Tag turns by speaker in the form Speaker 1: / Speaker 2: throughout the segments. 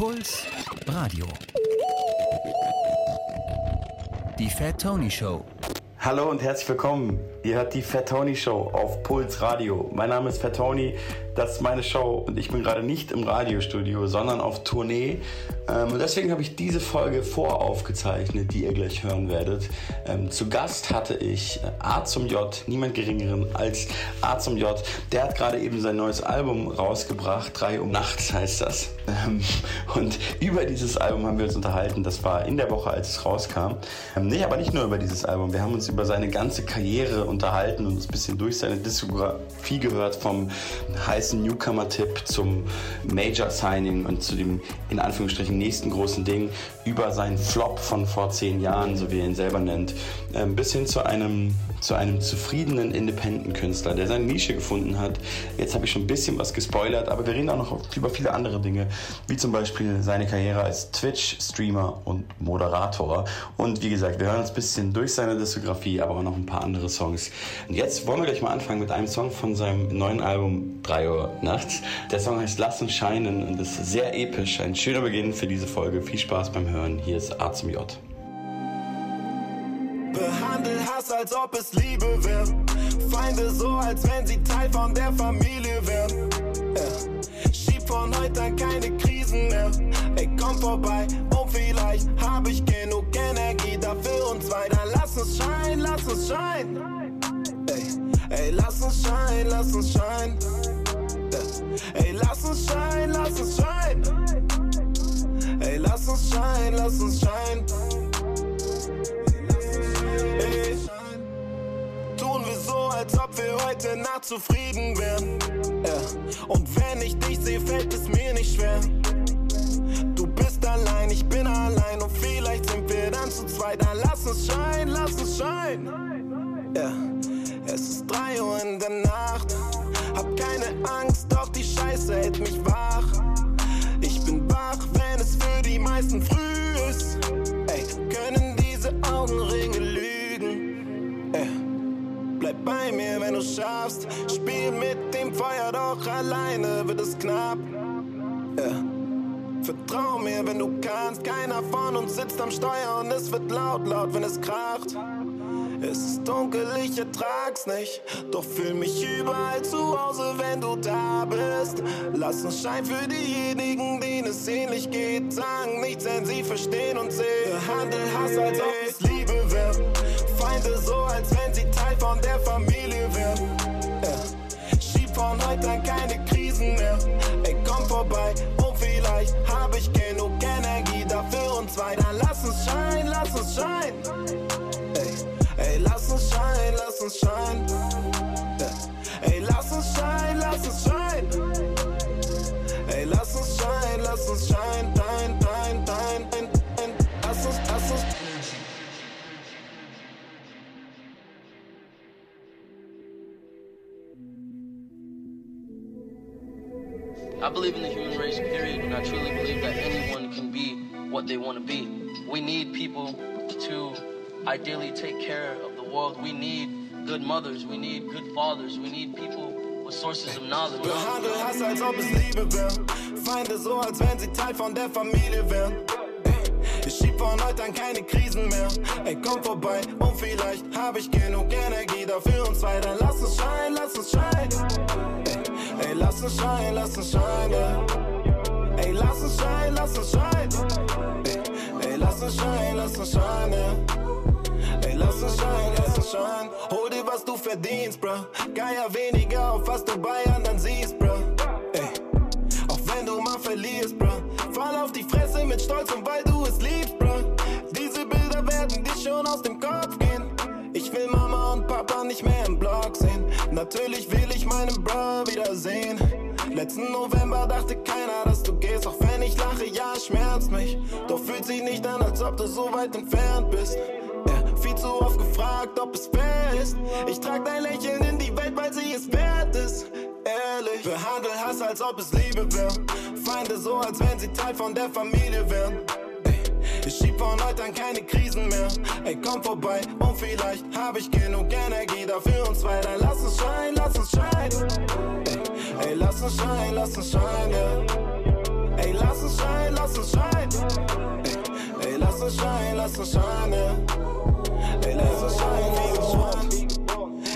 Speaker 1: Puls Radio. Die Fat Tony Show.
Speaker 2: Hallo und herzlich willkommen. Ihr hört die Fat Tony Show auf Puls Radio. Mein Name ist Fat Tony, das ist meine Show und ich bin gerade nicht im Radiostudio, sondern auf Tournee. Ähm, und deswegen habe ich diese Folge voraufgezeichnet, die ihr gleich hören werdet. Ähm, zu Gast hatte ich A zum J, niemand geringeren als A zum J. Der hat gerade eben sein neues Album rausgebracht, 3 Uhr nachts heißt das. Ähm, und über dieses Album haben wir uns unterhalten. Das war in der Woche, als es rauskam. Nee, aber nicht nur über dieses Album. Wir haben uns über seine ganze Karriere unterhalten und uns ein bisschen durch seine Diskografie gehört, vom heißen Newcomer-Tipp zum Major-Signing und zu dem in Anführungsstrichen nächsten großen Ding über seinen Flop von vor zehn Jahren, so wie er ihn selber nennt, ähm, bis hin zu einem, zu einem zufriedenen Independent-Künstler, der seine Nische gefunden hat. Jetzt habe ich schon ein bisschen was gespoilert, aber wir reden auch noch über viele andere Dinge, wie zum Beispiel seine Karriere als Twitch-Streamer und Moderator. Und wie gesagt, wir hören uns ein bisschen durch seine Diskografie, aber auch noch ein paar andere Songs. Und jetzt wollen wir gleich mal anfangen mit einem Song von seinem neuen Album 3 Uhr nachts. Der Song heißt Lass uns scheinen und ist sehr episch. Ein schöner Beginn für diese Folge. Viel Spaß beim Hören. Hier ist A zum J.
Speaker 3: Behandel Hass, als ob es Liebe wäre. Feinde so, als wenn sie Teil von der Familie wären. Ja. Schieb von heute an keine Krisen mehr. Ey, komm vorbei und vielleicht hab ich genug Energie dafür uns weiter. Lass uns scheinen, lass uns scheinen. Ey, ey, lass uns scheinen, lass uns scheinen. Ey, lass uns scheinen, lass uns scheinen. Ey, lass uns scheinen, lass uns scheinen. Ey, tun wir so, als ob wir heute Nacht zufrieden wären. Und wenn ich dich sehe, fällt es mir nicht schwer. Du bist allein, ich bin allein und vielleicht sind wir dann zu zweit. Dann lass uns scheinen, lass uns scheinen. Es ist drei Uhr in der Nacht. Hab keine Angst, doch die Scheiße hält mich wach. Ich bin wach, wenn es für die meisten früh ist. Ey, können diese Augenringe lügen? Ey, bleib bei mir, wenn du schaffst. Spiel mit dem Feuer, doch alleine wird es knapp. Ja. Vertrau mir, wenn du kannst. Keiner von uns sitzt am Steuer und es wird laut, laut, wenn es kracht. Es ist dunkel, ich ertrag's nicht. Doch fühl mich überall zu Hause, wenn du da bist. Lass uns scheinen für diejenigen, denen es ähnlich geht. Sagen nichts, denn sie verstehen und sehen. Behandel Hass, als ob es Liebe wäre. Feinde so, als wenn sie Teil von der Familie wären. Schieb von heute an keine Krisen mehr. Ey, komm vorbei und vielleicht hab ich genug Energie dafür uns weiter. Lass uns scheinen, lass uns scheinen. Ey, lass uns scheinen, lass uns scheinen. Ey, lass uns scheinen, lass uns scheinen. Ey, lass uns scheinen, lass uns scheinen. Dein, dein, dein, dein, dein. Lass uns, lass uns.
Speaker 4: I believe in the human race, period, and I truly believe that anyone can be what they want to be. We need people to ideally take care of the world. We need good mothers, we need good fathers, we need people with sources of knowledge.
Speaker 3: Als ob es Liebe. Feinde so, als wenn sie Teil von der Familie wären. Ich schieb von heute an keine Krisen mehr. Ey, komm vorbei und vielleicht hab ich genug Energie dafür uns weiter. Lass uns scheinen, lass uns scheinen. Ey, ey lass uns scheinen, lass uns scheinen. Ey, lass uns scheinen, lass uns scheinen. Ey lass uns scheinen, lass uns scheinen. Lass uns scheinen, lass uns scheinen. Hol dir, was du verdienst, bro. Geier weniger auf, was du bei anderen siehst, bro. Ey, auch wenn du mal verlierst, bro. Fall auf die Fresse mit Stolz und weil du es liebst, bro. Diese Bilder werden dir schon aus dem Kopf gehen. Ich will Mama und Papa nicht mehr im Blog sehen. Natürlich will ich meinen Bro wiedersehen. Letzten November dachte keiner, dass du gehst. Auch wenn ich lache, ja, schmerzt mich. Doch fühlt sich nicht an, als ob du so weit entfernt bist. Zu oft gefragt, ob es fair ist. Ich trag dein Lächeln in die Welt, weil sie es wert ist. Ehrlich, behandel Hass, als ob es Liebe wäre. Feinde so, als wenn sie Teil von der Familie wären. Ich schieb von heute an keine Krisen mehr. Ey, komm vorbei und vielleicht hab ich genug Energie dafür uns weiter. Lass uns scheinen, lass uns scheinen. Ey, ey lass uns scheinen, lass uns scheinen. Ja. Ey, lass uns scheinen, lass uns scheinen. Ey, ey, lass uns scheinen, lass uns scheinen. Ey, scheinen wie geschworen.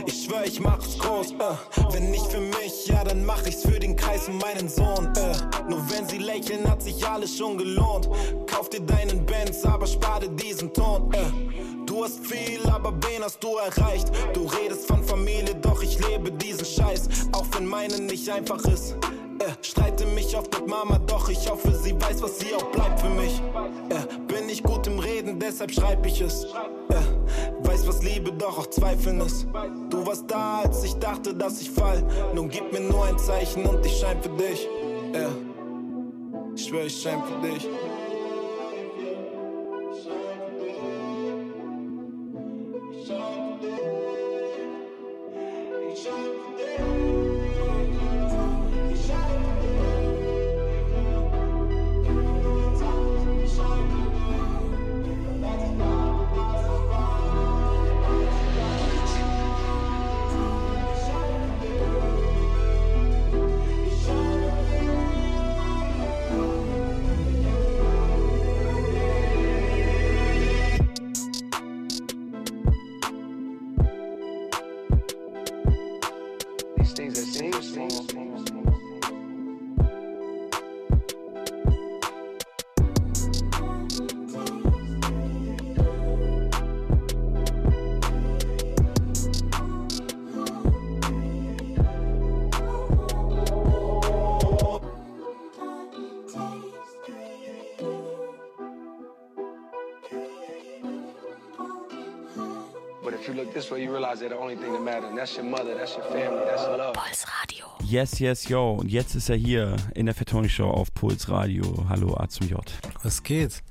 Speaker 3: Ich schwör, ich mach's groß, äh. Wenn nicht für mich, ja, dann mach ich's für den Kreis und meinen Sohn, äh. Nur wenn sie lächeln, hat sich alles schon gelohnt. Kauf dir deinen Benz, aber spar dir diesen Ton, äh. Du hast viel, aber wen hast du erreicht? Du redest von Familie, doch ich lebe diesen Scheiß. Auch wenn meine nicht einfach ist. Äh, streite mich oft mit Mama, doch ich hoffe, sie weiß, was sie auch bleibt für mich. Äh, bin ich gut im Reden, deshalb schreib ich es. Äh, weiß, was Liebe doch auch Zweifeln ist. Du warst da, als ich dachte, dass ich fall. Nun gib mir nur ein Zeichen und ich schein für dich. Äh, ich schwör, ich schein für dich.
Speaker 5: Realize that the only thing that matters, and that's your mother, that's your family, that's love.
Speaker 1: Puls Radio.
Speaker 2: Yes, yes, yo. Und jetzt ist er hier in der Fettoni Show auf Puls Radio. Hallo A zum J.
Speaker 6: Was geht?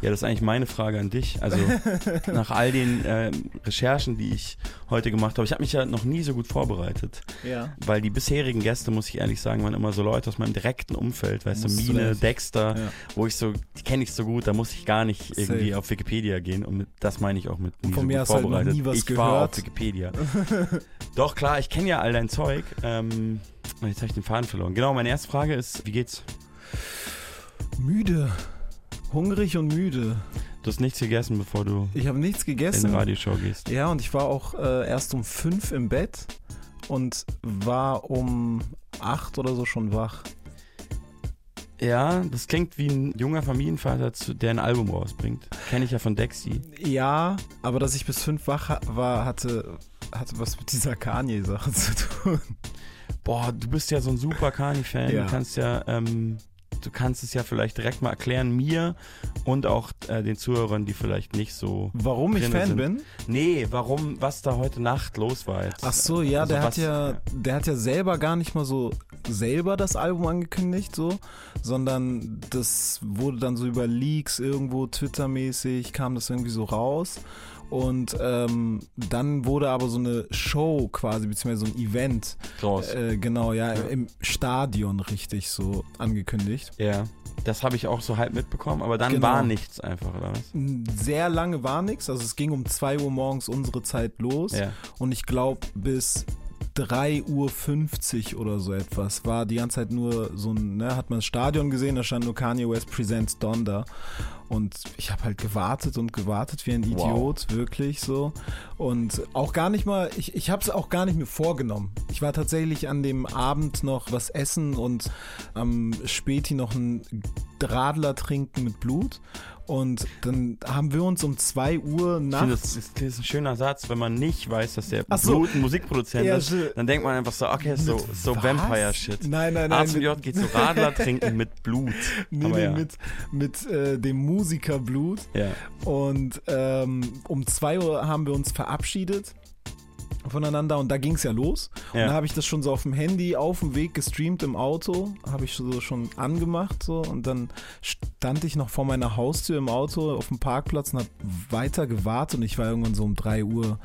Speaker 2: Ja, das ist eigentlich meine Frage an dich. Also nach all den äh, Recherchen, die ich heute gemacht habe, ich habe mich ja noch nie so gut vorbereitet.
Speaker 6: Ja.
Speaker 2: Weil die bisherigen Gäste, muss ich ehrlich sagen, waren immer so Leute aus meinem direkten Umfeld, weißt du,
Speaker 6: du
Speaker 2: Mine,
Speaker 6: echt.
Speaker 2: Dexter,
Speaker 6: Ja.
Speaker 2: wo ich so, die kenne ich so gut, da muss ich gar nicht irgendwie
Speaker 6: Safe.
Speaker 2: auf Wikipedia gehen. Und mit, das meine ich auch mit nie
Speaker 6: Von
Speaker 2: so
Speaker 6: mir
Speaker 2: gut
Speaker 6: hast du halt
Speaker 2: vorbereitet.
Speaker 6: nie was
Speaker 2: ich war
Speaker 6: gehört.
Speaker 2: auf Wikipedia. Doch, klar, ich kenne ja all dein Zeug. Ähm, jetzt habe ich den Faden verloren. Genau, meine erste Frage ist, wie geht's?
Speaker 6: Müde. Hungrig und müde.
Speaker 2: Du hast nichts gegessen, bevor du
Speaker 6: Ich habe nichts
Speaker 2: in
Speaker 6: gegessen.
Speaker 2: eine Radioshow gehst.
Speaker 6: Ja, und ich war auch äh, erst um fünf im Bett und war um acht oder so schon wach.
Speaker 2: Ja, das klingt wie ein junger Familienvater, der ein Album rausbringt. Kenne ich ja von Dexy.
Speaker 6: Ja, aber dass ich bis fünf wach war, hatte, hatte was mit dieser Kanye-Sache zu tun.
Speaker 2: Boah, du bist ja so ein super Kani-Fan.
Speaker 6: Ja.
Speaker 2: Du kannst ja, ähm, du kannst es ja vielleicht direkt mal erklären, mir und auch äh, den Zuhörern, die vielleicht nicht so.
Speaker 6: Warum ich Fan
Speaker 2: sind.
Speaker 6: bin?
Speaker 2: Nee, warum, was da heute Nacht los war jetzt?
Speaker 6: Ach so, ja,
Speaker 2: Also
Speaker 6: der
Speaker 2: was-
Speaker 6: hat ja, der hat ja selber gar nicht mal so selber das Album angekündigt, so, sondern das wurde dann so über Leaks irgendwo Twitter-mäßig kam das irgendwie so raus und ähm, dann wurde aber so eine Show quasi beziehungsweise so ein Event,
Speaker 2: Draus.
Speaker 6: äh, genau, ja, im Stadion richtig so angekündigt.
Speaker 2: ja, das habe ich auch so halb mitbekommen, aber dann
Speaker 6: Genau.
Speaker 2: war nichts einfach, oder was?
Speaker 6: Sehr lange war nichts, also es ging um 2 Uhr morgens unsere Zeit los.
Speaker 2: Ja.
Speaker 6: Und ich glaube, bis 3.50 Uhr oder so etwas war die ganze Zeit nur so ein, ne, hat man das Stadion gesehen, da stand nur Kanye West Presents Donda. Und ich habe halt gewartet und gewartet wie ein
Speaker 2: Wow.
Speaker 6: Idiot, wirklich so. Und auch gar nicht mal, ich, ich habe es auch gar nicht mir vorgenommen. Ich war tatsächlich an dem Abend noch was essen und am Späti noch ein Radler trinken mit Blut. Und dann haben wir uns um 2 Uhr
Speaker 2: finde, das
Speaker 6: nachts.
Speaker 2: ist, das ist ein schöner Satz, wenn man nicht weiß, dass der
Speaker 6: Ach so.
Speaker 2: Blut ein Musikproduzent
Speaker 6: Ja,
Speaker 2: ist, dann denkt man einfach so, okay, so, so? Vampire-Shit.
Speaker 6: Nein, nein, nein.
Speaker 2: A zum J geht zu Radler trinken mit Blut.
Speaker 6: Nee,
Speaker 2: Aber
Speaker 6: nee,
Speaker 2: ja.
Speaker 6: mit, mit äh, dem Musikerblut.
Speaker 2: Ja.
Speaker 6: Und ähm, um 2 Uhr haben wir uns verabschiedet voneinander und da ging es ja los.
Speaker 2: Ja.
Speaker 6: Und da habe ich das schon so auf dem Handy auf dem Weg gestreamt im Auto, habe ich so schon angemacht so und dann stand ich noch vor meiner Haustür im Auto auf dem Parkplatz und habe weiter gewartet und ich war irgendwann so um 3 Uhr,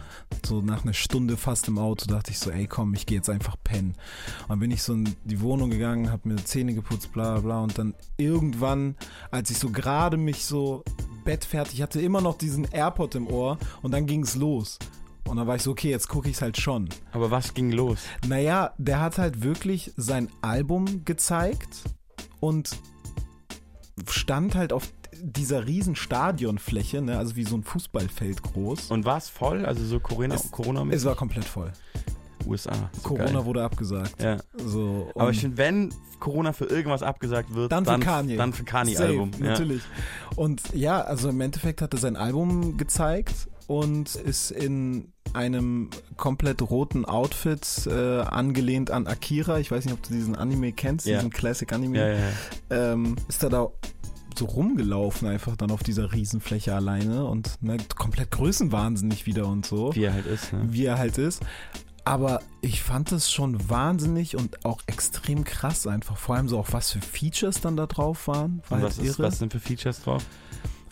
Speaker 6: so nach einer Stunde fast im Auto, dachte ich so, ey komm, ich gehe jetzt einfach pennen. Und dann bin ich so in die Wohnung gegangen, habe mir Zähne geputzt, bla bla bla und dann irgendwann, als ich so gerade mich so bettfertig hatte, immer noch diesen AirPod im Ohr und dann ging es los. Und dann war ich so, okay, jetzt gucke ich es halt schon.
Speaker 2: Aber was ging los?
Speaker 6: Naja, der hat halt wirklich sein Album gezeigt und stand halt auf dieser riesen Stadionfläche, ne, also wie so ein Fußballfeld groß.
Speaker 2: Und war es voll? Also so Corona,
Speaker 6: Es-
Speaker 2: Corona
Speaker 6: es war komplett voll.
Speaker 2: USA.
Speaker 6: Corona
Speaker 2: geil.
Speaker 6: wurde abgesagt.
Speaker 2: Ja.
Speaker 6: So,
Speaker 2: Aber ich finde, wenn Corona für irgendwas abgesagt wird,
Speaker 6: dann
Speaker 2: dann,
Speaker 6: für Kanye.
Speaker 2: Dann für Kanye-Album. Ja.
Speaker 6: Natürlich. Und ja, also im Endeffekt hat er sein Album gezeigt und ist in einem komplett roten Outfit äh, angelehnt an Akira. Ich weiß nicht, ob du diesen Anime kennst,
Speaker 2: Ja.
Speaker 6: diesen Classic Anime.
Speaker 2: Ja, ja,
Speaker 6: ähm, ist er da so rumgelaufen einfach dann auf dieser Riesenfläche alleine und ne, komplett größenwahnsinnig wieder und so,
Speaker 2: Wie er halt ist. Ne?
Speaker 6: wie er halt ist. Aber ich fand es schon wahnsinnig und auch extrem krass einfach. Vor allem so auch was für Features dann da drauf waren. War halt
Speaker 2: was, ist, was sind für Features drauf?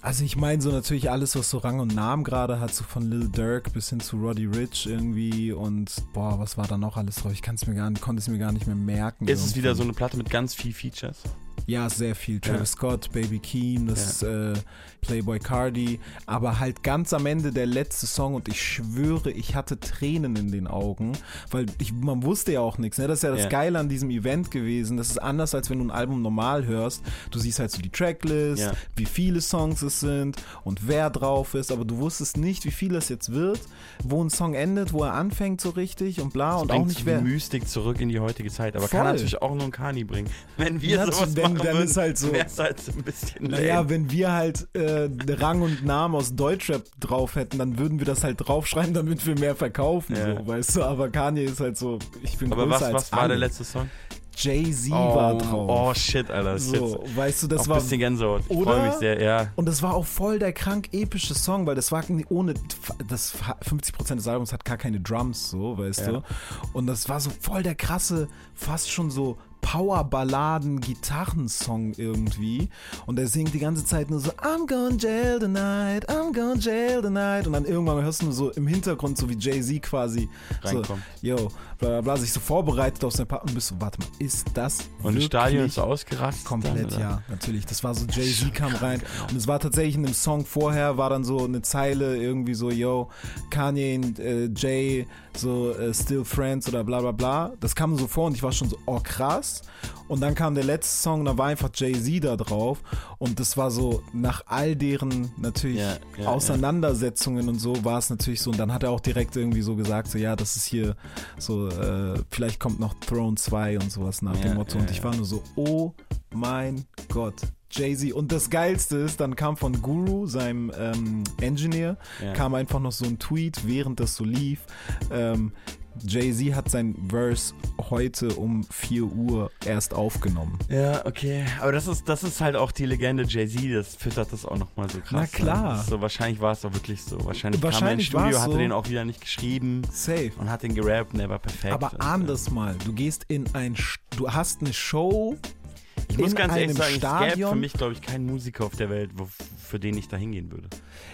Speaker 6: Also ich meine so natürlich alles, was so Rang und Namen gerade hat, so von Lil Durk bis hin zu Roddy Rich irgendwie und boah, was war da noch alles drauf? Ich kann es mir gar nicht, konnte es mir gar nicht mehr merken.
Speaker 2: Ist es
Speaker 6: irgendwie.
Speaker 2: wieder so eine Platte mit ganz viel Features?
Speaker 6: Ja, sehr viel. Travis
Speaker 2: Ja.
Speaker 6: Scott, Baby Keem, das äh, Playboy Cardi. Aber halt ganz am Ende der letzte Song und ich schwöre, ich hatte Tränen in den Augen, weil ich, man wusste ja auch nichts. Ne? Das ist ja das
Speaker 2: Ja.
Speaker 6: Geile an diesem Event gewesen. Das ist anders, als wenn du ein Album normal hörst. Du siehst halt so die Tracklist,
Speaker 2: Ja.
Speaker 6: wie viele Songs es sind und wer drauf ist, aber du wusstest nicht, wie viel es jetzt wird, wo ein Song endet, wo er anfängt so richtig und bla und auch nicht wer.
Speaker 2: Mystik zurück in die heutige Zeit. Aber
Speaker 6: Voll.
Speaker 2: kann natürlich auch nur ein Kani bringen. Wenn wir
Speaker 6: Ja,
Speaker 2: sowas
Speaker 6: denn-
Speaker 2: machen
Speaker 6: dann
Speaker 2: würden,
Speaker 6: ist halt so-
Speaker 2: wäre es halt so ein bisschen
Speaker 6: Naja,
Speaker 2: lame.
Speaker 6: wenn wir halt äh, Rang und Namen aus Deutschrap drauf hätten, dann würden wir das halt draufschreiben, damit wir mehr verkaufen,
Speaker 2: Ja.
Speaker 6: so, weißt du. Aber Kanye ist halt so, ich bin
Speaker 2: Aber
Speaker 6: größer
Speaker 2: was,
Speaker 6: als
Speaker 2: was war
Speaker 6: alle.
Speaker 2: der letzte Song?
Speaker 6: Jay-Z war drauf.
Speaker 2: Oh shit, Alter.
Speaker 6: So,
Speaker 2: jetzt
Speaker 6: weißt du, das
Speaker 2: auch
Speaker 6: war
Speaker 2: ein bisschen Gänsehaut. Ich
Speaker 6: Oder?
Speaker 2: freue mich sehr, ja.
Speaker 6: und das war auch voll der krank epische Song, weil das war ohne das 50% des Albums hat gar keine Drums, so, weißt
Speaker 2: Ja.
Speaker 6: du. Und das war so voll der krasse, fast schon so Powerballaden, Gitarrensong irgendwie. Und er singt die ganze Zeit nur so I'm gonna jail tonight, I'm gonna jail tonight. Und dann irgendwann hörst du nur so im Hintergrund so wie Jay-Z quasi so,
Speaker 2: Reinkommt.
Speaker 6: yo, bla bla bla, sich so vorbereitet auf sein Part und bist so, warte mal, ist das
Speaker 2: Und das Stadion ist ausgerastet.
Speaker 6: Komplett,
Speaker 2: dann,
Speaker 6: ja, natürlich. Das war so, Jay-Z kam rein und es war tatsächlich in dem Song vorher, war dann so eine Zeile irgendwie so, yo, Kanye und äh, Jay, so äh, Still Friends oder bla bla bla. Das kam so vor und ich war schon so, oh krass. Und dann kam der letzte Song und da war einfach Jay-Z da drauf und das war so, nach all deren natürlich
Speaker 2: Ja, ja,
Speaker 6: Auseinandersetzungen und so war es natürlich so und dann hat er auch direkt irgendwie so gesagt, so ja, das ist hier so, äh, vielleicht kommt noch Throne 2 und sowas nach
Speaker 2: Ja,
Speaker 6: dem Motto
Speaker 2: ja,
Speaker 6: und ich war nur so, oh mein Gott. Jay-Z. Und das Geilste ist, dann kam von Guru, seinem ähm, Engineer, kam einfach noch so ein Tweet, während das so lief. Ähm, Jay-Z hat sein Verse heute um 4 Uhr erst aufgenommen.
Speaker 2: Ja, okay. Aber das ist, das ist halt auch die Legende Jay-Z, das füttert das auch nochmal so krass.
Speaker 6: Na klar.
Speaker 2: Ne? Ist So, wahrscheinlich war es auch wirklich so. Wahrscheinlich, kam er
Speaker 6: Wahrscheinlich
Speaker 2: ins Studio, hatte
Speaker 6: so.
Speaker 2: den auch wieder nicht geschrieben
Speaker 6: Safe.
Speaker 2: und hat den gerappt und der war perfekt.
Speaker 6: Aber ahn
Speaker 2: äh,
Speaker 6: das mal. Du gehst in ein, du hast eine Show
Speaker 2: Ich muss ganz ehrlich sagen, es gäbe für
Speaker 6: Stadion.
Speaker 2: mich, glaube ich, keinen Musiker auf der Welt, wo, für den ich da hingehen würde.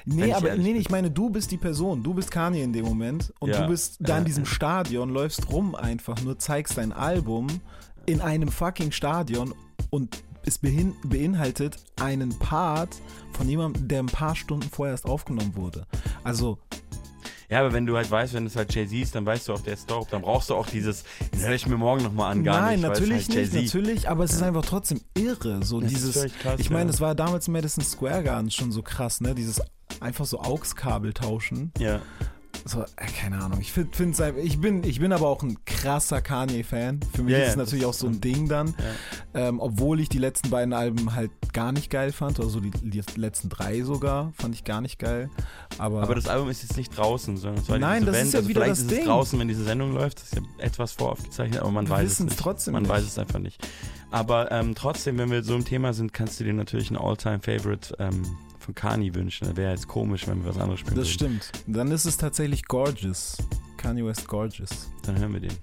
Speaker 6: Nee,
Speaker 2: ich
Speaker 6: aber
Speaker 2: ehrlich
Speaker 6: nee,
Speaker 2: bin.
Speaker 6: ich meine, du bist die Person. Du bist Kanye in dem Moment und
Speaker 2: Ja.
Speaker 6: du bist da in diesem. Stadion, läufst rum einfach, nur zeigst dein Album in einem fucking Stadion und es beinhaltet einen Part von jemandem, der ein paar Stunden vorher erst aufgenommen wurde. Also,
Speaker 2: Ja, aber wenn du halt weißt, wenn es halt Jay-Z ist, dann weißt du auch, der ist dope. Dann brauchst du auch dieses, den höre ich mir morgen nochmal an, gar
Speaker 6: nein,
Speaker 2: nicht. es
Speaker 6: natürlich
Speaker 2: halt
Speaker 6: nicht, natürlich, aber es ist einfach trotzdem irre. So
Speaker 2: Das ist
Speaker 6: dieses,
Speaker 2: krass,
Speaker 6: ich meine,
Speaker 2: ja.
Speaker 6: es war damals im Madison Square Garden schon so krass, ne? Dieses einfach so AUX-Kabel tauschen.
Speaker 2: Ja.
Speaker 6: So, äh, keine Ahnung. Ich finde, find's einfach- ich bin, ich bin aber auch ein krasser Kanye-Fan. Für mich
Speaker 2: Ja,
Speaker 6: ist es natürlich auch so ein Ding dann. Ähm, obwohl ich die letzten beiden Alben halt gar nicht geil fand. Also die, die letzten drei sogar fand ich gar nicht geil. Aber,
Speaker 2: Aber das Album ist jetzt nicht draußen, sondern es war
Speaker 6: Nein, das
Speaker 2: Event.
Speaker 6: ist ja
Speaker 2: also
Speaker 6: wieder
Speaker 2: vielleicht
Speaker 6: das
Speaker 2: ist es
Speaker 6: Ding.
Speaker 2: draußen, wenn diese Sendung läuft. Das ist ja etwas voraufgezeichnet, aber man
Speaker 6: Wir
Speaker 2: weiß es nicht.
Speaker 6: trotzdem
Speaker 2: man
Speaker 6: nicht.
Speaker 2: weiß es einfach nicht. Aber ähm, trotzdem, wenn wir so im Thema sind, kannst du dir natürlich ein All-Time-Favorite ähm, von Kanye wünschen. Wäre jetzt komisch, wenn wir was anderes spielen
Speaker 6: das
Speaker 2: würden.
Speaker 6: stimmt. Dann ist es tatsächlich Gorgeous. Kanye West Gorgeous.
Speaker 2: Dann hören wir den.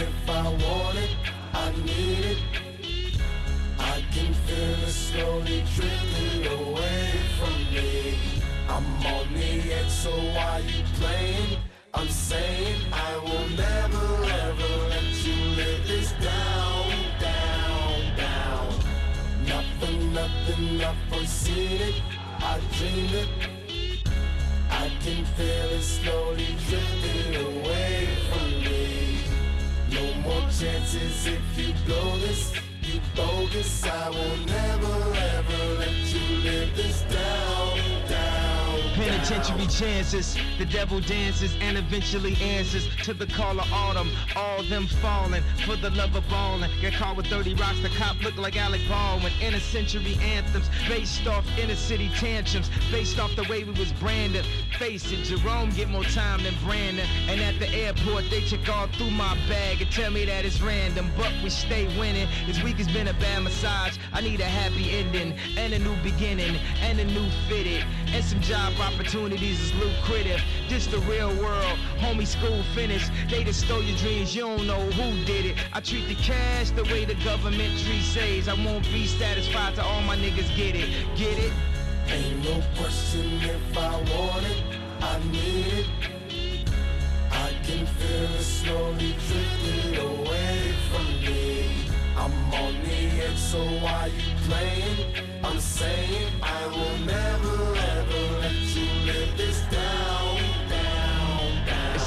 Speaker 3: if I want it, I need it. I can feel it slowly drifting away from me. I'm on the edge, so why you playing? I'm saying I
Speaker 7: will never ever let you live this down, down, down. Nothing, nothing, I've it. I dreamed it. I can feel chances if you blow this, you bogus. I will never ever let you live this down, down.
Speaker 8: Penitentiary chances, the devil dances and eventually answers to the call of autumn. All them falling for the love of ballin'. Get caught with 30 rocks, the cop look like Alec Baldwin. Inner century anthems based off inner city tantrums, based off the way we was branded. Face it, Jerome get more time than Brandon. And at the airport, they check all through my bag and tell me that it's random. But we stay winning. This week has been a bad massage. I need a happy ending and a new beginning and a new fitted and some job opportunities is lucrative. This the real world, homie. School finished. They just stole your dreams. You don't know who did it. I treat the cash the way the government treats says. I won't be satisfied till all my niggas get it. Get it?
Speaker 7: Ain't no question if I want it, I need it. I can feel it slowly drifting away from me. I'm on the edge, so why you playing? I'm saying I will never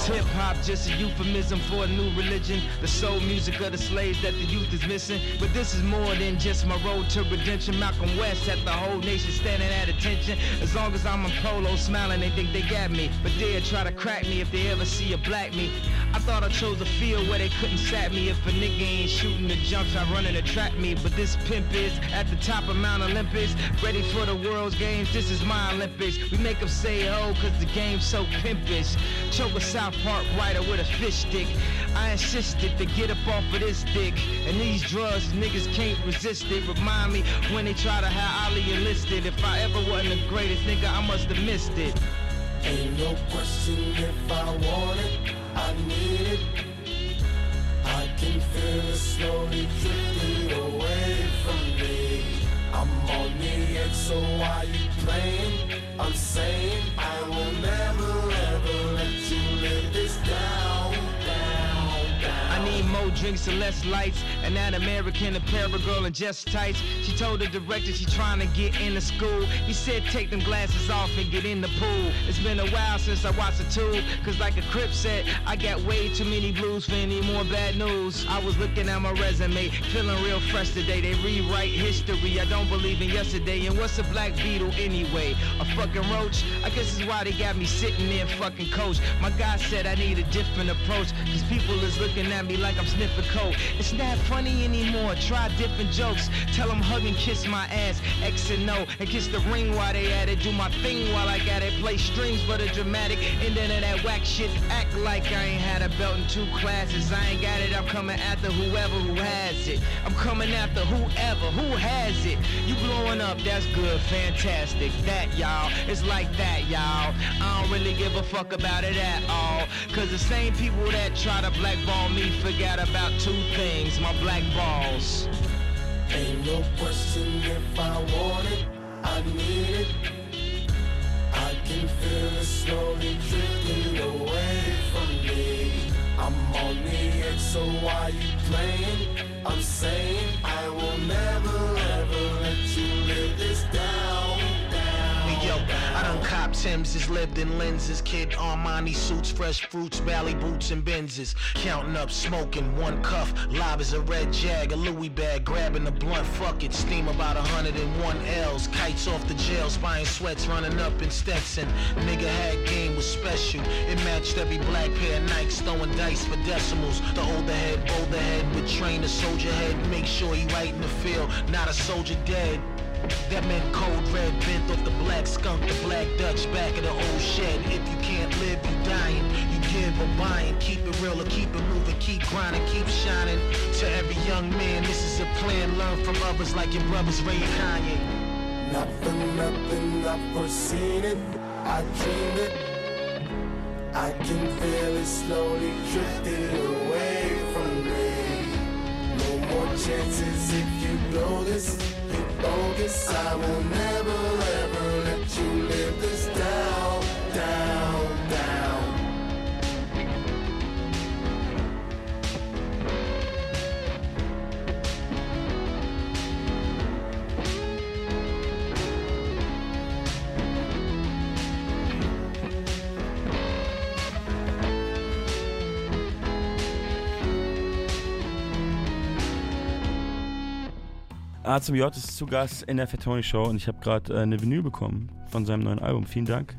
Speaker 8: Hip hop just a euphemism for a new religion? The soul music of the slaves that the youth is missing. But this is more than just my road to redemption. Malcolm West had the whole nation standing at attention. As long as I'm in polo smiling, they think they got me. But they'll try to crack me if they ever see a black me. I thought I chose a field where they couldn't sap me. If a nigga ain't shooting the jumps, I running to trap me. But this pimp is at the top of Mount Olympus, ready for the world's games. This is my Olympics. We make them say oh, cause the game's so pimpish. Choke a South Park writer with a fish stick. I insisted to get up off of this dick. And these drugs, niggas can't resist it. Remind me when they try to have Ali enlisted. If I ever wasn't the greatest nigga, I must have missed it.
Speaker 7: Ain't no question if I want it, I need it. I can feel it slowly drifting away from me. I'm on the edge, so why you playing? I'm saying I will never
Speaker 8: drinks and less lights. And that American Apparel girl in just tights. She told the director she trying to get into school. He said take them glasses off and get in the pool. It's been a while since I watched a tube. Cause like a crip said, I got way too many blues for any more bad news. I was looking at my resume, feeling real fresh today. They rewrite history. I don't believe in yesterday. And what's a black beetle anyway? A fucking roach? I guess is why they got me sitting there fucking coach. My guy said I need a different approach. Cause people is looking at me like I'm coke. It's not funny anymore. Try different jokes. Tell them hug and kiss my ass. X and O. And kiss the ring while they at it. Do my thing while I got it. Play strings for the dramatic. And then of that whack shit. Act like I ain't had a belt in two classes. I ain't got it. I'm coming after whoever who has. I'm coming after whoever who has it. You blowing up. That's good. Fantastic. That y'all. It's like that y'all. I don't really give a fuck about it at all. Cause the same people that try to blackball me forgot about two things. My black balls.
Speaker 7: Ain't no question if I want it, I need it. I can feel it slowly drifting away from me. I'm on the edge, so why you playing? I'm saying I will never ever let you
Speaker 9: Tim's, lived in lenses, kid Armani suits, fresh fruits, Valley boots and Benzes. Counting up, smoking, one cuff, live as a red jag, a Louis bag, grabbing a blunt, fuck it, steam about 101 L's, kites off the jail, spying sweats running up in Stetson. Nigga had game was special, it matched every black pair of Nikes, throwing dice for decimals. The older head, bolder head, would train a soldier head, make sure he right in the field, not a soldier dead. That meant cold red bent off the black skunk, the black Dutch back of the old shed. If you can't live, you dying. You give or buying. Keep it real or keep it moving. Keep grinding, keep shining. To every young man, this is a plan. Learn from others like your brothers Ray and Kanye.
Speaker 7: Nothing, nothing, I've foreseen it, I dreamed it. I can feel it slowly drifting away from me. No more chances if you blow this, Oh, you bogus. I will never ever let you live
Speaker 2: A zum J ist zu Gast in der Fettoni Show und ich habe gerade äh, eine Vinyl bekommen von seinem neuen Album. Vielen Dank.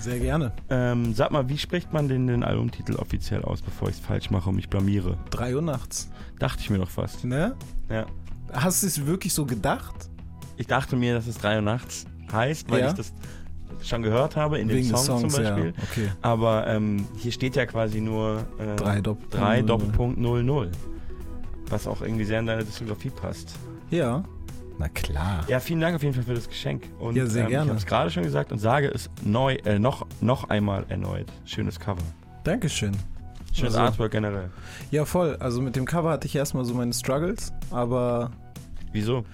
Speaker 6: Sehr gerne.
Speaker 2: Ähm, sag mal, wie spricht man denn den Albumtitel offiziell aus, bevor ich es falsch mache und mich blamiere?
Speaker 6: 3 Uhr nachts.
Speaker 2: Dachte ich mir doch fast.
Speaker 6: Ne?
Speaker 2: Ja.
Speaker 6: Hast du es wirklich so gedacht?
Speaker 2: Ich dachte mir, dass es 3 Uhr nachts heißt, weil
Speaker 6: Ja.
Speaker 2: ich das schon gehört habe in dem
Speaker 6: Wegen
Speaker 2: Song
Speaker 6: des Songs,
Speaker 2: zum Beispiel.
Speaker 6: ja. Okay.
Speaker 2: Aber ähm, hier steht ja quasi nur äh,
Speaker 6: Drei Doppelpunkt
Speaker 2: 3
Speaker 6: 00.
Speaker 2: Doppelpunkt 00. Was auch irgendwie sehr in deine Diskografie passt.
Speaker 6: Ja. Na klar.
Speaker 2: Ja, vielen Dank auf jeden Fall für das Geschenk. Und,
Speaker 6: Ja, sehr
Speaker 2: ähm,
Speaker 6: gerne.
Speaker 2: Ich habe es gerade schon gesagt und sage es neu, äh, noch, noch einmal erneut. Schönes Cover.
Speaker 6: Dankeschön.
Speaker 2: Schönes
Speaker 6: Also-
Speaker 2: Artwork generell.
Speaker 6: Ja, voll. Also mit dem Cover hatte ich erstmal so meine Struggles, aber
Speaker 2: Wieso?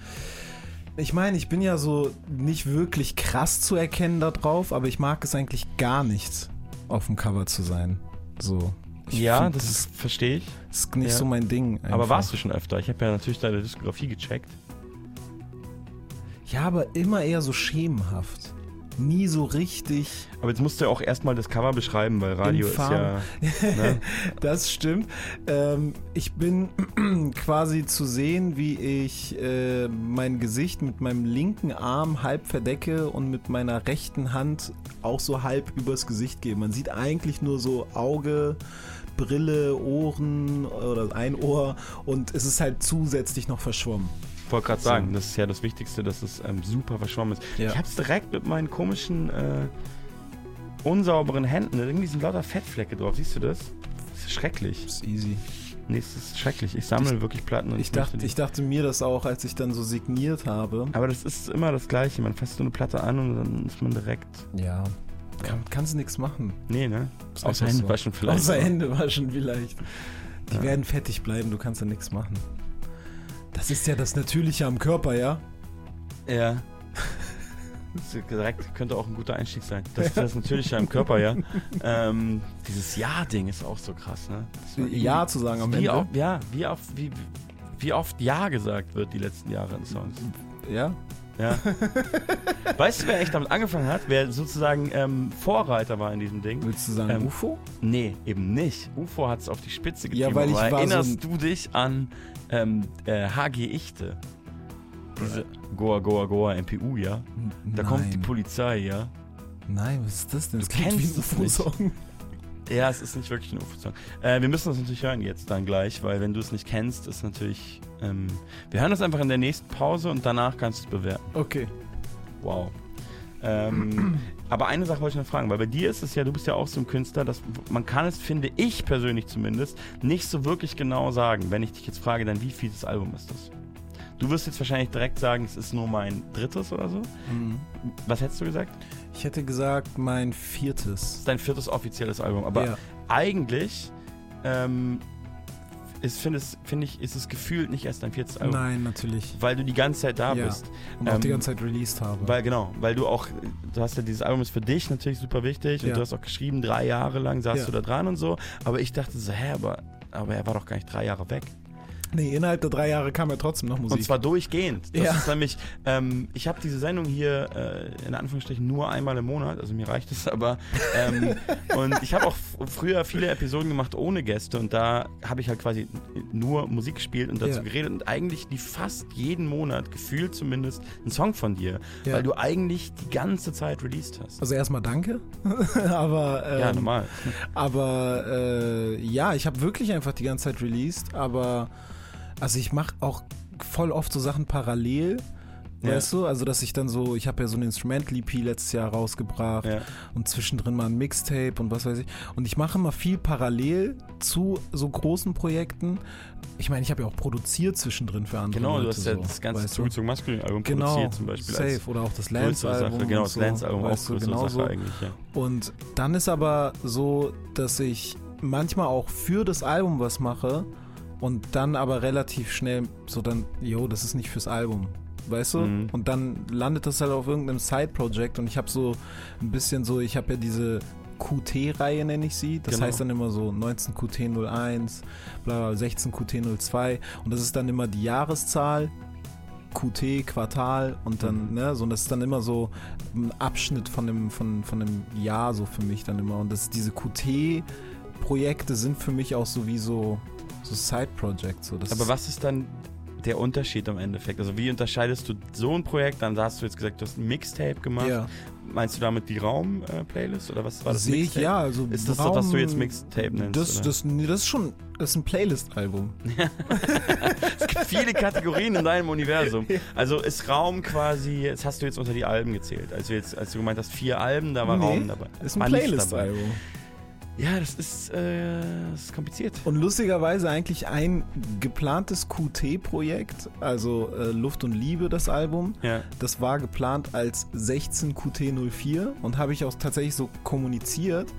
Speaker 6: ich meine, ich bin ja so nicht wirklich krass zu erkennen da drauf, aber ich mag es eigentlich gar nicht, auf dem Cover zu sein. So. Ich
Speaker 2: ja, das ist, verstehe ich.
Speaker 6: ist nicht
Speaker 2: ja.
Speaker 6: so mein Ding.
Speaker 2: Aber
Speaker 6: einfach.
Speaker 2: warst du schon öfter? Ich habe ja natürlich deine Diskografie gecheckt.
Speaker 6: Ja, aber immer eher so schemenhaft. Nie so richtig.
Speaker 2: Aber jetzt musst du ja auch erstmal das Cover beschreiben, weil Radio ist ja. Ne?
Speaker 6: Das stimmt. Ähm, ich bin quasi zu sehen, wie ich äh, mein Gesicht mit meinem linken Arm halb verdecke und mit meiner rechten Hand auch so halb übers Gesicht gehe. Man sieht eigentlich nur so Auge, Brille, Ohren oder ein Ohr und es ist halt zusätzlich noch verschwommen.
Speaker 2: Ich wollte gerade sagen, das ist ja das Wichtigste, dass es ähm, super verschwommen ist.
Speaker 6: Ja.
Speaker 2: Ich habe es direkt mit meinen komischen, äh, unsauberen Händen. Irgendwie sind lauter Fettflecke drauf. Siehst du das? Das ist schrecklich.
Speaker 6: ist easy.
Speaker 2: Nee, es ist schrecklich. Ich sammle wirklich Platten und
Speaker 6: Ich dachte, ich dachte mir das auch, als ich dann so signiert habe.
Speaker 2: Aber das ist immer das Gleiche. Man fasst so eine Platte an und dann ist man direkt.
Speaker 6: Ja. Kann, kannst nichts machen.
Speaker 2: Nee, ne?
Speaker 6: Ist
Speaker 2: Außer Hände
Speaker 6: so.
Speaker 2: waschen vielleicht.
Speaker 6: Außer Hände waschen vielleicht. Die
Speaker 2: Ja.
Speaker 6: werden fettig bleiben, du kannst ja nichts machen. Das ist ja das Natürliche am Körper, ja?
Speaker 2: Ja. Direkt könnte auch ein guter Einstieg sein. Das ist das Natürliche im Körper, ja. Ähm, dieses Ja-Ding ist auch so krass, ne?
Speaker 6: Ja zu sagen am
Speaker 2: wie
Speaker 6: Ende.
Speaker 2: Oft, ja, wie oft, wie, wie oft Ja gesagt wird die letzten Jahre in Songs.
Speaker 6: Ja?
Speaker 2: Ja. weißt du, wer echt damit angefangen hat? Wer sozusagen ähm, Vorreiter war in diesem Ding?
Speaker 6: Willst du sagen
Speaker 2: Ähm,
Speaker 6: UFO?
Speaker 2: Nee, eben nicht. UFO hat es auf die Spitze
Speaker 6: Ja,
Speaker 2: getrieben.
Speaker 6: weil ich war so
Speaker 2: erinnerst
Speaker 6: ein-
Speaker 2: du dich an ähm, äh, HG Ichte? Diese Goa, Goa, Goa, MPU, ja? Da kommt die Polizei, ja?
Speaker 6: Nein, was ist das denn? Das
Speaker 2: Du
Speaker 6: klingt wie ein
Speaker 2: kennst es nicht.
Speaker 6: UFO-Song.
Speaker 2: Ja, es ist nicht wirklich ein UFO-Song. Äh, wir müssen das natürlich hören jetzt dann gleich, weil wenn du es nicht kennst, ist natürlich. Ähm, wir hören das einfach in der nächsten Pause und danach kannst du es bewerten.
Speaker 6: Okay.
Speaker 2: Wow. Ähm, aber eine Sache wollte ich noch fragen, weil bei dir ist es ja, du bist ja auch so ein Künstler, dass man kann es, finde ich persönlich zumindest, nicht so wirklich genau sagen. Wenn ich dich jetzt frage, dann wie viel das Album ist das? Du wirst jetzt wahrscheinlich direkt sagen, es ist nur mein drittes oder so.
Speaker 6: Mhm.
Speaker 2: Was hättest du gesagt?
Speaker 6: Ich hätte gesagt, mein
Speaker 2: Es
Speaker 6: viertes.
Speaker 2: ist dein viertes offizielles Album. Aber
Speaker 6: ja.
Speaker 2: eigentlich ähm, finde finde ich, ist es gefühlt nicht erst dein viertes Album.
Speaker 6: Nein, natürlich.
Speaker 2: Weil du die ganze Zeit da
Speaker 6: Ja.
Speaker 2: bist.
Speaker 6: Und auch die
Speaker 2: Ähm,
Speaker 6: ganze Zeit released habe.
Speaker 2: Weil genau, weil du auch, du hast ja dieses Album ist für dich natürlich super wichtig
Speaker 6: Ja.
Speaker 2: und du hast auch geschrieben, drei Jahre lang saßt
Speaker 6: Ja.
Speaker 2: du da dran und so. Aber ich dachte so, hä, aber, aber er war doch gar nicht drei Jahre weg.
Speaker 6: Nee, innerhalb der drei Jahre kam ja trotzdem noch Musik.
Speaker 2: Und zwar durchgehend. Das
Speaker 6: Ja.
Speaker 2: ist nämlich, ähm, ich habe diese Sendung hier äh, in Anführungsstrichen nur einmal im Monat, also mir reicht es, aber ähm, und ich habe auch früher viele Episoden gemacht ohne Gäste und da habe ich halt quasi nur Musik gespielt und dazu
Speaker 6: Ja.
Speaker 2: geredet und eigentlich lief fast jeden Monat, gefühlt zumindest, ein Song von dir,
Speaker 6: Ja.
Speaker 2: weil du eigentlich die ganze Zeit released hast.
Speaker 6: also erstmal danke. aber ähm,
Speaker 2: ja, normal.
Speaker 6: Aber äh, ja, ich habe wirklich einfach die ganze Zeit released, aber also ich mache auch voll oft so Sachen parallel.
Speaker 2: Ja.
Speaker 6: Weißt du, also dass ich dann so, ich habe ja so ein Instrumental-EP letztes Jahr rausgebracht
Speaker 2: Ja.
Speaker 6: und zwischendrin mal ein Mixtape und was weiß ich. Und ich mache immer viel parallel zu so großen Projekten. Ich meine, ich habe ja auch produziert zwischendrin für andere
Speaker 2: Genau,
Speaker 6: Leute.
Speaker 2: du hast ja
Speaker 6: so,
Speaker 2: das ganze
Speaker 6: weißt du?
Speaker 2: Zugezogen Maskulin Album
Speaker 6: Genau,
Speaker 2: produziert zum Beispiel.
Speaker 6: safe. Oder auch das Lance-Album.
Speaker 2: Genau, das
Speaker 6: so,
Speaker 2: Lance-Album auch größere
Speaker 6: genauso.
Speaker 2: Sache eigentlich, ja.
Speaker 6: Und dann ist aber so, dass ich manchmal auch für das Album was mache und dann aber relativ schnell so dann, yo, das ist nicht fürs Album. Weißt du?
Speaker 2: Mhm.
Speaker 6: Und dann landet das halt auf irgendeinem Side-Project und ich habe so ein bisschen so, ich habe ja diese QT-Reihe, nenne ich sie. Das
Speaker 2: Genau.
Speaker 6: heißt dann immer so 19 QT01, bla, bla 16 QT02 und das ist dann immer die Jahreszahl. QT, Quartal und dann,
Speaker 2: Mhm.
Speaker 6: ne, so, und das ist dann immer so ein Abschnitt von dem, von, von dem Jahr so für mich dann immer. Und das, diese QT-Projekte sind für mich auch so wie so, Side-Projects. So.
Speaker 2: Aber was ist dann der Unterschied im Endeffekt? Also wie unterscheidest du so ein Projekt? Dann hast du jetzt gesagt, du hast ein Mixtape gemacht.
Speaker 6: Ja.
Speaker 2: Meinst du damit die Raum-Playlist oder was war das?
Speaker 6: Sehe ich, ja. Also
Speaker 2: Ist das
Speaker 6: Raum,
Speaker 2: das, was du jetzt Mixtape nennst?
Speaker 6: Das,
Speaker 2: oder?
Speaker 6: das, nee, das ist schon, das ist ein Playlist-Album.
Speaker 2: es gibt viele Kategorien in deinem Universum. Also ist Raum quasi, das hast du jetzt unter die Alben gezählt. Also jetzt, als du gemeint hast, vier Alben, da war
Speaker 6: Nee,
Speaker 2: Raum dabei.
Speaker 6: Ist ein. Playlist-Album.
Speaker 2: Ja, das ist, äh, das ist kompliziert.
Speaker 6: Und lustigerweise eigentlich ein geplantes QT-Projekt, also äh, Luft und Liebe, das Album.
Speaker 2: Ja.
Speaker 6: Das war geplant als 16 QT04 und habe ich auch tatsächlich so kommuniziert,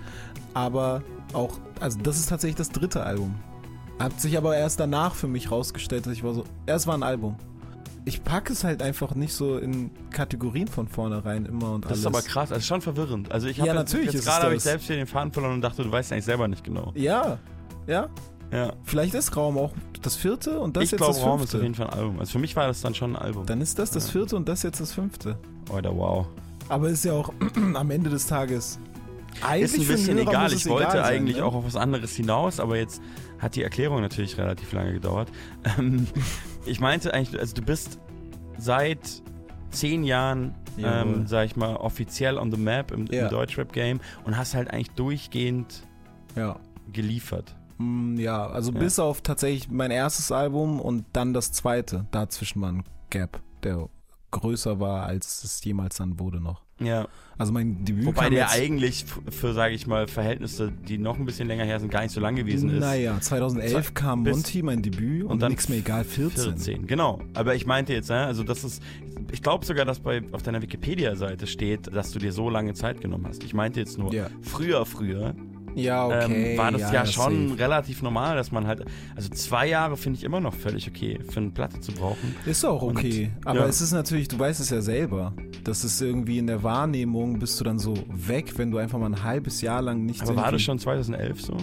Speaker 6: aber auch, also das ist tatsächlich das dritte Album. Hat sich aber erst danach für mich rausgestellt, dass ich war so, erst war ein Album. Ich packe es halt einfach nicht so in Kategorien von vornherein immer und
Speaker 2: Das
Speaker 6: alles.
Speaker 2: ist aber krass, also schon verwirrend. Also ich
Speaker 6: Ja,
Speaker 2: habe
Speaker 6: natürlich
Speaker 2: jetzt,
Speaker 6: ist
Speaker 2: jetzt gerade habe ich
Speaker 6: das.
Speaker 2: selbst hier den Faden verloren und dachte, du weißt eigentlich selber nicht genau.
Speaker 6: Ja, ja.
Speaker 2: Ja.
Speaker 6: Vielleicht ist Raum auch das vierte und das
Speaker 2: ich
Speaker 6: jetzt
Speaker 2: glaube,
Speaker 6: das
Speaker 2: Raum ist
Speaker 6: fünfte.
Speaker 2: auf jeden Fall ein Album. Also für mich war das dann schon ein Album.
Speaker 6: Dann ist das das vierte und das jetzt das fünfte.
Speaker 2: Oder wow.
Speaker 6: Aber ist ja auch am Ende des Tages eigentlich
Speaker 2: Ist ein bisschen egal. Ich wollte
Speaker 6: egal sein,
Speaker 2: eigentlich
Speaker 6: ne?
Speaker 2: auch auf was anderes hinaus, aber jetzt hat die Erklärung natürlich relativ lange gedauert. Ich meinte eigentlich, also du bist seit zehn Jahren, ähm, sag ich mal, offiziell on the map im,
Speaker 6: Ja.
Speaker 2: im Deutschrap-Game und hast halt eigentlich durchgehend
Speaker 6: Ja.
Speaker 2: geliefert.
Speaker 6: Mm, Ja, also
Speaker 2: Ja.
Speaker 6: bis auf tatsächlich mein erstes Album und dann das zweite. Dazwischen war ein Gap, der größer war, als es jemals dann wurde noch.
Speaker 2: Ja.
Speaker 6: Also mein Debüt
Speaker 2: Wobei der eigentlich für, sage ich mal, Verhältnisse, die noch ein bisschen länger her sind, gar nicht so lang gewesen ist.
Speaker 6: Naja, 2011
Speaker 2: Zwei-
Speaker 6: kam Monty, mein Debüt, und,
Speaker 2: und dann
Speaker 6: nichts mehr egal, 14.
Speaker 2: 14, genau. Aber ich meinte jetzt, ne, also das ist, ich glaube sogar, dass bei auf deiner Wikipedia-Seite steht, dass du dir so lange Zeit genommen hast. Ich meinte jetzt nur,
Speaker 6: Ja.
Speaker 2: früher, früher
Speaker 6: Ja, okay.
Speaker 2: ähm, war das ja, schon
Speaker 6: safe.
Speaker 2: relativ normal, dass man halt, also zwei Jahre finde ich immer noch völlig okay, für eine Platte zu brauchen.
Speaker 6: Ist auch
Speaker 2: Und-
Speaker 6: okay. Aber
Speaker 2: ja.
Speaker 6: es ist natürlich, du weißt es ja selber. Das ist irgendwie in der Wahrnehmung, bist du dann so weg, wenn du einfach mal ein halbes Jahr lang nicht
Speaker 2: Aber war das schon 2011 so?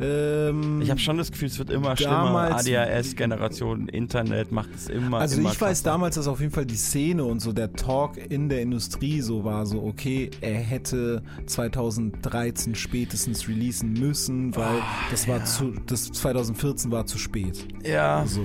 Speaker 6: Ähm,
Speaker 2: Ich habe schon das Gefühl, es wird immer schlimmer. ADHS-Generation, Internet macht es immer,
Speaker 6: Also
Speaker 2: immer
Speaker 6: ich weiß
Speaker 2: krasser.
Speaker 6: damals, dass auf jeden Fall die Szene und so der Talk in der Industrie so war, so okay, er hätte 2013 spätestens releasen müssen, weil
Speaker 2: Ah,
Speaker 6: das war zu, das 2014 war zu spät.
Speaker 2: Ja,
Speaker 6: So.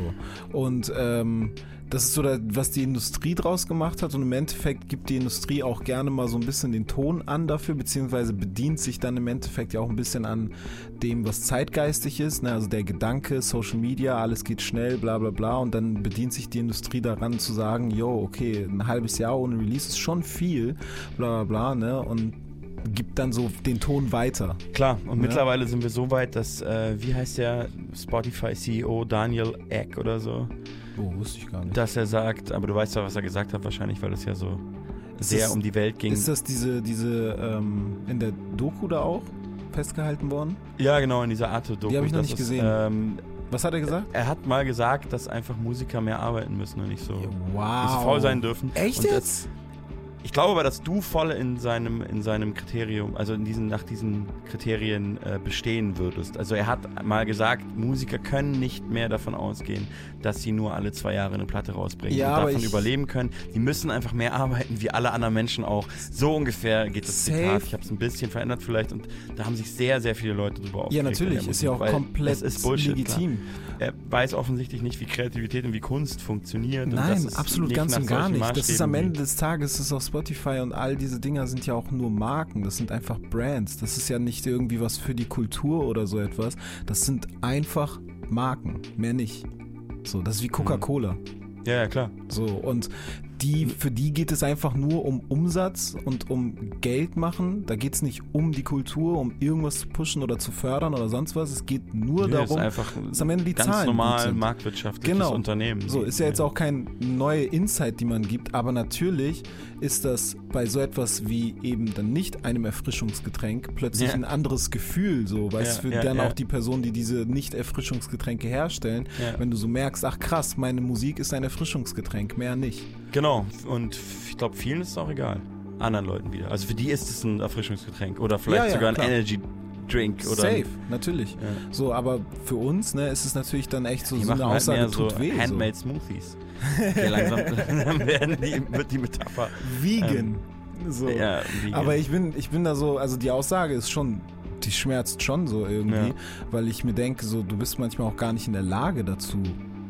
Speaker 6: Und ähm, das ist so, da, was die Industrie draus gemacht hat und im Endeffekt gibt die Industrie auch gerne mal so ein bisschen den Ton an dafür, beziehungsweise bedient sich dann im Endeffekt ja auch ein bisschen an dem, was zeitgeistig ist, ne? also der Gedanke, Social Media, alles geht schnell, bla bla bla und dann bedient sich die Industrie daran zu sagen, yo, okay, ein halbes Jahr ohne Release ist schon viel, bla bla bla, ne? und gibt dann so den Ton weiter.
Speaker 2: Klar, und
Speaker 6: Ja.
Speaker 2: mittlerweile sind wir so weit, dass, äh, wie heißt der Spotify-CEO Daniel Eck oder so,
Speaker 6: Oh, wusste ich gar nicht.
Speaker 2: dass er sagt, aber du weißt ja, was er gesagt hat, wahrscheinlich, weil es ja so
Speaker 6: Ist
Speaker 2: sehr
Speaker 6: das-
Speaker 2: um die Welt ging.
Speaker 6: Ist das diese, diese ähm, in der Doku da auch festgehalten worden?
Speaker 2: ja, genau, in dieser Art Doku.
Speaker 6: Die hab ich noch
Speaker 2: das
Speaker 6: nicht
Speaker 2: ist,
Speaker 6: gesehen.
Speaker 2: Ähm,
Speaker 6: Was hat er gesagt?
Speaker 2: er hat mal gesagt, dass einfach Musiker mehr arbeiten müssen und nicht so,
Speaker 6: Wow.
Speaker 2: nicht so faul sein dürfen.
Speaker 6: Echt
Speaker 2: und
Speaker 6: jetzt?
Speaker 2: Ich glaube aber, dass du voll in seinem, in seinem Kriterium, also in diesen, nach diesen Kriterien äh, bestehen würdest. Also er hat mal gesagt, Musiker können nicht mehr davon ausgehen, dass sie nur alle zwei Jahre eine Platte rausbringen
Speaker 6: Ja,
Speaker 2: und davon überleben können. Die müssen einfach mehr arbeiten, wie alle anderen Menschen auch. So ungefähr geht das
Speaker 6: Safe.
Speaker 2: Zitat. Ich habe es ein bisschen verändert vielleicht und da haben sich sehr, sehr viele Leute drüber aufgeregt.
Speaker 6: Ja, natürlich. Ist ja auch komplett
Speaker 2: ist
Speaker 6: legitim.
Speaker 2: Klar. Er weiß offensichtlich nicht, wie Kreativität und wie Kunst funktioniert.
Speaker 6: Nein, absolut ganz und gar nicht. Das ist am
Speaker 2: Maßstäben
Speaker 6: Ende des Tages, ist auf Spotify und all diese Dinger sind ja auch nur Marken. Das sind einfach Brands. Das ist ja nicht irgendwie was für die Kultur oder so etwas. Das sind einfach Marken. Mehr nicht. So, das ist wie Coca-Cola.
Speaker 2: Ja, ja, klar.
Speaker 6: So, und die, für die geht es einfach nur um Umsatz und um Geld machen. Da geht es nicht um die Kultur, um irgendwas zu pushen oder zu fördern oder sonst was. Es geht nur
Speaker 2: Nee,
Speaker 6: darum,
Speaker 2: ist einfach
Speaker 6: dass am Ende die
Speaker 2: ganz
Speaker 6: Zahlen
Speaker 2: normal marktwirtschaftliches
Speaker 6: Genau.
Speaker 2: Unternehmen.
Speaker 6: So, ist ja jetzt auch kein neue Insight, die man gibt, aber natürlich ist das bei so etwas wie eben dann nicht einem Erfrischungsgetränk plötzlich
Speaker 2: Ja.
Speaker 6: ein anderes Gefühl, so, weißt
Speaker 2: Ja,
Speaker 6: für
Speaker 2: ja,
Speaker 6: dann
Speaker 2: ja.
Speaker 6: auch die Person, die diese Nicht-Erfrischungsgetränke herstellen,
Speaker 2: Ja.
Speaker 6: wenn du so merkst, ach krass, meine Musik ist ein Erfrischungsgetränk, mehr nicht.
Speaker 2: Genau. Und ich glaube, vielen ist es auch egal. Anderen Leuten wieder. Also für die ist es ein Erfrischungsgetränk oder vielleicht
Speaker 6: Ja, ja,
Speaker 2: sogar ein
Speaker 6: klar.
Speaker 2: Energy Drink oder
Speaker 6: Safe, natürlich.
Speaker 2: Ja.
Speaker 6: So, aber für uns, ne, ist es natürlich dann echt so,
Speaker 2: Die
Speaker 6: so eine
Speaker 2: halt
Speaker 6: Aussage
Speaker 2: so
Speaker 6: tut weh.
Speaker 2: Handmade Smoothies. Okay, langsam dann werden die, wird die Metapher.
Speaker 6: So. Vegan. so.
Speaker 2: Ja, vegan.
Speaker 6: Aber ich bin, ich bin da so, also die Aussage ist schon, die schmerzt schon so irgendwie,
Speaker 2: Ja.
Speaker 6: weil ich mir denke, so, du bist manchmal auch gar nicht in der Lage dazu,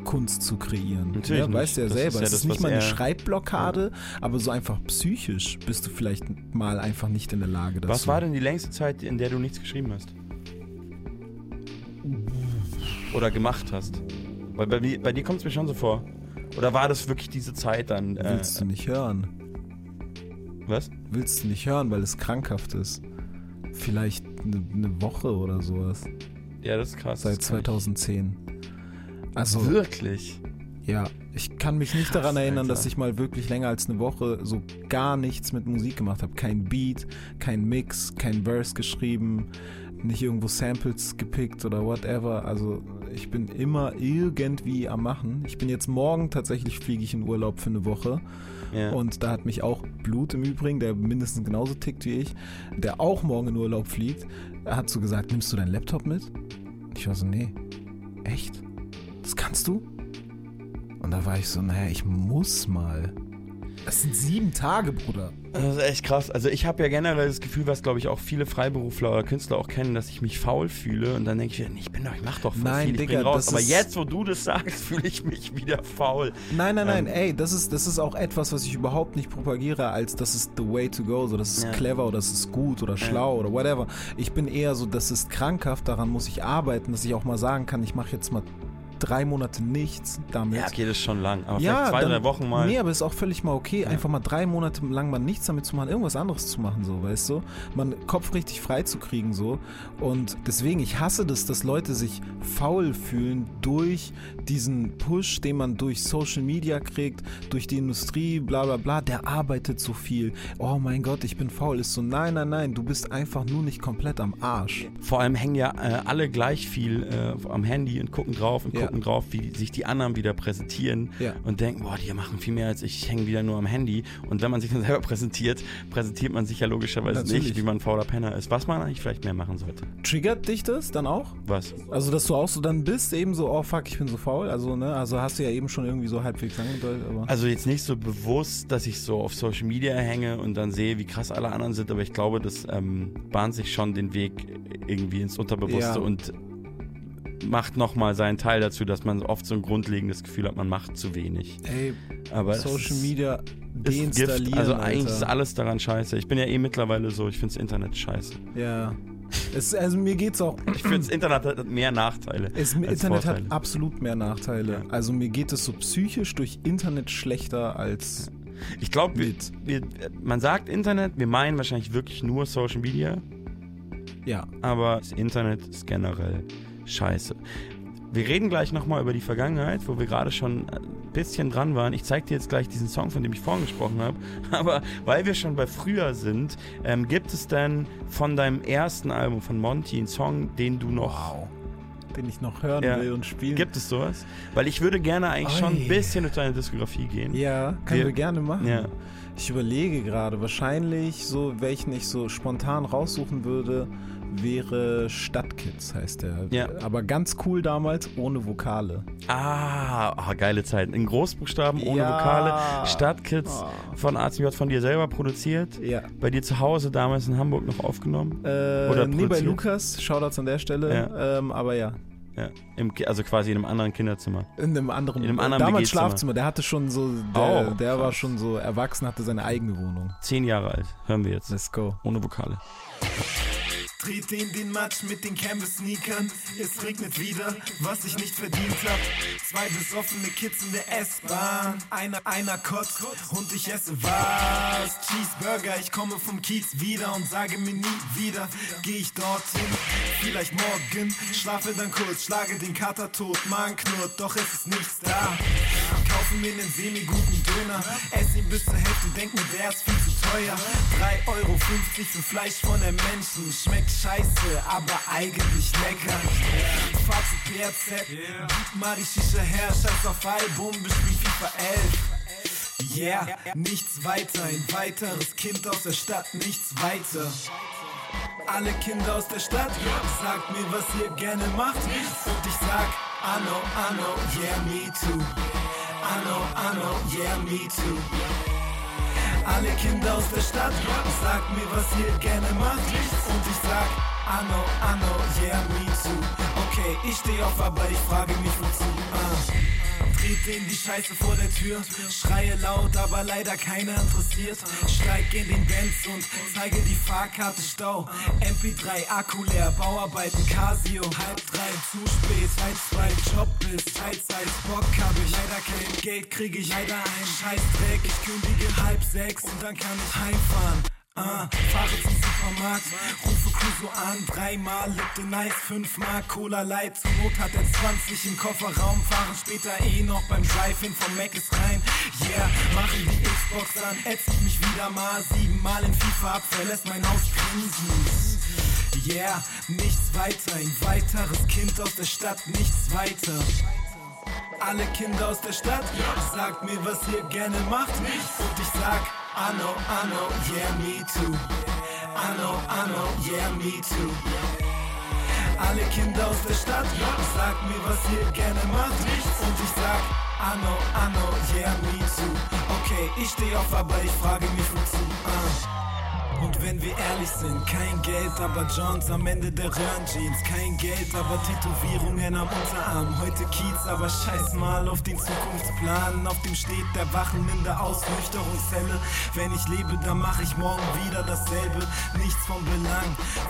Speaker 6: Kunst zu kreieren.
Speaker 2: Natürlich
Speaker 6: ja, weißt du ja
Speaker 2: Das ist
Speaker 6: selber.
Speaker 2: ja
Speaker 6: es
Speaker 2: das,
Speaker 6: ist nicht mal eine Schreibblockade, aber so einfach psychisch bist du vielleicht mal einfach nicht in der Lage dazu.
Speaker 2: Was war denn die längste Zeit, in der du nichts geschrieben hast? Oder gemacht hast? Weil bei, bei dir kommt es mir schon so vor. Oder war das wirklich diese Zeit dann? Äh,
Speaker 6: Willst du nicht hören?
Speaker 2: was?
Speaker 6: Willst du nicht hören, weil es krankhaft ist? Vielleicht eine, eine Woche oder sowas.
Speaker 2: Ja, das ist krass.
Speaker 6: Seit
Speaker 2: das kann
Speaker 6: 2010. Also,
Speaker 2: Ich. Wirklich?
Speaker 6: ja, ich kann mich nicht daran erinnern,
Speaker 2: Alter.
Speaker 6: dass ich mal wirklich länger als eine Woche so gar nichts mit Musik gemacht habe. Kein Beat, kein Mix, kein Verse geschrieben, nicht irgendwo Samples gepickt oder whatever. Also ich bin immer irgendwie am Machen. Ich bin jetzt morgen tatsächlich fliege ich in Urlaub für eine Woche.
Speaker 2: Ja.
Speaker 6: Und da hat mich auch Blut im Übrigen, der mindestens genauso tickt wie ich, der auch morgen in Urlaub fliegt, hat so gesagt, nimmst du deinen Laptop mit? Ich war so, nee. Echt? Das kannst du? Und da war ich so, naja, ich muss mal. Das sind sieben Tage, Bruder.
Speaker 2: Das ist echt krass. Also ich habe ja generell das Gefühl, was glaube ich auch viele Freiberufler oder Künstler auch kennen, dass ich mich faul fühle und dann denke ich, ich bin doch, ich mach doch voll
Speaker 6: Nein,
Speaker 2: viel, ich
Speaker 6: Digga,
Speaker 2: raus. Aber jetzt, wo du das sagst, fühle ich mich wieder faul.
Speaker 6: Nein, nein, nein,
Speaker 2: Ähm.
Speaker 6: ey, das ist, das ist auch etwas, was ich überhaupt nicht propagiere, als das ist the way to go, so das ist
Speaker 2: Ja.
Speaker 6: clever oder das ist gut oder schlau oder whatever. Ich bin eher so, das ist krankhaft, daran muss ich arbeiten, dass ich auch mal sagen kann, ich mache jetzt mal drei Monate nichts damit.
Speaker 2: Ja, okay, das ist schon lang. Aber
Speaker 6: Ja,
Speaker 2: vielleicht zwei,
Speaker 6: dann-
Speaker 2: drei Wochen mal.
Speaker 6: Nee, aber ist auch völlig mal okay, einfach mal drei Monate lang mal nichts damit zu machen, irgendwas anderes zu machen, so, weißt du? Man Kopf richtig frei zu kriegen, so. Und deswegen, ich hasse das, dass Leute sich faul fühlen durch diesen Push, den man durch Social Media kriegt, durch die Industrie, bla bla bla, der arbeitet so viel. Oh mein Gott, ich bin faul. Ist so, nein, nein, nein, du bist einfach nur nicht komplett am Arsch.
Speaker 2: Vor allem hängen ja äh, alle gleich viel äh, am Handy und gucken drauf und
Speaker 6: Ja.
Speaker 2: Gucken drauf, wie sich die anderen wieder präsentieren
Speaker 6: Ja.
Speaker 2: und denken, boah, die machen viel mehr als ich, ich hänge wieder nur am Handy. Und wenn man sich dann selber präsentiert, präsentiert man sich ja logischerweise
Speaker 6: Natürlich.
Speaker 2: nicht, wie man ein fauler Penner ist. Was man eigentlich vielleicht mehr machen sollte.
Speaker 6: Triggert dich das dann auch?
Speaker 2: Was?
Speaker 6: Also, dass du auch so dann bist, eben so, oh fuck, ich bin so faul. Also, ne, also hast du ja eben schon irgendwie so halbwegs angedeutet, aber.
Speaker 2: Also jetzt nicht so bewusst, dass ich so auf Social Media hänge und dann sehe, wie krass alle anderen sind, aber ich glaube, das ähm, bahnt sich schon den Weg irgendwie ins Unterbewusste
Speaker 6: Ja.
Speaker 2: und macht nochmal seinen Teil dazu, dass man oft so ein grundlegendes Gefühl hat, man macht zu wenig.
Speaker 6: Ey,
Speaker 2: Aber
Speaker 6: Social
Speaker 2: ist-
Speaker 6: Media deinstallieren.
Speaker 2: Gift. Also eigentlich
Speaker 6: Alter.
Speaker 2: ist alles daran scheiße. Ich bin ja eh mittlerweile so, ich finde das Internet scheiße.
Speaker 6: Ja. Es, also mir geht's auch.
Speaker 2: Ich finde das Internet hat mehr Nachteile.
Speaker 6: Es, Internet
Speaker 2: Vorteile.
Speaker 6: hat absolut mehr Nachteile.
Speaker 2: Ja.
Speaker 6: Also mir geht es so psychisch durch Internet schlechter als.
Speaker 2: Ich glaube, man sagt Internet, wir meinen wahrscheinlich wirklich nur Social Media.
Speaker 6: Ja.
Speaker 2: aber das Internet ist generell scheiße. Wir reden gleich nochmal über die Vergangenheit, wo wir gerade schon ein bisschen dran waren. Ich zeige dir jetzt gleich diesen Song, von dem ich vorhin gesprochen habe. Aber weil wir schon bei früher sind, ähm, gibt es denn von deinem ersten Album von Monty einen Song, den du noch...
Speaker 6: Den ich noch hören
Speaker 2: Ja.
Speaker 6: will und spielen.
Speaker 2: Gibt es sowas? Weil ich würde gerne eigentlich schon
Speaker 6: Oi.
Speaker 2: ein bisschen durch deine Diskografie gehen.
Speaker 6: Ja, können
Speaker 2: Wir-
Speaker 6: wir, gerne machen.
Speaker 2: Ja.
Speaker 6: Ich überlege gerade, wahrscheinlich so, welchen ich so spontan raussuchen würde, wäre Stadtkids, heißt der.
Speaker 2: Ja.
Speaker 6: Aber ganz cool damals, ohne Vokale.
Speaker 2: Ah, ah, geile Zeit. In Großbuchstaben, ohne
Speaker 6: Ja.
Speaker 2: Vokale. Stadtkids von ACJ von dir selber produziert.
Speaker 6: Ja.
Speaker 2: Bei dir zu Hause damals in Hamburg noch aufgenommen.
Speaker 6: Äh,
Speaker 2: Oder
Speaker 6: nee, bei? Lukas, Shoutouts an der Stelle. Ähm, aber ja,
Speaker 2: Ja, im, also quasi in einem anderen Kinderzimmer.
Speaker 6: in einem anderen,
Speaker 2: In einem anderen
Speaker 6: damals. Schlafzimmer. Der hatte schon so, der,
Speaker 2: Oh,
Speaker 6: der war schon so erwachsen, hatte seine eigene Wohnung.
Speaker 2: Zehn Jahre alt. Hören wir jetzt.
Speaker 6: Let's go.
Speaker 2: Ohne Vokale.
Speaker 3: Dreht in den Matsch mit den Canvas-Sneakern. Es regnet wieder, was ich nicht verdient hab. Zwei besoffene Kids in der S-Bahn. Einer, einer kotzt und ich esse was. Cheeseburger, ich komme vom Kiez wieder und sage mir nie wieder. Geh ich dorthin, vielleicht morgen. Schlafe dann kurz, schlage den Kater tot. Magen knurrt, doch es ist nichts da. Kaufe mir einen semi-guten Döner. Ess ihn bis zur Hälfte, denk mir, der ist viel zu teuer. 3,50 Euro für Fleisch von einem Menschen. Schmeckt scheiße, aber eigentlich lecker. Fahr zu PRZ, gib mal die Shisha her. Scheiß auf Album, bespiel FIFA 11. Yeah, nichts weiter, ein weiteres Kind aus der Stadt, nichts weiter. Alle Kinder aus der Stadt, sagt mir, was ihr gerne macht. Und ich sag, Anno, Anno, yeah, me too. Anno, Anno, yeah, me too. Alle Kinder aus der Stadt, sagt mir, was ihr gerne macht. Und ich sag, Anno, Anno, yeah, me too. Okay, ich steh auf, aber ich frage mich wozu. Ah.
Speaker 6: Trete in die Scheiße vor der Tür, schreie laut, aber leider keiner interessiert. Steig in den Benz und zeige die Fahrkarte Stau. MP3, Akku leer, Bauarbeiten, Casio. Halb drei, zu spät, halb zwei, Job ist, Teilzeit, Bock hab ich. Leider kein Geld, krieg ich leider ein. Scheißdreck, ich kündige halb sechs und dann kann ich heimfahren. Ah, fahre zum Supermarkt, rufe Kuso an, dreimal Lipton Nice, fünfmal Cola Light. Zur Not hat er 20 im Kofferraum, fahren später eh noch beim Drive-In vom Mac ist rein. Yeah, machen die Xbox an, ätz ich mich wieder mal, siebenmal in FIFA ab, verlässt mein Haus grinsend. Yeah, nichts weiter, ein weiteres Kind aus der Stadt, nichts weiter. Alle Kinder aus der Stadt, sagt mir, was ihr gerne macht. Und ich sag, I know, yeah, me too. I know, yeah, me too. Alle Kinder aus der Stadt, sagt mir, was ihr gerne macht. Und ich sag, I know, yeah, me too. Okay, ich steh auf, aber ich frage mich wozu. Uh. Und wenn wir ehrlich sind, kein Geld, aber Johns am Ende der Röhrenjeans. Kein Geld, aber Tätowierungen am Unterarm. Heute Kiez, aber scheiß mal auf den Zukunftsplan. Auf dem steht der Wachen in der Ausnüchterungszelle. Wenn ich lebe, dann mach ich morgen wieder dasselbe. Nichts von Belang,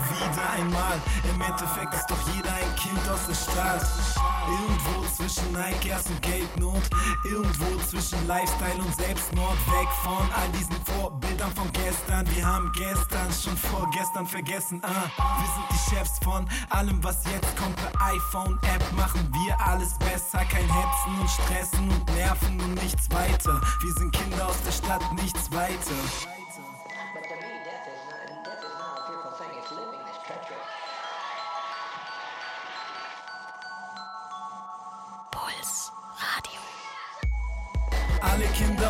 Speaker 6: wieder einmal. Im Endeffekt ist doch jeder ein Kind aus der Stadt. Irgendwo zwischen Nike und Geldnot. Irgendwo zwischen Lifestyle und Selbstmord. Weg von all diesen Vorbildern von gestern. Wir haben gestern schon vorgestern vergessen. Ah, wir sind die Chefs von allem, was jetzt kommt. Per iPhone-App machen wir alles besser. Kein Hetzen und Stressen und Nerven und nichts weiter. Wir sind Kinder aus der Stadt, nichts weiter.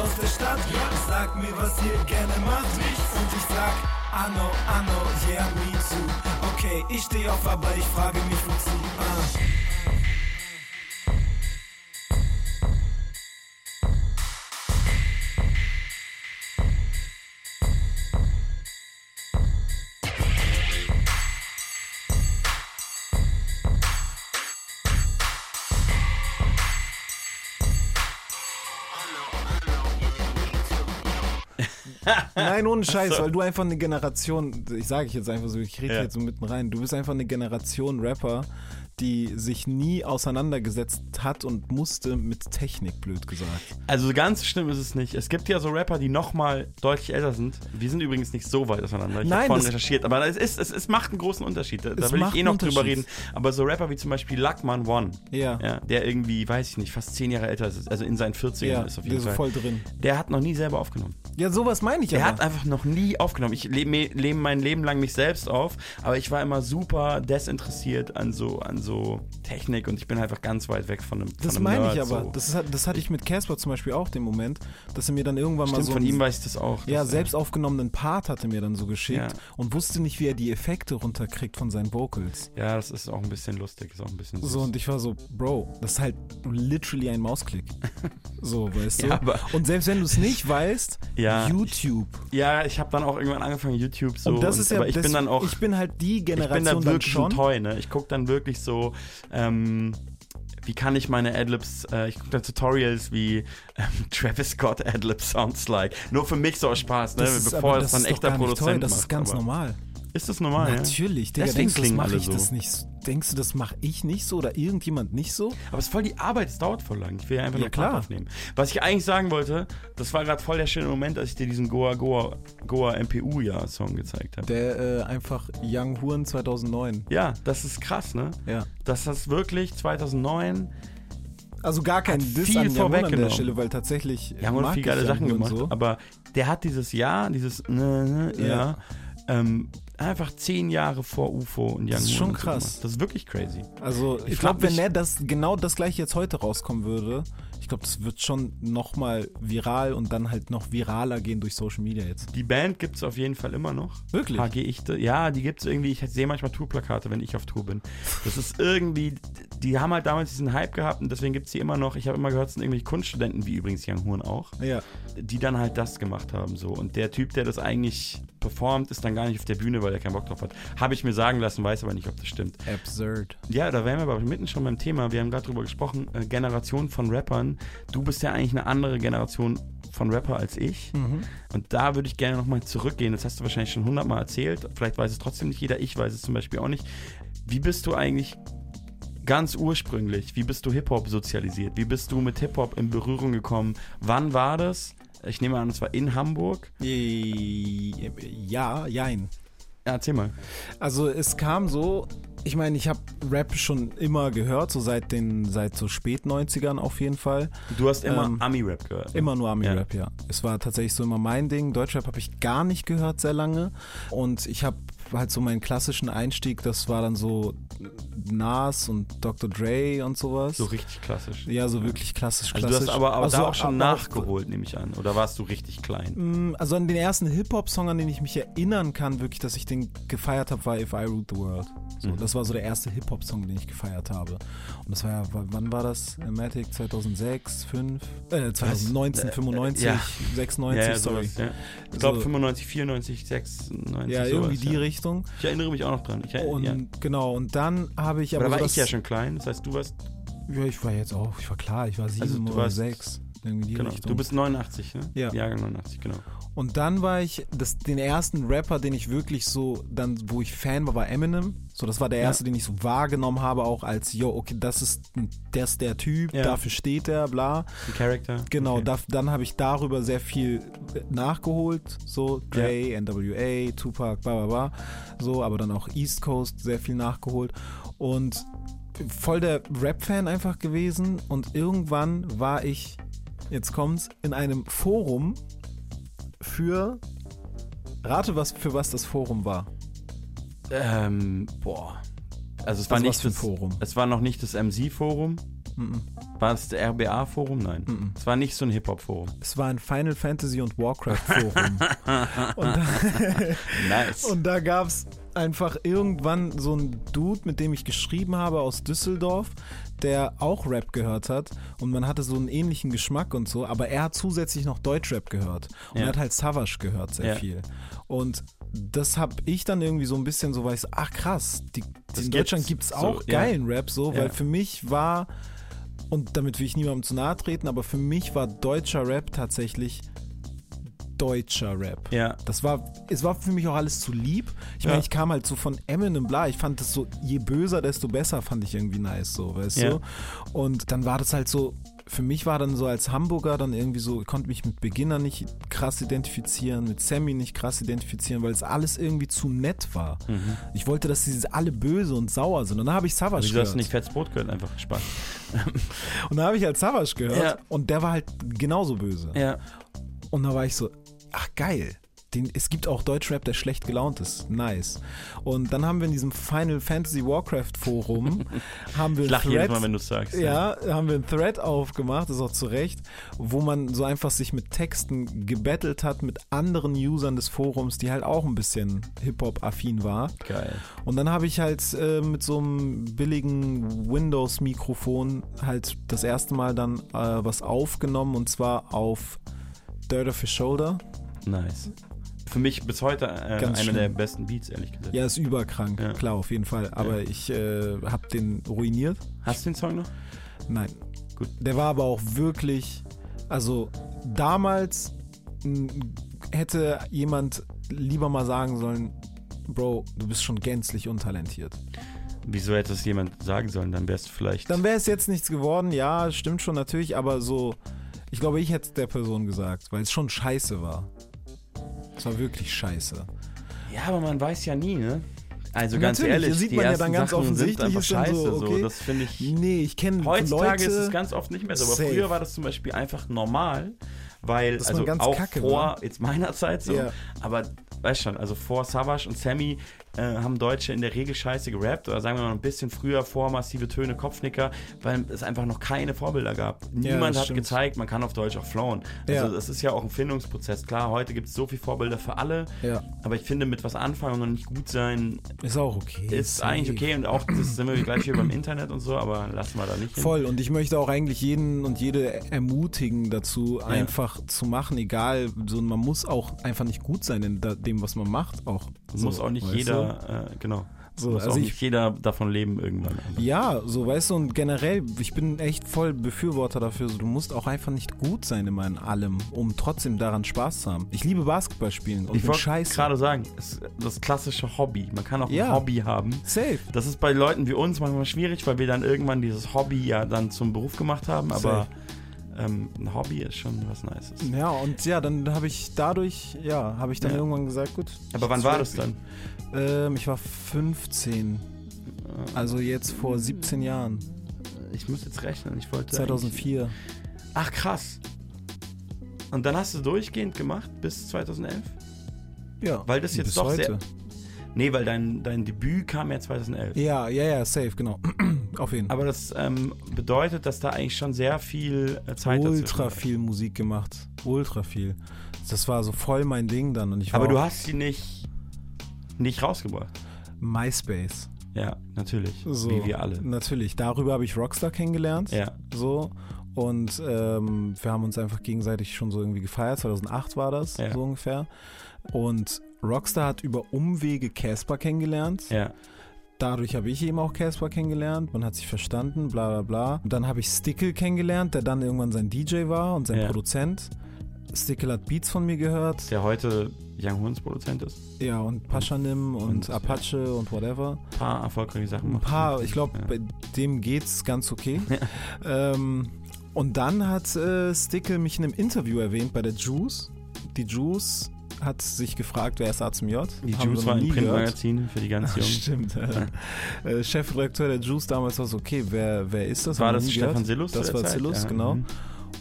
Speaker 6: Aus der Stadt, sagt mir, was ihr gerne macht. Und ich sag, I know, yeah, me too. Okay, ich steh auf, aber ich frage mich wozu. Ah.
Speaker 10: Nein, ohne Scheiß, weil du einfach eine Generation, ich sage ich jetzt einfach so, ich rede
Speaker 2: Ja.
Speaker 10: jetzt so mitten rein, du bist einfach eine Generation Rapper, die sich nie auseinandergesetzt hat und musste mit Technik, blöd gesagt.
Speaker 2: Also ganz schlimm ist es nicht. Es gibt ja so Rapper, die nochmal deutlich älter sind. Wir sind übrigens nicht so weit auseinander. Ich habe vorhin recherchiert. Aber es, ist, es, es macht einen großen Unterschied. Da, da will ich eh noch drüber reden. Aber so Rapper wie zum Beispiel Luckman One,
Speaker 10: Ja.
Speaker 2: ja, der irgendwie, weiß ich nicht, fast zehn Jahre älter ist, also in seinen 40ern
Speaker 10: Ja,
Speaker 2: ist auf
Speaker 10: der
Speaker 2: jeden
Speaker 10: so
Speaker 2: Fall.
Speaker 10: voll drin.
Speaker 2: Der hat noch nie selber aufgenommen.
Speaker 10: Ja, sowas meine ich
Speaker 2: Der
Speaker 10: aber.
Speaker 2: hat einfach noch nie aufgenommen. Ich lebe lebe mein Leben lang mich selbst auf, aber ich war immer super desinteressiert an so, an so Technik und ich bin einfach ganz weit weg von einem, von
Speaker 10: Das
Speaker 2: einem
Speaker 10: meine ich
Speaker 2: Nerd,
Speaker 10: aber.
Speaker 2: So.
Speaker 10: Das, hat, das hatte ich mit Casper zum Beispiel auch den Moment, dass er mir dann irgendwann mal
Speaker 2: Stimmt,
Speaker 10: so
Speaker 2: von ihm weiß ich das auch.
Speaker 10: ja, selbst aufgenommenen Part hatte mir dann so geschickt
Speaker 2: Ja.
Speaker 10: und wusste nicht, wie er die Effekte runterkriegt von seinen Vocals.
Speaker 2: Ja, das ist auch ein bisschen lustig, ist auch ein bisschen süß.
Speaker 10: So, und ich war so, Bro, das ist halt literally ein Mausklick. So, weißt du?
Speaker 2: Ja,
Speaker 10: und selbst wenn du es nicht weißt. YouTube.
Speaker 2: Ja, ich habe dann auch irgendwann angefangen YouTube so.
Speaker 10: und das ist ja,
Speaker 2: aber ich bin dann auch,
Speaker 10: ich bin halt die
Speaker 2: ich bin
Speaker 10: Generation
Speaker 2: da
Speaker 10: dann
Speaker 2: wirklich
Speaker 10: schon.
Speaker 2: Toy, ne? Ich gucke dann wirklich so, ähm, wie kann ich meine Adlibs, äh, ich gucke dann Tutorials wie ähm, Travis Scott Adlib sounds like. Nur für mich so aus Spaß, ne?
Speaker 10: Das ist,
Speaker 2: Bevor es
Speaker 10: das
Speaker 2: dann echter Produzent
Speaker 10: toll, das
Speaker 2: macht.
Speaker 10: ist ganz normal.
Speaker 2: Ist das normal?
Speaker 10: Natürlich, Digga,
Speaker 2: Deswegen
Speaker 10: denkst du, mache ich
Speaker 2: so.
Speaker 10: das nicht. so- Denkst du, das mache ich nicht so oder irgendjemand nicht so?
Speaker 2: Ja? Aber es ist voll die Arbeit, es dauert voll lang. Ich will ja einfach
Speaker 10: Ja,
Speaker 2: nur Part
Speaker 10: klar.
Speaker 2: aufnehmen. Was ich eigentlich sagen wollte, das war gerade voll der schöne Moment, als ich dir diesen Goa Goa Goa MPU ja Song gezeigt habe.
Speaker 10: Der äh, einfach Young Huren 2009.
Speaker 2: Ja, das ist krass, ne?
Speaker 10: Ja.
Speaker 2: Dass das wirklich 2009
Speaker 10: Also gar kein Diss
Speaker 2: viel
Speaker 10: an Huren an der. Stelle, weil tatsächlich
Speaker 2: Ja, haben
Speaker 10: mag
Speaker 2: viele
Speaker 10: ich
Speaker 2: geile Sachen gemacht.
Speaker 10: So.
Speaker 2: Aber der hat dieses Jahr, dieses ne, ne, ja,
Speaker 10: Ja.
Speaker 2: ähm, einfach zehn Jahre vor UFO und Young
Speaker 10: Das ist schon
Speaker 2: so
Speaker 10: krass.
Speaker 2: gemacht. Das ist wirklich crazy.
Speaker 10: Also ich,
Speaker 2: Ich
Speaker 10: glaube, wenn er das genau das gleiche jetzt heute rauskommen würde, ich glaube, das wird schon nochmal viral und dann halt noch viraler gehen durch Social Media jetzt.
Speaker 2: Die Band gibt es auf jeden Fall immer noch.
Speaker 10: Wirklich?
Speaker 2: HG Ichte. Ja, die gibt es irgendwie. Ich sehe manchmal Tourplakate, wenn ich auf Tour bin. Das ist irgendwie. Die haben halt damals diesen Hype gehabt und deswegen gibt es die immer noch. Ich habe immer gehört, es sind irgendwelche Kunststudenten, wie übrigens Young Huren auch,
Speaker 10: Ja.
Speaker 2: die dann halt das gemacht haben. so Und der Typ, der das eigentlich performt, ist dann gar nicht auf der Bühne, weil weil er keinen Bock drauf hat. Habe ich mir sagen lassen, weiß aber nicht, ob das stimmt.
Speaker 6: Absurd.
Speaker 2: Ja, da wären wir aber mitten schon beim Thema. Wir haben gerade drüber gesprochen, äh, Generation von Rappern. Du bist ja eigentlich eine andere Generation von Rapper als ich.
Speaker 6: Mhm.
Speaker 2: Und da würde ich gerne nochmal zurückgehen. Das hast du wahrscheinlich schon hundertmal erzählt. Vielleicht weiß es trotzdem nicht jeder. Ich weiß es zum Beispiel auch nicht. Wie bist du eigentlich ganz ursprünglich, wie bist du Hip-Hop sozialisiert? Wie bist du mit Hip-Hop in Berührung gekommen? Wann war das? Ich nehme an, es war in Hamburg.
Speaker 6: Ja, jein.
Speaker 2: Ja, erzähl mal.
Speaker 6: Also es kam so, ich meine, ich habe Rap schon immer gehört, so seit den seit so spät 90ern auf jeden Fall.
Speaker 2: Du hast immer
Speaker 6: Ähm,
Speaker 2: Ami-Rap gehört. ne?
Speaker 6: Immer nur Ami-Rap, ja. Es war tatsächlich so immer mein Ding. Deutschrap habe ich gar nicht gehört sehr lange. Und ich habe halt so meinen klassischen Einstieg, das war dann so Nas und Dr. Dre und sowas.
Speaker 2: So richtig klassisch.
Speaker 6: Ja, so wirklich klassisch,
Speaker 2: Also
Speaker 6: klassisch.
Speaker 2: du hast aber, aber
Speaker 6: Also
Speaker 2: da auch schon nachgeholt, nehme ich an. Oder warst du richtig klein?
Speaker 6: Mm, Also an den ersten Hip-Hop-Song, an den ich mich erinnern kann, wirklich, dass ich den gefeiert habe, war If I Ruled the World. So,
Speaker 2: Mhm.
Speaker 6: Das war so der erste Hip-Hop-Song, den ich gefeiert habe. Und das war ja, wann war das? Matic 2006, 5, äh, 2019,
Speaker 2: Was? Äh,
Speaker 6: 95,
Speaker 2: ja.
Speaker 6: 96,
Speaker 2: ja, ja,
Speaker 6: sorry.
Speaker 2: sowas, ja. Ich glaube
Speaker 6: So.
Speaker 2: 95, 94, 96,
Speaker 6: Ja,
Speaker 2: sowas,
Speaker 6: irgendwie die. Richtung.
Speaker 2: Ich erinnere mich auch noch dran. Ich,
Speaker 6: Und
Speaker 2: ja.
Speaker 6: genau, und dann habe ich aber.
Speaker 2: Aber da war ich ja schon klein. Das heißt, du warst.
Speaker 6: Ja, ich war jetzt auch, ich war klar, ich war sieben
Speaker 2: Also du
Speaker 6: oder sechs. Irgendwie die
Speaker 2: Genau.
Speaker 6: Richtung.
Speaker 2: Du bist 89, ne?
Speaker 6: Ja.
Speaker 2: Jahrgang 89, genau.
Speaker 6: Und dann war ich, das, den ersten Rapper, den ich wirklich so, dann, wo ich Fan war, war Eminem. So, das war der
Speaker 2: Ja.
Speaker 6: erste, den ich so wahrgenommen habe, auch als, yo, okay, das ist, das ist der Typ,
Speaker 2: Ja.
Speaker 6: dafür steht er, bla.
Speaker 2: Ein Charakter.
Speaker 6: Genau,
Speaker 2: Okay.
Speaker 6: da, dann habe ich darüber sehr viel nachgeholt, so Dre, NWA, Tupac, bla bla bla, so, aber dann auch East Coast sehr viel nachgeholt und voll der Rap-Fan einfach gewesen und irgendwann war ich, jetzt kommt's, in einem Forum für, rate was, für was das Forum war.
Speaker 2: Ähm, boah. Also es war
Speaker 6: Also
Speaker 2: nicht das
Speaker 6: Forum?
Speaker 2: Es war noch nicht das MC-Forum. War es das RBA-Forum? Nein.
Speaker 6: Mhm.
Speaker 2: Es war nicht so ein Hip-Hop-Forum.
Speaker 6: Es war ein Final Fantasy und Warcraft Forum. und da,
Speaker 2: nice.
Speaker 6: Und da gab es einfach irgendwann so einen Dude, mit dem ich geschrieben habe aus Düsseldorf, der auch Rap gehört hat und man hatte so einen ähnlichen Geschmack und so, aber er hat zusätzlich noch Deutschrap gehört und
Speaker 2: Ja.
Speaker 6: er hat halt Savage gehört sehr
Speaker 2: Ja.
Speaker 6: viel. Und das habe ich dann irgendwie so ein bisschen so, weil ich so, ach krass, die,
Speaker 2: Das
Speaker 6: in Deutschland gibt es
Speaker 2: so,
Speaker 6: auch
Speaker 2: ja.
Speaker 6: geilen Rap so, weil
Speaker 2: Ja.
Speaker 6: für mich war, und damit will ich niemandem zu nahe treten, aber für mich war deutscher Rap tatsächlich deutscher Rap.
Speaker 2: Ja.
Speaker 6: Das war, es war für mich auch alles zu lieb. Ich
Speaker 2: Ja.
Speaker 6: meine, ich kam halt so von Eminem, bla. Ich fand das so, je böser, desto besser, fand ich irgendwie nice, so, weißt
Speaker 2: Ja.
Speaker 6: du? Und dann war das halt so, für mich war dann so als Hamburger dann irgendwie so, ich konnte mich mit Beginner nicht krass identifizieren, mit Sammy nicht krass identifizieren, weil es alles irgendwie zu nett war.
Speaker 2: Mhm.
Speaker 6: Ich wollte, dass sie alle böse und sauer sind. Und dann habe ich Savage
Speaker 2: Wieso hast
Speaker 6: gehört.
Speaker 2: du nicht Fettes Brot gehört? Einfach Spaß.
Speaker 6: Und dann habe ich halt Savage gehört
Speaker 2: Ja.
Speaker 6: und der war halt genauso böse.
Speaker 2: Ja.
Speaker 6: Und da war ich so, ach geil. Den, es gibt auch Deutschrap, der schlecht gelaunt ist. Nice. Und dann haben wir in diesem Final Fantasy Warcraft Forum haben wir
Speaker 2: Ich lach
Speaker 6: einen
Speaker 2: jedes
Speaker 6: Thread-
Speaker 2: Mal, wenn du's sagst,
Speaker 6: Ja, haben wir einen Thread aufgemacht, das ist auch zu Recht, wo man so einfach sich mit Texten gebettelt hat mit anderen Usern des Forums, die halt auch ein bisschen Hip-Hop-affin war.
Speaker 2: Geil.
Speaker 6: Und dann habe ich halt äh, mit so einem billigen Windows-Mikrofon halt das erste Mal dann äh, was aufgenommen und zwar auf Dirt of His Shoulder.
Speaker 2: Nice. Für mich bis heute äh, einer
Speaker 6: schlimm.
Speaker 2: der besten Beats, ehrlich gesagt.
Speaker 6: Ja, ist überkrank,
Speaker 2: Ja.
Speaker 6: klar, auf jeden Fall. Aber
Speaker 2: Ja.
Speaker 6: ich äh, habe den ruiniert.
Speaker 2: Hast du den Song noch?
Speaker 6: Nein.
Speaker 2: Gut.
Speaker 6: Der war aber auch wirklich, also damals hätte jemand lieber mal sagen sollen, Bro, du bist schon gänzlich untalentiert.
Speaker 2: Wieso hätte es jemand sagen sollen? Dann wärst du vielleicht.
Speaker 6: Dann wäre es jetzt nichts geworden, ja, stimmt schon natürlich, aber so, ich glaube, ich hätte es der Person gesagt, weil es schon scheiße war. Es war wirklich scheiße.
Speaker 2: Ja, aber man weiß ja nie, ne? Also ganz
Speaker 6: Natürlich,
Speaker 2: ehrlich,
Speaker 6: hier sieht
Speaker 2: die
Speaker 6: man ja dann ganz
Speaker 2: Sachen
Speaker 6: offensichtlich
Speaker 2: einfach
Speaker 6: ist
Speaker 2: scheiße.
Speaker 6: so,
Speaker 2: So,
Speaker 6: okay.
Speaker 2: das finde ich.
Speaker 6: Nee, ich kenne
Speaker 2: Heutzutage
Speaker 6: Leute,
Speaker 2: ist es ganz oft nicht mehr so. Aber
Speaker 6: Safe.
Speaker 2: früher war das zum Beispiel einfach normal, weil
Speaker 6: man
Speaker 2: also
Speaker 6: ganz
Speaker 2: auch
Speaker 6: kacke
Speaker 2: vor
Speaker 6: war.
Speaker 2: jetzt meiner Zeit so.
Speaker 6: Ja.
Speaker 2: Aber weißt schon, also vor Savage und Sammy äh, haben Deutsche in der Regel scheiße gerappt oder sagen wir mal ein bisschen früher vor massive Töne, Kopfnicker, weil es einfach noch keine Vorbilder gab. Niemand
Speaker 6: das
Speaker 2: hat
Speaker 6: stimmt.
Speaker 2: gezeigt, man kann auf Deutsch auch flowen. Also
Speaker 6: Ja.
Speaker 2: das ist ja auch ein Findungsprozess. Klar, heute gibt es so viele Vorbilder für alle,
Speaker 6: Ja.
Speaker 2: aber ich finde, mit was anfangen und nicht gut sein,
Speaker 6: ist auch okay.
Speaker 2: ist
Speaker 6: Safe.
Speaker 2: eigentlich okay und auch, das sind wir gleich hier beim Internet und so, aber lassen wir da nicht hin.
Speaker 6: Voll. Und ich möchte auch eigentlich jeden und jede ermutigen dazu, einfach zu machen, egal, so, man muss auch einfach nicht gut sein in dem dem, was man macht, auch. So,
Speaker 2: muss auch nicht jeder, äh, genau.
Speaker 6: So,
Speaker 2: muss
Speaker 6: also
Speaker 2: auch
Speaker 6: ich-
Speaker 2: nicht jeder davon leben irgendwann.
Speaker 6: Ja, so weißt du, und generell, ich bin echt voll Befürworter dafür. So, du musst auch einfach nicht gut sein immer in allem, um trotzdem daran Spaß zu haben. Ich liebe Basketball spielen und
Speaker 2: Ich
Speaker 6: bin
Speaker 2: wollte
Speaker 6: scheiße.
Speaker 2: gerade sagen, das klassische Hobby. Man kann auch
Speaker 6: Ja.
Speaker 2: ein Hobby haben.
Speaker 6: Safe.
Speaker 2: Das ist bei Leuten wie uns manchmal schwierig, weil wir dann irgendwann dieses Hobby ja dann zum Beruf gemacht haben. Aber ähm, ein Hobby ist schon was Nices.
Speaker 6: Ja, und ja, dann habe ich dadurch, ja, habe ich dann
Speaker 2: Ja.
Speaker 6: irgendwann gesagt, gut.
Speaker 2: Aber wann war das dann?
Speaker 6: Ähm, ich war 15. Also jetzt vor 17 Jahren.
Speaker 2: Ich muss jetzt rechnen. Ich wollte.
Speaker 6: 2004.
Speaker 2: eigentlich- Ach krass. Und dann hast du durchgehend gemacht bis 2011?
Speaker 6: Ja.
Speaker 2: Weil das jetzt
Speaker 6: bis
Speaker 2: doch
Speaker 6: heute.
Speaker 2: sehr. Nee, weil dein, dein Debüt kam ja 2011.
Speaker 6: Ja, ja, ja, safe, genau. Auf jeden Fall.
Speaker 2: Aber das ähm, bedeutet, dass da eigentlich schon sehr viel äh, Zeit
Speaker 6: Ultra
Speaker 2: war.
Speaker 6: viel Musik gemacht. Ultra viel. Das war so voll mein Ding dann. Und ich war
Speaker 2: Aber du hast sie nicht, nicht rausgebracht.
Speaker 6: MySpace.
Speaker 2: Ja, natürlich.
Speaker 6: So,
Speaker 2: Wie wir alle.
Speaker 6: Natürlich. Darüber habe ich Rockstar kennengelernt.
Speaker 2: Ja.
Speaker 6: So. Und ähm, wir haben uns einfach gegenseitig schon so irgendwie gefeiert. 2008 war das,
Speaker 2: Ja.
Speaker 6: so ungefähr. Und Rockstar hat über Umwege Casper kennengelernt.
Speaker 2: Ja.
Speaker 6: Dadurch habe ich eben auch Casper kennengelernt. Man hat sich verstanden, bla bla bla. Und dann habe ich Stickle kennengelernt, der dann irgendwann sein DJ war und sein
Speaker 2: Ja.
Speaker 6: Produzent. Stickle hat Beats von mir gehört.
Speaker 2: Der heute Young Huns Produzent ist.
Speaker 6: Ja, und Paschanim und,
Speaker 2: Und,
Speaker 6: Apache und whatever.
Speaker 2: Ein paar erfolgreiche Sachen
Speaker 6: Ein paar, ich glaube,
Speaker 2: Ja.
Speaker 6: bei dem geht's ganz okay. ähm, und dann hat äh, Stickle mich in einem Interview erwähnt bei der Juice. Die Juice hat sich gefragt, wer ist A zum J?
Speaker 2: Die
Speaker 6: Haben
Speaker 2: Juice war ein. Printmagazin für die ganz
Speaker 6: Ach,
Speaker 2: Jungen.
Speaker 6: stimmt. Äh, Chefredakteur der Juice damals war so, okay, wer, wer ist das?
Speaker 2: War das Stefan
Speaker 6: gehört.
Speaker 2: Sillus
Speaker 6: Das war
Speaker 2: Zeit?
Speaker 6: Sillus,
Speaker 2: Ja,
Speaker 6: genau.
Speaker 2: mhm.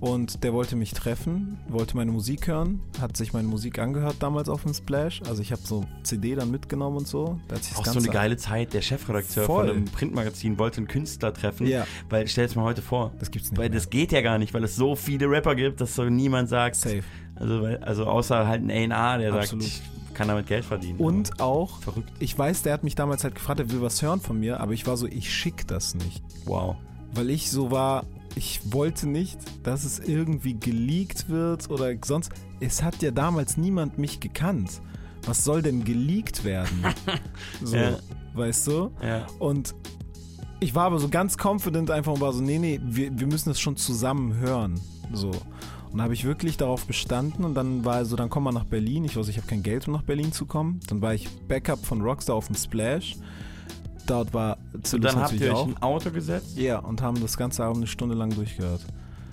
Speaker 6: Und der wollte mich treffen, wollte meine Musik hören, hat sich meine Musik angehört damals auf dem Splash. Also ich habe so CD dann mitgenommen und so. Da
Speaker 2: Auch so
Speaker 6: Ganze
Speaker 2: eine geile Zeit. Der Chefredakteur
Speaker 6: Voll.
Speaker 2: von einem Printmagazin wollte einen Künstler treffen.
Speaker 6: Ja.
Speaker 2: Weil, stell es mal heute vor.
Speaker 6: Das gibt's nicht
Speaker 2: Weil
Speaker 6: mehr.
Speaker 2: das geht ja gar nicht, weil es so viele Rapper gibt, dass so niemand sagt.
Speaker 6: Safe.
Speaker 2: Also, also außer halt ein A&A, der
Speaker 6: Absolut.
Speaker 2: sagt, ich kann damit Geld verdienen.
Speaker 6: Und auch,
Speaker 2: Verrückt.
Speaker 6: ich weiß, der hat mich damals halt gefragt, er will was hören von mir, aber ich war so, ich schick das nicht.
Speaker 2: wow.
Speaker 6: Weil ich so war, ich wollte nicht, dass es irgendwie geleakt wird oder sonst. Es hat ja damals niemand mich gekannt. Was soll denn geleakt werden? So,
Speaker 2: Ja.
Speaker 6: weißt du?
Speaker 2: Ja.
Speaker 6: Und ich war aber so ganz confident einfach und war so, nee, nee, wir, wir müssen das schon zusammen hören. So. Und habe ich wirklich darauf bestanden und dann war so, dann komm mal nach Berlin. Ich weiß, ich habe kein Geld, um nach Berlin zu kommen. Dann war ich Backup von Rockstar auf dem Splash. Dort war
Speaker 2: Und dann habt ihr euch
Speaker 6: auch.
Speaker 2: ein Auto gesetzt?
Speaker 6: Ja, und haben das ganze Album eine Stunde lang durchgehört.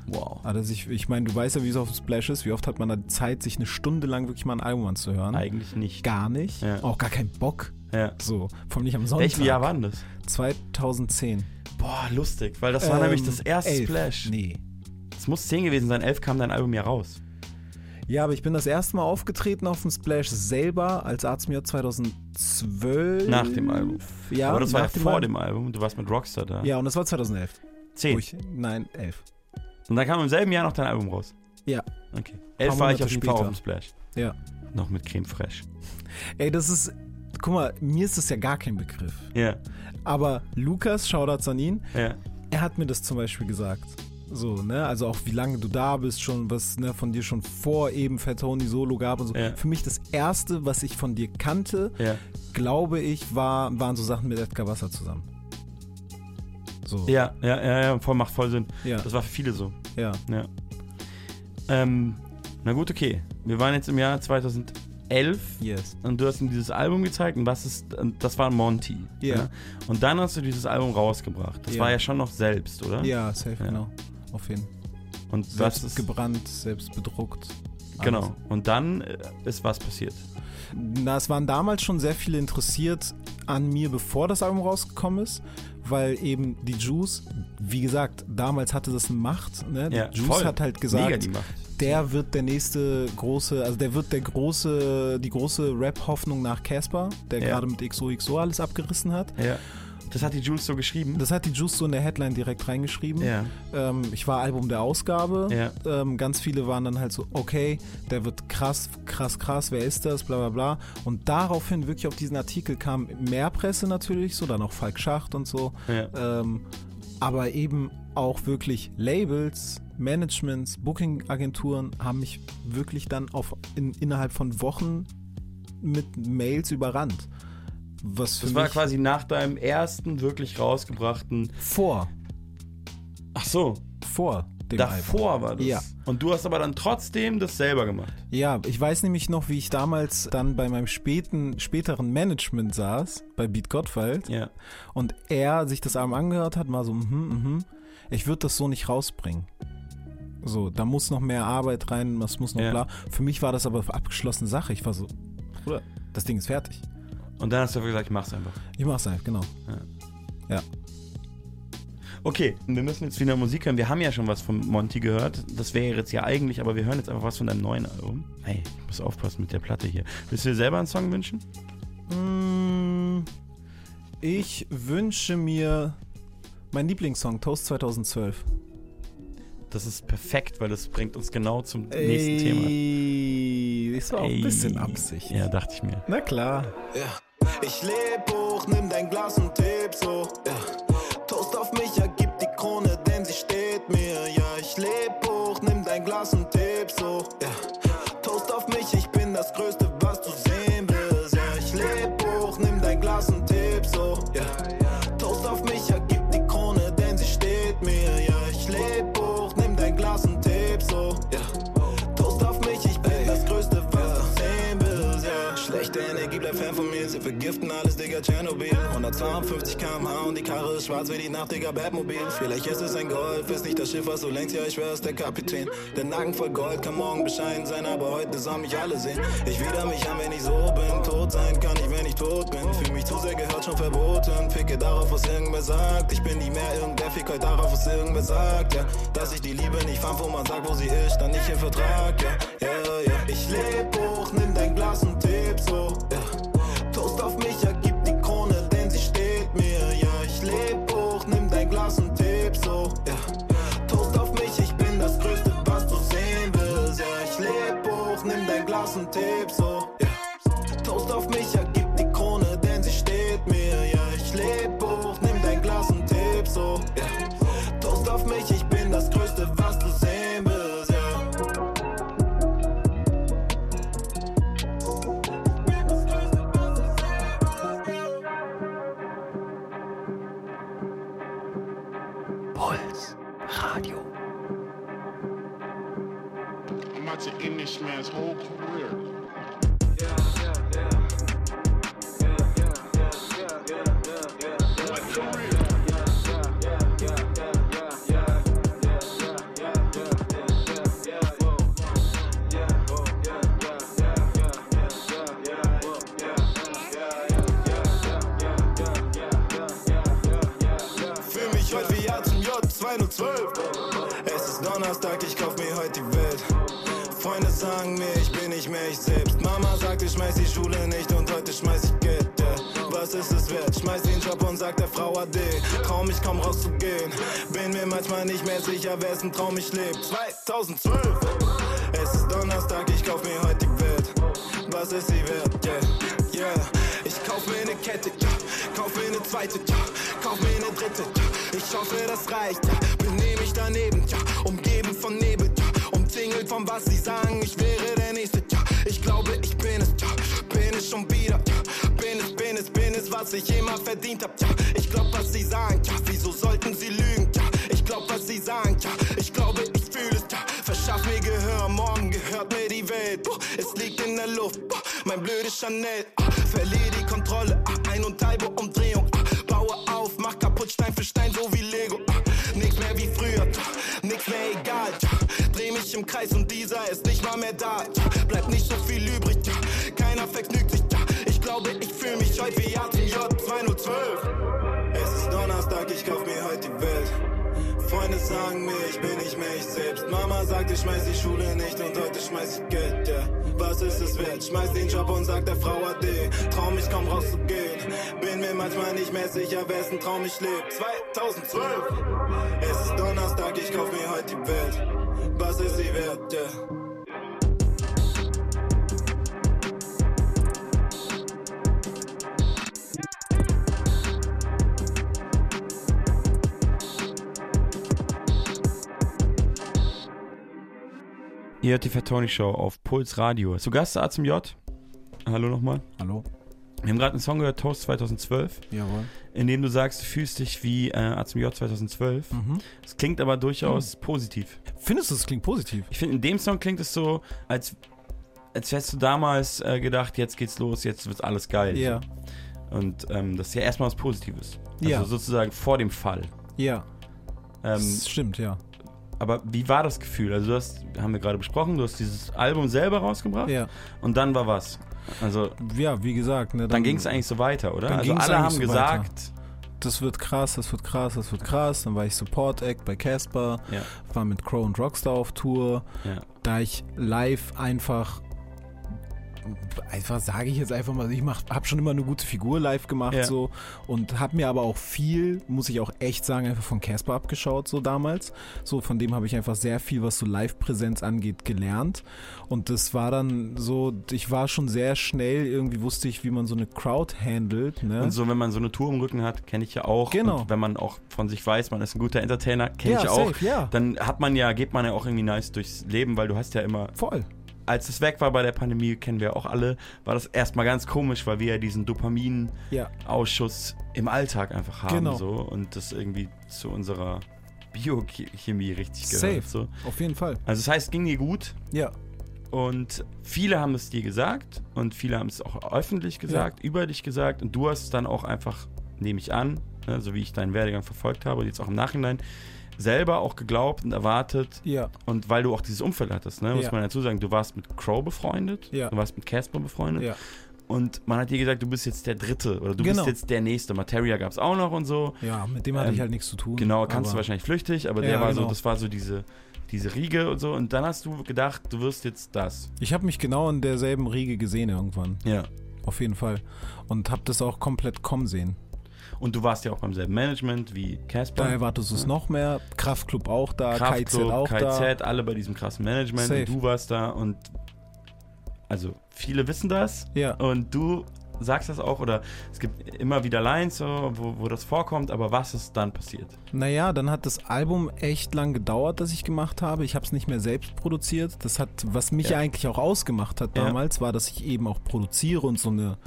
Speaker 2: Wow.
Speaker 6: Also ich, ich meine, du weißt ja, wie es auf dem Splash ist. Wie oft hat man da Zeit, sich eine Stunde lang wirklich mal ein Album anzuhören?
Speaker 2: Eigentlich nicht.
Speaker 6: Gar nicht.
Speaker 2: Ja.
Speaker 6: Auch gar keinen Bock.
Speaker 2: Ja.
Speaker 6: So, vor allem nicht am Sonntag.
Speaker 2: Welches Jahr war das?
Speaker 6: 2010.
Speaker 2: Boah, lustig, weil das war
Speaker 6: Ähm,
Speaker 2: nämlich das erste
Speaker 6: elf.
Speaker 2: Splash.
Speaker 6: Nee.
Speaker 2: Es muss 10 gewesen sein, 11 kam dein Album ja raus.
Speaker 6: Ja, aber ich bin das erste Mal aufgetreten auf dem Splash selber als Arzt im Jahr 2012.
Speaker 2: Nach dem Album.
Speaker 6: Ja,
Speaker 2: Aber das war ja
Speaker 6: dem
Speaker 2: vor
Speaker 6: Album.
Speaker 2: dem Album. Du warst mit Rockstar da.
Speaker 6: Ja, und das war 2011.
Speaker 2: 10.
Speaker 6: Wo ich, nein, 11.
Speaker 2: Und dann kam im selben Jahr noch dein Album raus.
Speaker 6: Ja.
Speaker 2: Okay. 11
Speaker 6: Paar
Speaker 2: war ich auf jeden Fall auf dem Splash.
Speaker 6: Ja.
Speaker 2: Noch mit Creme Fraiche.
Speaker 6: Ey, das ist, guck mal, mir ist das ja gar kein Begriff.
Speaker 2: Ja.
Speaker 6: Aber Lukas, Shoutouts an ihn,
Speaker 2: Ja.
Speaker 6: er hat mir das zum Beispiel gesagt. So, ne, also auch wie lange du da bist, schon was ne, von dir schon vor eben Fat Tony Solo gab und so.
Speaker 2: Ja.
Speaker 6: Für mich das erste, was ich von dir kannte,
Speaker 2: Ja.
Speaker 6: glaube ich, war, waren so Sachen mit Edgar Wasser zusammen. So.
Speaker 2: Ja, ja, ja, ja, voll macht voll Sinn.
Speaker 6: Ja.
Speaker 2: Das war für viele so.
Speaker 6: Ja.
Speaker 2: Ja. Ähm, na gut, okay. Wir waren jetzt im Jahr 2011
Speaker 6: Yes.
Speaker 2: und du hast ihm dieses Album gezeigt und was ist, das war Monty.
Speaker 6: Ja.
Speaker 2: ne? Und dann hast du dieses Album rausgebracht. Das
Speaker 6: Ja.
Speaker 2: war ja schon noch selbst, oder?
Speaker 6: Ja, safe,
Speaker 2: Ja.
Speaker 6: genau. Auf jeden Fall.
Speaker 2: Und was
Speaker 6: Selbst
Speaker 2: ist.
Speaker 6: gebrannt, selbst bedruckt.
Speaker 2: Genau.
Speaker 6: Alles.
Speaker 2: Und dann äh, ist was passiert.
Speaker 6: Na, es waren damals schon sehr viele interessiert an mir, bevor das Album rausgekommen ist, weil eben die Juice, wie gesagt, damals hatte das eine Macht. Ne?
Speaker 2: Ja,
Speaker 6: Juice
Speaker 2: voll.
Speaker 6: hat halt gesagt, der wird der nächste große, also der wird der große, die große Rap-Hoffnung nach Casper, der
Speaker 2: Ja.
Speaker 6: gerade mit XOXO alles abgerissen hat.
Speaker 2: Ja. Das hat die Jules so geschrieben.
Speaker 6: Das hat die Juice so in der Headline direkt reingeschrieben.
Speaker 2: Ja.
Speaker 6: Ähm, ich war Album der Ausgabe.
Speaker 2: Ja.
Speaker 6: Ähm, ganz viele waren dann halt so, okay, der wird krass, krass, krass, wer ist das, bla bla bla. Und daraufhin wirklich auf diesen Artikel kam mehr Presse natürlich, so dann auch Falk Schacht und so.
Speaker 2: Ja.
Speaker 6: Ähm, aber eben auch wirklich Labels, Managements, Booking-Agenturen haben mich wirklich dann auf in, innerhalb von Wochen mit Mails überrannt. Was für
Speaker 2: Das war quasi nach deinem ersten wirklich rausgebrachten.
Speaker 6: vor,
Speaker 2: Ach so,
Speaker 6: vor dem Album.
Speaker 2: davor war das.
Speaker 6: Ja.
Speaker 2: Und du hast aber dann trotzdem das selber gemacht.
Speaker 6: Ja, ich weiß nämlich noch, wie ich damals dann bei meinem späten, späteren Management saß, bei Beat Gottwald,
Speaker 2: Ja.
Speaker 6: und er sich das Album angehört hat, war so, mhm, mhm, ich würde das so nicht rausbringen. So, da muss noch mehr Arbeit rein, das muss noch
Speaker 2: Ja.
Speaker 6: bla. Für mich war das aber abgeschlossene Sache. Ich war so, Bruder, das Ding ist fertig.
Speaker 2: Und dann hast du gesagt, ich mach's einfach.
Speaker 6: Ich mach's einfach, genau. Ja.
Speaker 2: Okay, wir müssen jetzt wieder Musik hören. Wir haben ja schon was von Monty gehört. Das wäre jetzt ja eigentlich, aber wir hören jetzt einfach was von deinem neuen Album. Hey, ich muss aufpassen mit der Platte hier. Willst du dir selber einen Song wünschen?
Speaker 6: Mm, Ich wünsche mir mein Lieblingssong, Toast 2012.
Speaker 2: Das ist perfekt, weil das bringt uns genau zum nächsten Thema.
Speaker 6: Ey, das war auch ein
Speaker 2: Ey.
Speaker 6: bisschen Absicht.
Speaker 2: Ja, dachte ich mir.
Speaker 6: Na klar.
Speaker 3: Ja. Ich leb hoch, nimm dein Glas und tipp so. Ja. Toast auf mich, ergib die Krone, denn sie steht mir. Ja, ich leb hoch, nimm dein Glas und tipp so. Ja. Vergiften alles, Digga, Tschernobyl. 152 km/h und die Karre ist schwarz wie die Nacht, Digga, Batmobil. Vielleicht ist es ein Golf, ist nicht das Schiff, was du lenkst. Ja, ich ist der Kapitän. Der Nacken voll Gold kann morgen bescheiden sein, aber heute sollen mich alle sehen. Ich wieder mich an, wenn ich so bin. Tot sein kann ich, wenn ich tot bin. Fühl mich zu sehr gehört, schon verboten. Ficke darauf, was irgendwer sagt. Ich bin nie mehr irgendwer, fick heute darauf, was irgendwer sagt. Ja, dass ich die Liebe nicht fand, wo man sagt, wo sie ist, dann nicht im Vertrag. Ja, ja, ja. Ich leb hoch, nimm dein Glas und tipp so. Ja. Sagen mir, ich bin nicht mehr ich selbst. Mama sagt, ich schmeiß die Schule nicht und heute schmeiß ich Geld. Was ist es wert? Schmeiß den Job und sag der Frau Ade. Trau mich kaum rauszugehen. Bin mir manchmal nicht mehr sicher, wessen Traum ich lebe. 2012. Es ist Donnerstag, ich kauf mir heute die Welt. Was ist sie wert? Yeah, yeah. Ich kauf mir eine Kette, ja. Kauf mir eine zweite, ja. Kauf mir eine dritte, ja. Ich hoffe, das reicht, ja. Benehm mich daneben, ja. Umgeben von Nebel, Umzingelt von was sie sagen, ich wäre der Nächste, ja. Ich glaube, ich bin es, ja. Bin es schon wieder, ja. Bin es, bin es, bin es, was ich immer verdient hab, ja. Ich glaub, was sie sagen, ja. Wieso sollten sie lügen, ja. Ich glaub, was sie sagen, ja. Ich glaube, ich fühle es, ja. Verschaff mir Gehör, morgen gehört mir die Welt. Oh, es liegt in der Luft, oh, mein blödes Chanel. Ah, verliere die Kontrolle, ah, ein und halbe Umdrehung. Ah, baue auf, mach kaputt Stein für Stein, so wie Lego. Ah, nix mehr wie früher, ja, nix mehr egal. Ja, im Kreis und dieser ist nicht mal mehr da. Ja, bleibt nicht so viel übrig, ja, keiner vergnügt sich. Ja, ich glaube, ich fühle mich heute wie Atem J 2012. Es ist Donnerstag, ich kauf mir heute die Welt. Freunde sagen mir, ich bin nicht mehr ich selbst. Mama sagt, ich schmeiß die Schule nicht und heute schmeiß ich Geld, ja. Was ist es wert? Schmeiß den Job und sag der Frau Ade. Trau mich kaum rauszugehen. Bin mir manchmal nicht mehr sicher, wessen Traum ich lebe. 2012. Es ist Donnerstag, ich kauf mir heute die Welt. Was ist sie wert, ja.
Speaker 2: Ihr hört die Fat Tony Show auf Puls Radio. Zu Gast A zum J. Hallo nochmal.
Speaker 6: Hallo.
Speaker 2: Wir haben gerade einen Song gehört, Toast 2012,
Speaker 6: Jawohl.
Speaker 2: in dem du sagst, du fühlst dich wie äh, A zum J 2012.
Speaker 6: Mhm.
Speaker 2: Es klingt aber durchaus positiv.
Speaker 6: Findest du, es klingt positiv?
Speaker 2: Ich finde, in dem Song klingt es so, als, als hättest du damals äh, gedacht, jetzt geht's los, jetzt wird alles geil.
Speaker 6: Ja.
Speaker 2: Und ähm, das ist ja erstmal was Positives. Also
Speaker 6: Ja.
Speaker 2: sozusagen vor dem Fall.
Speaker 6: Ja.
Speaker 2: Ähm,
Speaker 6: Das stimmt, ja.
Speaker 2: Aber wie war das Gefühl? Also du hast, haben wir gerade besprochen, du hast dieses Album selber rausgebracht
Speaker 6: Ja.
Speaker 2: und dann war was? Also
Speaker 6: Ja, wie gesagt, ne,
Speaker 2: dann, ging es eigentlich so weiter, oder?
Speaker 6: dann
Speaker 2: Also alle haben
Speaker 6: so
Speaker 2: gesagt,
Speaker 6: das wird krass, das wird krass, das wird krass. Dann war ich Support Act bei Casper,
Speaker 2: Ja.
Speaker 6: war mit Crow und Rockstar auf Tour.
Speaker 2: Ja.
Speaker 6: Da ich live einfach, einfach sage ich jetzt einfach mal, ich mach, habe schon immer eine gute Figur live gemacht
Speaker 2: Ja.
Speaker 6: so und habe mir aber auch viel, muss ich auch echt sagen, einfach von Casper abgeschaut so damals. So von dem habe ich einfach sehr viel, was so Live-Präsenz angeht, gelernt. Und das war dann so, ich war schon sehr schnell, irgendwie wusste ich, wie man so eine Crowd handelt. Ne?
Speaker 2: Und so, wenn man so eine Tour im Rücken hat, kenne ich ja auch.
Speaker 6: Genau.
Speaker 2: Und wenn man auch von sich weiß, man ist ein guter Entertainer, kenne
Speaker 6: Ja,
Speaker 2: ich auch.
Speaker 6: safe, ja.
Speaker 2: Dann hat man ja, geht man ja auch irgendwie nice durchs Leben, weil du hast ja immer.
Speaker 6: Voll.
Speaker 2: Als es weg war bei der Pandemie, kennen wir auch alle, war das erstmal ganz komisch, weil wir ja diesen Dopaminausschuss
Speaker 6: Ja.
Speaker 2: im Alltag einfach haben.
Speaker 6: Genau.
Speaker 2: So, und das irgendwie zu unserer Biochemie richtig
Speaker 6: Safe.
Speaker 2: gehört. So.
Speaker 6: Auf jeden Fall.
Speaker 2: Also das heißt, ging dir gut.
Speaker 6: Ja.
Speaker 2: Und viele haben es dir gesagt und viele haben es auch öffentlich gesagt, über dich gesagt und du hast es dann auch einfach, nehme ich an, ne, so wie ich deinen Werdegang verfolgt habe und jetzt auch im Nachhinein, selber auch geglaubt und erwartet.
Speaker 6: Ja.
Speaker 2: Und weil du auch dieses Umfeld hattest, ne, muss
Speaker 6: Ja.
Speaker 2: man dazu sagen, du warst mit Crow befreundet,
Speaker 6: Ja.
Speaker 2: du warst mit Casper befreundet
Speaker 6: Ja.
Speaker 2: und man hat dir gesagt, du bist jetzt der Dritte oder du
Speaker 6: Genau.
Speaker 2: bist jetzt der Nächste. Materia gab es auch noch und so.
Speaker 6: Ja, mit dem hatte ich halt nichts zu tun.
Speaker 2: Genau, kannst du wahrscheinlich flüchtig, aber der war so,
Speaker 6: genau.
Speaker 2: das war so diese, diese Riege und so. Und dann hast du gedacht, du wirst jetzt das.
Speaker 6: Ich habe mich genau in derselben Riege gesehen irgendwann.
Speaker 2: Ja.
Speaker 6: Auf jeden Fall. Und habe das auch komplett kommen sehen.
Speaker 2: Und du warst ja auch beim selben Management wie Casper.
Speaker 6: Da erwartest du es noch mehr. Kraftclub auch da, KIZ
Speaker 2: Kraftklub,
Speaker 6: auch
Speaker 2: KIZ,
Speaker 6: da.
Speaker 2: alle bei diesem krassen Management.
Speaker 6: Safe.
Speaker 2: Und du warst da und also viele wissen das.
Speaker 6: Ja.
Speaker 2: Und du sagst das auch oder es gibt immer wieder Lines, so, wo, wo das vorkommt, aber was ist dann passiert?
Speaker 6: Naja, dann hat das Album echt lang gedauert, das ich gemacht habe. Ich habe es nicht mehr selbst produziert. Das hat, was mich
Speaker 2: Ja.
Speaker 6: eigentlich auch ausgemacht hat
Speaker 2: Ja.
Speaker 6: damals, war, dass ich eben auch produziere und so eine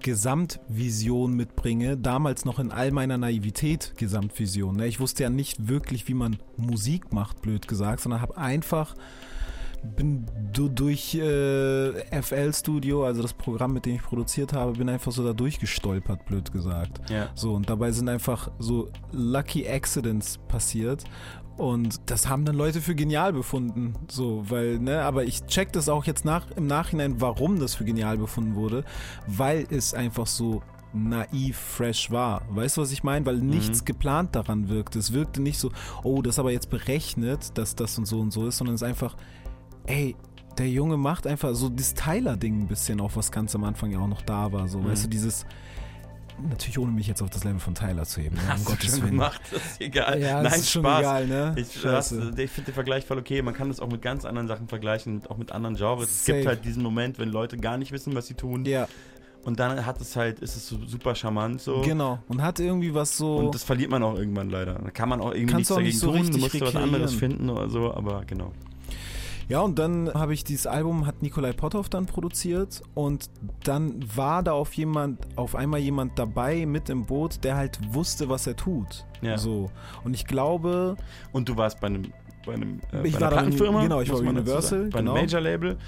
Speaker 6: Gesamtvision mitbringe. Damals noch in all meiner Naivität Gesamtvision. ne? Ich wusste ja nicht wirklich, wie man Musik macht, blöd gesagt, sondern habe einfach bin du durch äh, FL Studio, also das Programm, mit dem ich produziert habe, bin einfach so da durchgestolpert, blöd gesagt.
Speaker 2: Ja.
Speaker 6: So, und dabei sind einfach so Lucky Accidents passiert. Und das haben dann Leute für genial befunden. So, weil, ne, aber ich check das auch jetzt nach, im Nachhinein, warum das für genial befunden wurde, weil es einfach so naiv fresh war. Weißt du, was ich meine? Weil nichts geplant daran wirkte. Es wirkte nicht so, oh, das ist aber jetzt berechnet, dass das und so und so ist, sondern es ist einfach, ey, der Junge macht einfach so dieses Tyler-Ding ein bisschen auf, was ganz am Anfang ja auch noch da war. So,
Speaker 2: Mhm.
Speaker 6: weißt du, dieses, natürlich ohne mich jetzt auf das Level von Tyler zu heben. ne, um
Speaker 2: Hast du
Speaker 6: Gottes
Speaker 2: schon
Speaker 6: Willen.
Speaker 2: gemacht, das ist egal.
Speaker 6: Ja,
Speaker 2: Nein,
Speaker 6: ist schon
Speaker 2: Spaß.
Speaker 6: egal, ne?
Speaker 2: Ich, das- ich finde den Vergleich voll okay. Man kann das auch mit ganz anderen Sachen vergleichen, auch mit anderen Genres. Es
Speaker 6: Safe.
Speaker 2: gibt halt diesen Moment, wenn Leute gar nicht wissen, was sie tun.
Speaker 6: Ja.
Speaker 2: Und dann hat es halt, ist es so super charmant so.
Speaker 6: Genau. Und hat irgendwie was so.
Speaker 2: Und das verliert man auch irgendwann leider. Da kann man auch irgendwie nichts
Speaker 6: du auch
Speaker 2: dagegen
Speaker 6: nicht so
Speaker 2: tun. Du musst was
Speaker 6: rekreieren.
Speaker 2: anderes finden oder so, aber genau.
Speaker 6: Ja, und dann habe ich dieses Album, hat Nikolai Potthoff dann produziert und dann war da auf jemand, auf einmal jemand dabei mit im Boot, der halt wusste, was er tut.
Speaker 2: Ja.
Speaker 6: So. Und ich glaube.
Speaker 2: Und du warst bei einem, bei einem äh,
Speaker 6: Ich
Speaker 2: bei
Speaker 6: war
Speaker 2: Plattenfirma.
Speaker 6: genau, ich war Universal,
Speaker 2: Bei
Speaker 6: genau.
Speaker 2: einem Major-Label.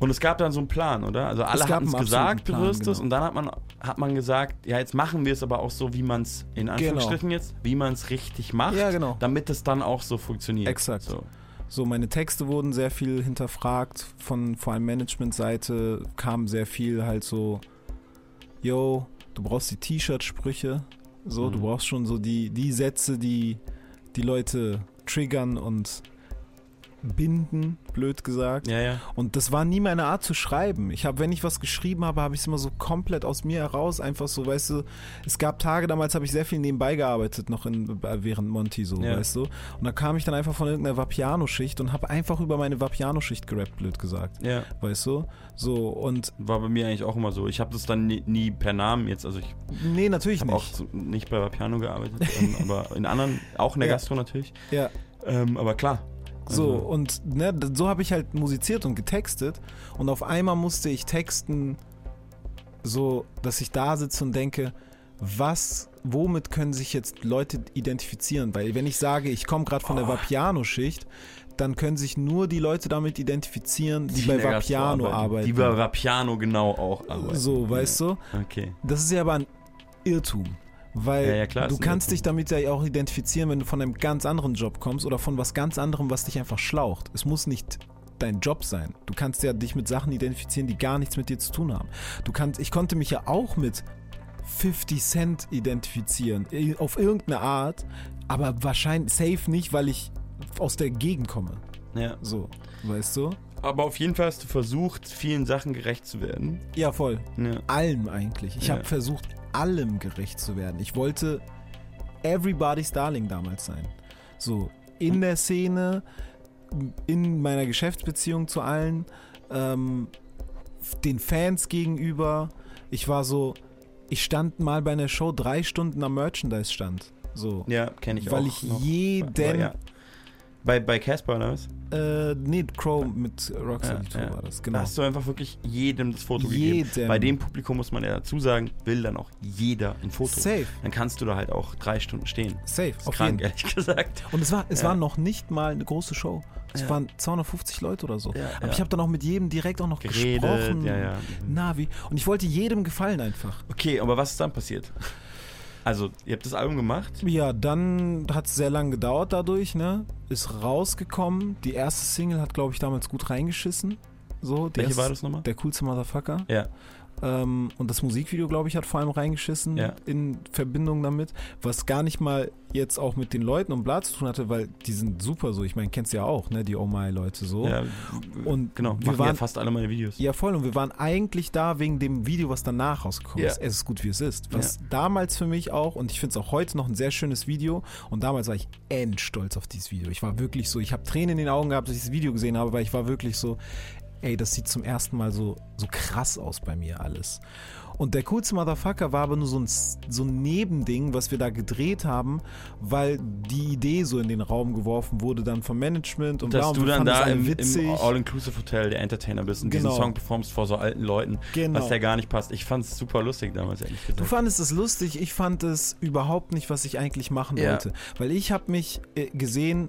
Speaker 2: Und es gab dann so einen Plan, oder? Also alle hatten es gesagt, du wirst es.
Speaker 6: genau.
Speaker 2: Und dann hat man, hat man gesagt, ja, jetzt machen wir es aber auch so, wie man es, in Anführungsstrichen jetzt, wie man es richtig macht.
Speaker 6: Genau. Ja, genau.
Speaker 2: Damit es dann auch so funktioniert.
Speaker 6: Exakt.
Speaker 2: So.
Speaker 6: So, meine Texte wurden sehr viel hinterfragt. Von vor allem Managementseite kam sehr viel halt so, yo, du brauchst die T-Shirt-Sprüche. So,
Speaker 2: Mhm.
Speaker 6: du brauchst schon so die, die Sätze, die die Leute triggern und binden, blöd gesagt.
Speaker 2: Ja, ja.
Speaker 6: Und das war nie meine Art zu schreiben. Ich habe, wenn ich was geschrieben habe, habe ich es immer so komplett aus mir heraus, einfach so, weißt du, es gab Tage, damals habe ich sehr viel nebenbei gearbeitet, noch in, während Monty so,
Speaker 2: Ja.
Speaker 6: weißt du. Und da kam ich dann einfach von irgendeiner Vapiano-Schicht und habe einfach über meine Vapiano-Schicht gerappt, blöd gesagt.
Speaker 2: Ja.
Speaker 6: Weißt du? So, und
Speaker 2: War bei mir eigentlich auch immer so. Ich habe das dann nie, nie per Namen jetzt, also ich
Speaker 6: nee, natürlich
Speaker 2: habe
Speaker 6: nicht.
Speaker 2: auch nicht bei Piano gearbeitet, ähm, aber in anderen, auch in der
Speaker 6: Ja.
Speaker 2: Gastro natürlich.
Speaker 6: Ja.
Speaker 2: Ähm, aber klar,
Speaker 6: So,
Speaker 2: Also-
Speaker 6: und ne, so habe ich halt musiziert und getextet. Und auf einmal musste ich texten, so, dass ich da sitze und denke, was, womit können sich jetzt Leute identifizieren? Weil wenn ich sage, ich komme gerade von der Vapiano-Schicht, dann können sich nur die Leute damit identifizieren, die, bei
Speaker 2: in der
Speaker 6: Vapiano
Speaker 2: Gastro
Speaker 6: arbeiten.
Speaker 2: Die bei Vapiano genau auch arbeiten.
Speaker 6: So, weißt du?
Speaker 2: Okay.
Speaker 6: Das ist ja aber ein Irrtum. Weil
Speaker 2: Ja, ja, klar,
Speaker 6: du kannst dich damit ja auch identifizieren, wenn du von einem ganz anderen Job kommst oder von was ganz anderem, was dich einfach schlaucht. Es muss nicht dein Job sein. Du kannst ja dich mit Sachen identifizieren, die gar nichts mit dir zu tun haben. Du kannst, ich konnte mich ja auch mit 50 Cent identifizieren, auf irgendeine Art, aber wahrscheinlich safe nicht, weil ich aus der Gegend komme.
Speaker 2: Ja.
Speaker 6: So, weißt du?
Speaker 2: Aber auf jeden Fall hast du versucht, vielen Sachen gerecht zu werden.
Speaker 6: Ja, voll.
Speaker 2: Ja.
Speaker 6: Allem eigentlich. Ich
Speaker 2: Ja.
Speaker 6: habe versucht, allem gerecht zu werden. Ich wollte everybody's darling damals sein. So, in der Szene, in meiner Geschäftsbeziehung zu allen, ähm, den Fans gegenüber. Ich war so, ich stand mal bei einer Show drei Stunden am Merchandise-Stand. So.
Speaker 2: Ja, kenne ich
Speaker 6: Weil
Speaker 2: auch.
Speaker 6: ich
Speaker 2: noch.
Speaker 6: jeden-
Speaker 2: Ja. Bei, bei Casper oder was?
Speaker 6: Äh, nee, Crow mit Roxanne Tour war das, genau.
Speaker 2: Da hast du einfach wirklich jedem das Foto
Speaker 6: Jedem.
Speaker 2: gegeben. Bei dem Publikum muss man ja dazu sagen, will dann auch jeder ein Foto.
Speaker 6: Safe.
Speaker 2: Dann kannst du da halt auch drei Stunden stehen.
Speaker 6: Safe,
Speaker 2: ist
Speaker 6: auf
Speaker 2: krank,
Speaker 6: jeden.
Speaker 2: ehrlich gesagt.
Speaker 6: Und es war, es
Speaker 2: Ja.
Speaker 6: war noch nicht mal eine große Show. Es
Speaker 2: Ja.
Speaker 6: waren 250 Leute oder so.
Speaker 2: Ja,
Speaker 6: Aber
Speaker 2: ja.
Speaker 6: ich habe dann auch mit jedem direkt auch noch
Speaker 2: Geredet,
Speaker 6: gesprochen.
Speaker 2: ja, ja.
Speaker 6: Na, wie. Und ich wollte jedem gefallen einfach.
Speaker 2: Okay, aber was ist dann passiert? Also, ihr habt das Album gemacht.
Speaker 6: Ja, dann hat es sehr lange gedauert dadurch, ne? Ist rausgekommen. Die erste Single hat, glaube ich, damals gut reingeschissen. So,
Speaker 2: Welche
Speaker 6: erste-
Speaker 2: war das nochmal?
Speaker 6: Der coolste Motherfucker.
Speaker 2: Ja.
Speaker 6: Ähm, und das Musikvideo, glaube ich, hat vor allem reingeschissen
Speaker 2: Ja.
Speaker 6: in Verbindung damit, was gar nicht mal jetzt auch mit den Leuten und bla zu tun hatte, weil die sind super so. Ich meine, kennst du ja auch, ne, die Oh My Leute so.
Speaker 2: Ja,
Speaker 6: und
Speaker 2: genau,
Speaker 6: wir waren
Speaker 2: ja fast alle meine Videos.
Speaker 6: Ja, voll. Und wir waren eigentlich da wegen dem Video, was danach rausgekommen
Speaker 2: Ja.
Speaker 6: ist. Es ist gut, wie es ist. Was damals für mich auch, und ich finde es auch heute noch ein sehr schönes Video. Und damals war ich endstolz auf dieses Video. Ich war wirklich so, ich habe Tränen in den Augen gehabt, als ich das Video gesehen habe, weil ich war wirklich so, ey, das sieht zum ersten Mal so, so krass aus bei mir alles. Und der coolste Motherfucker war aber nur so ein, so ein Nebending, was wir da gedreht haben, weil die Idee so in den Raum geworfen wurde dann vom Management und
Speaker 2: Dass
Speaker 6: und
Speaker 2: du dann da im, im All-Inclusive-Hotel der Entertainer bist und
Speaker 6: Genau.
Speaker 2: diesen Song performst vor so alten Leuten,
Speaker 6: Genau.
Speaker 2: was ja gar nicht passt. Ich fand es super lustig damals, ehrlich gesagt.
Speaker 6: Du fandest es lustig, ich fand es überhaupt nicht, was ich eigentlich machen
Speaker 2: Ja.
Speaker 6: wollte. Weil ich habe mich äh, gesehen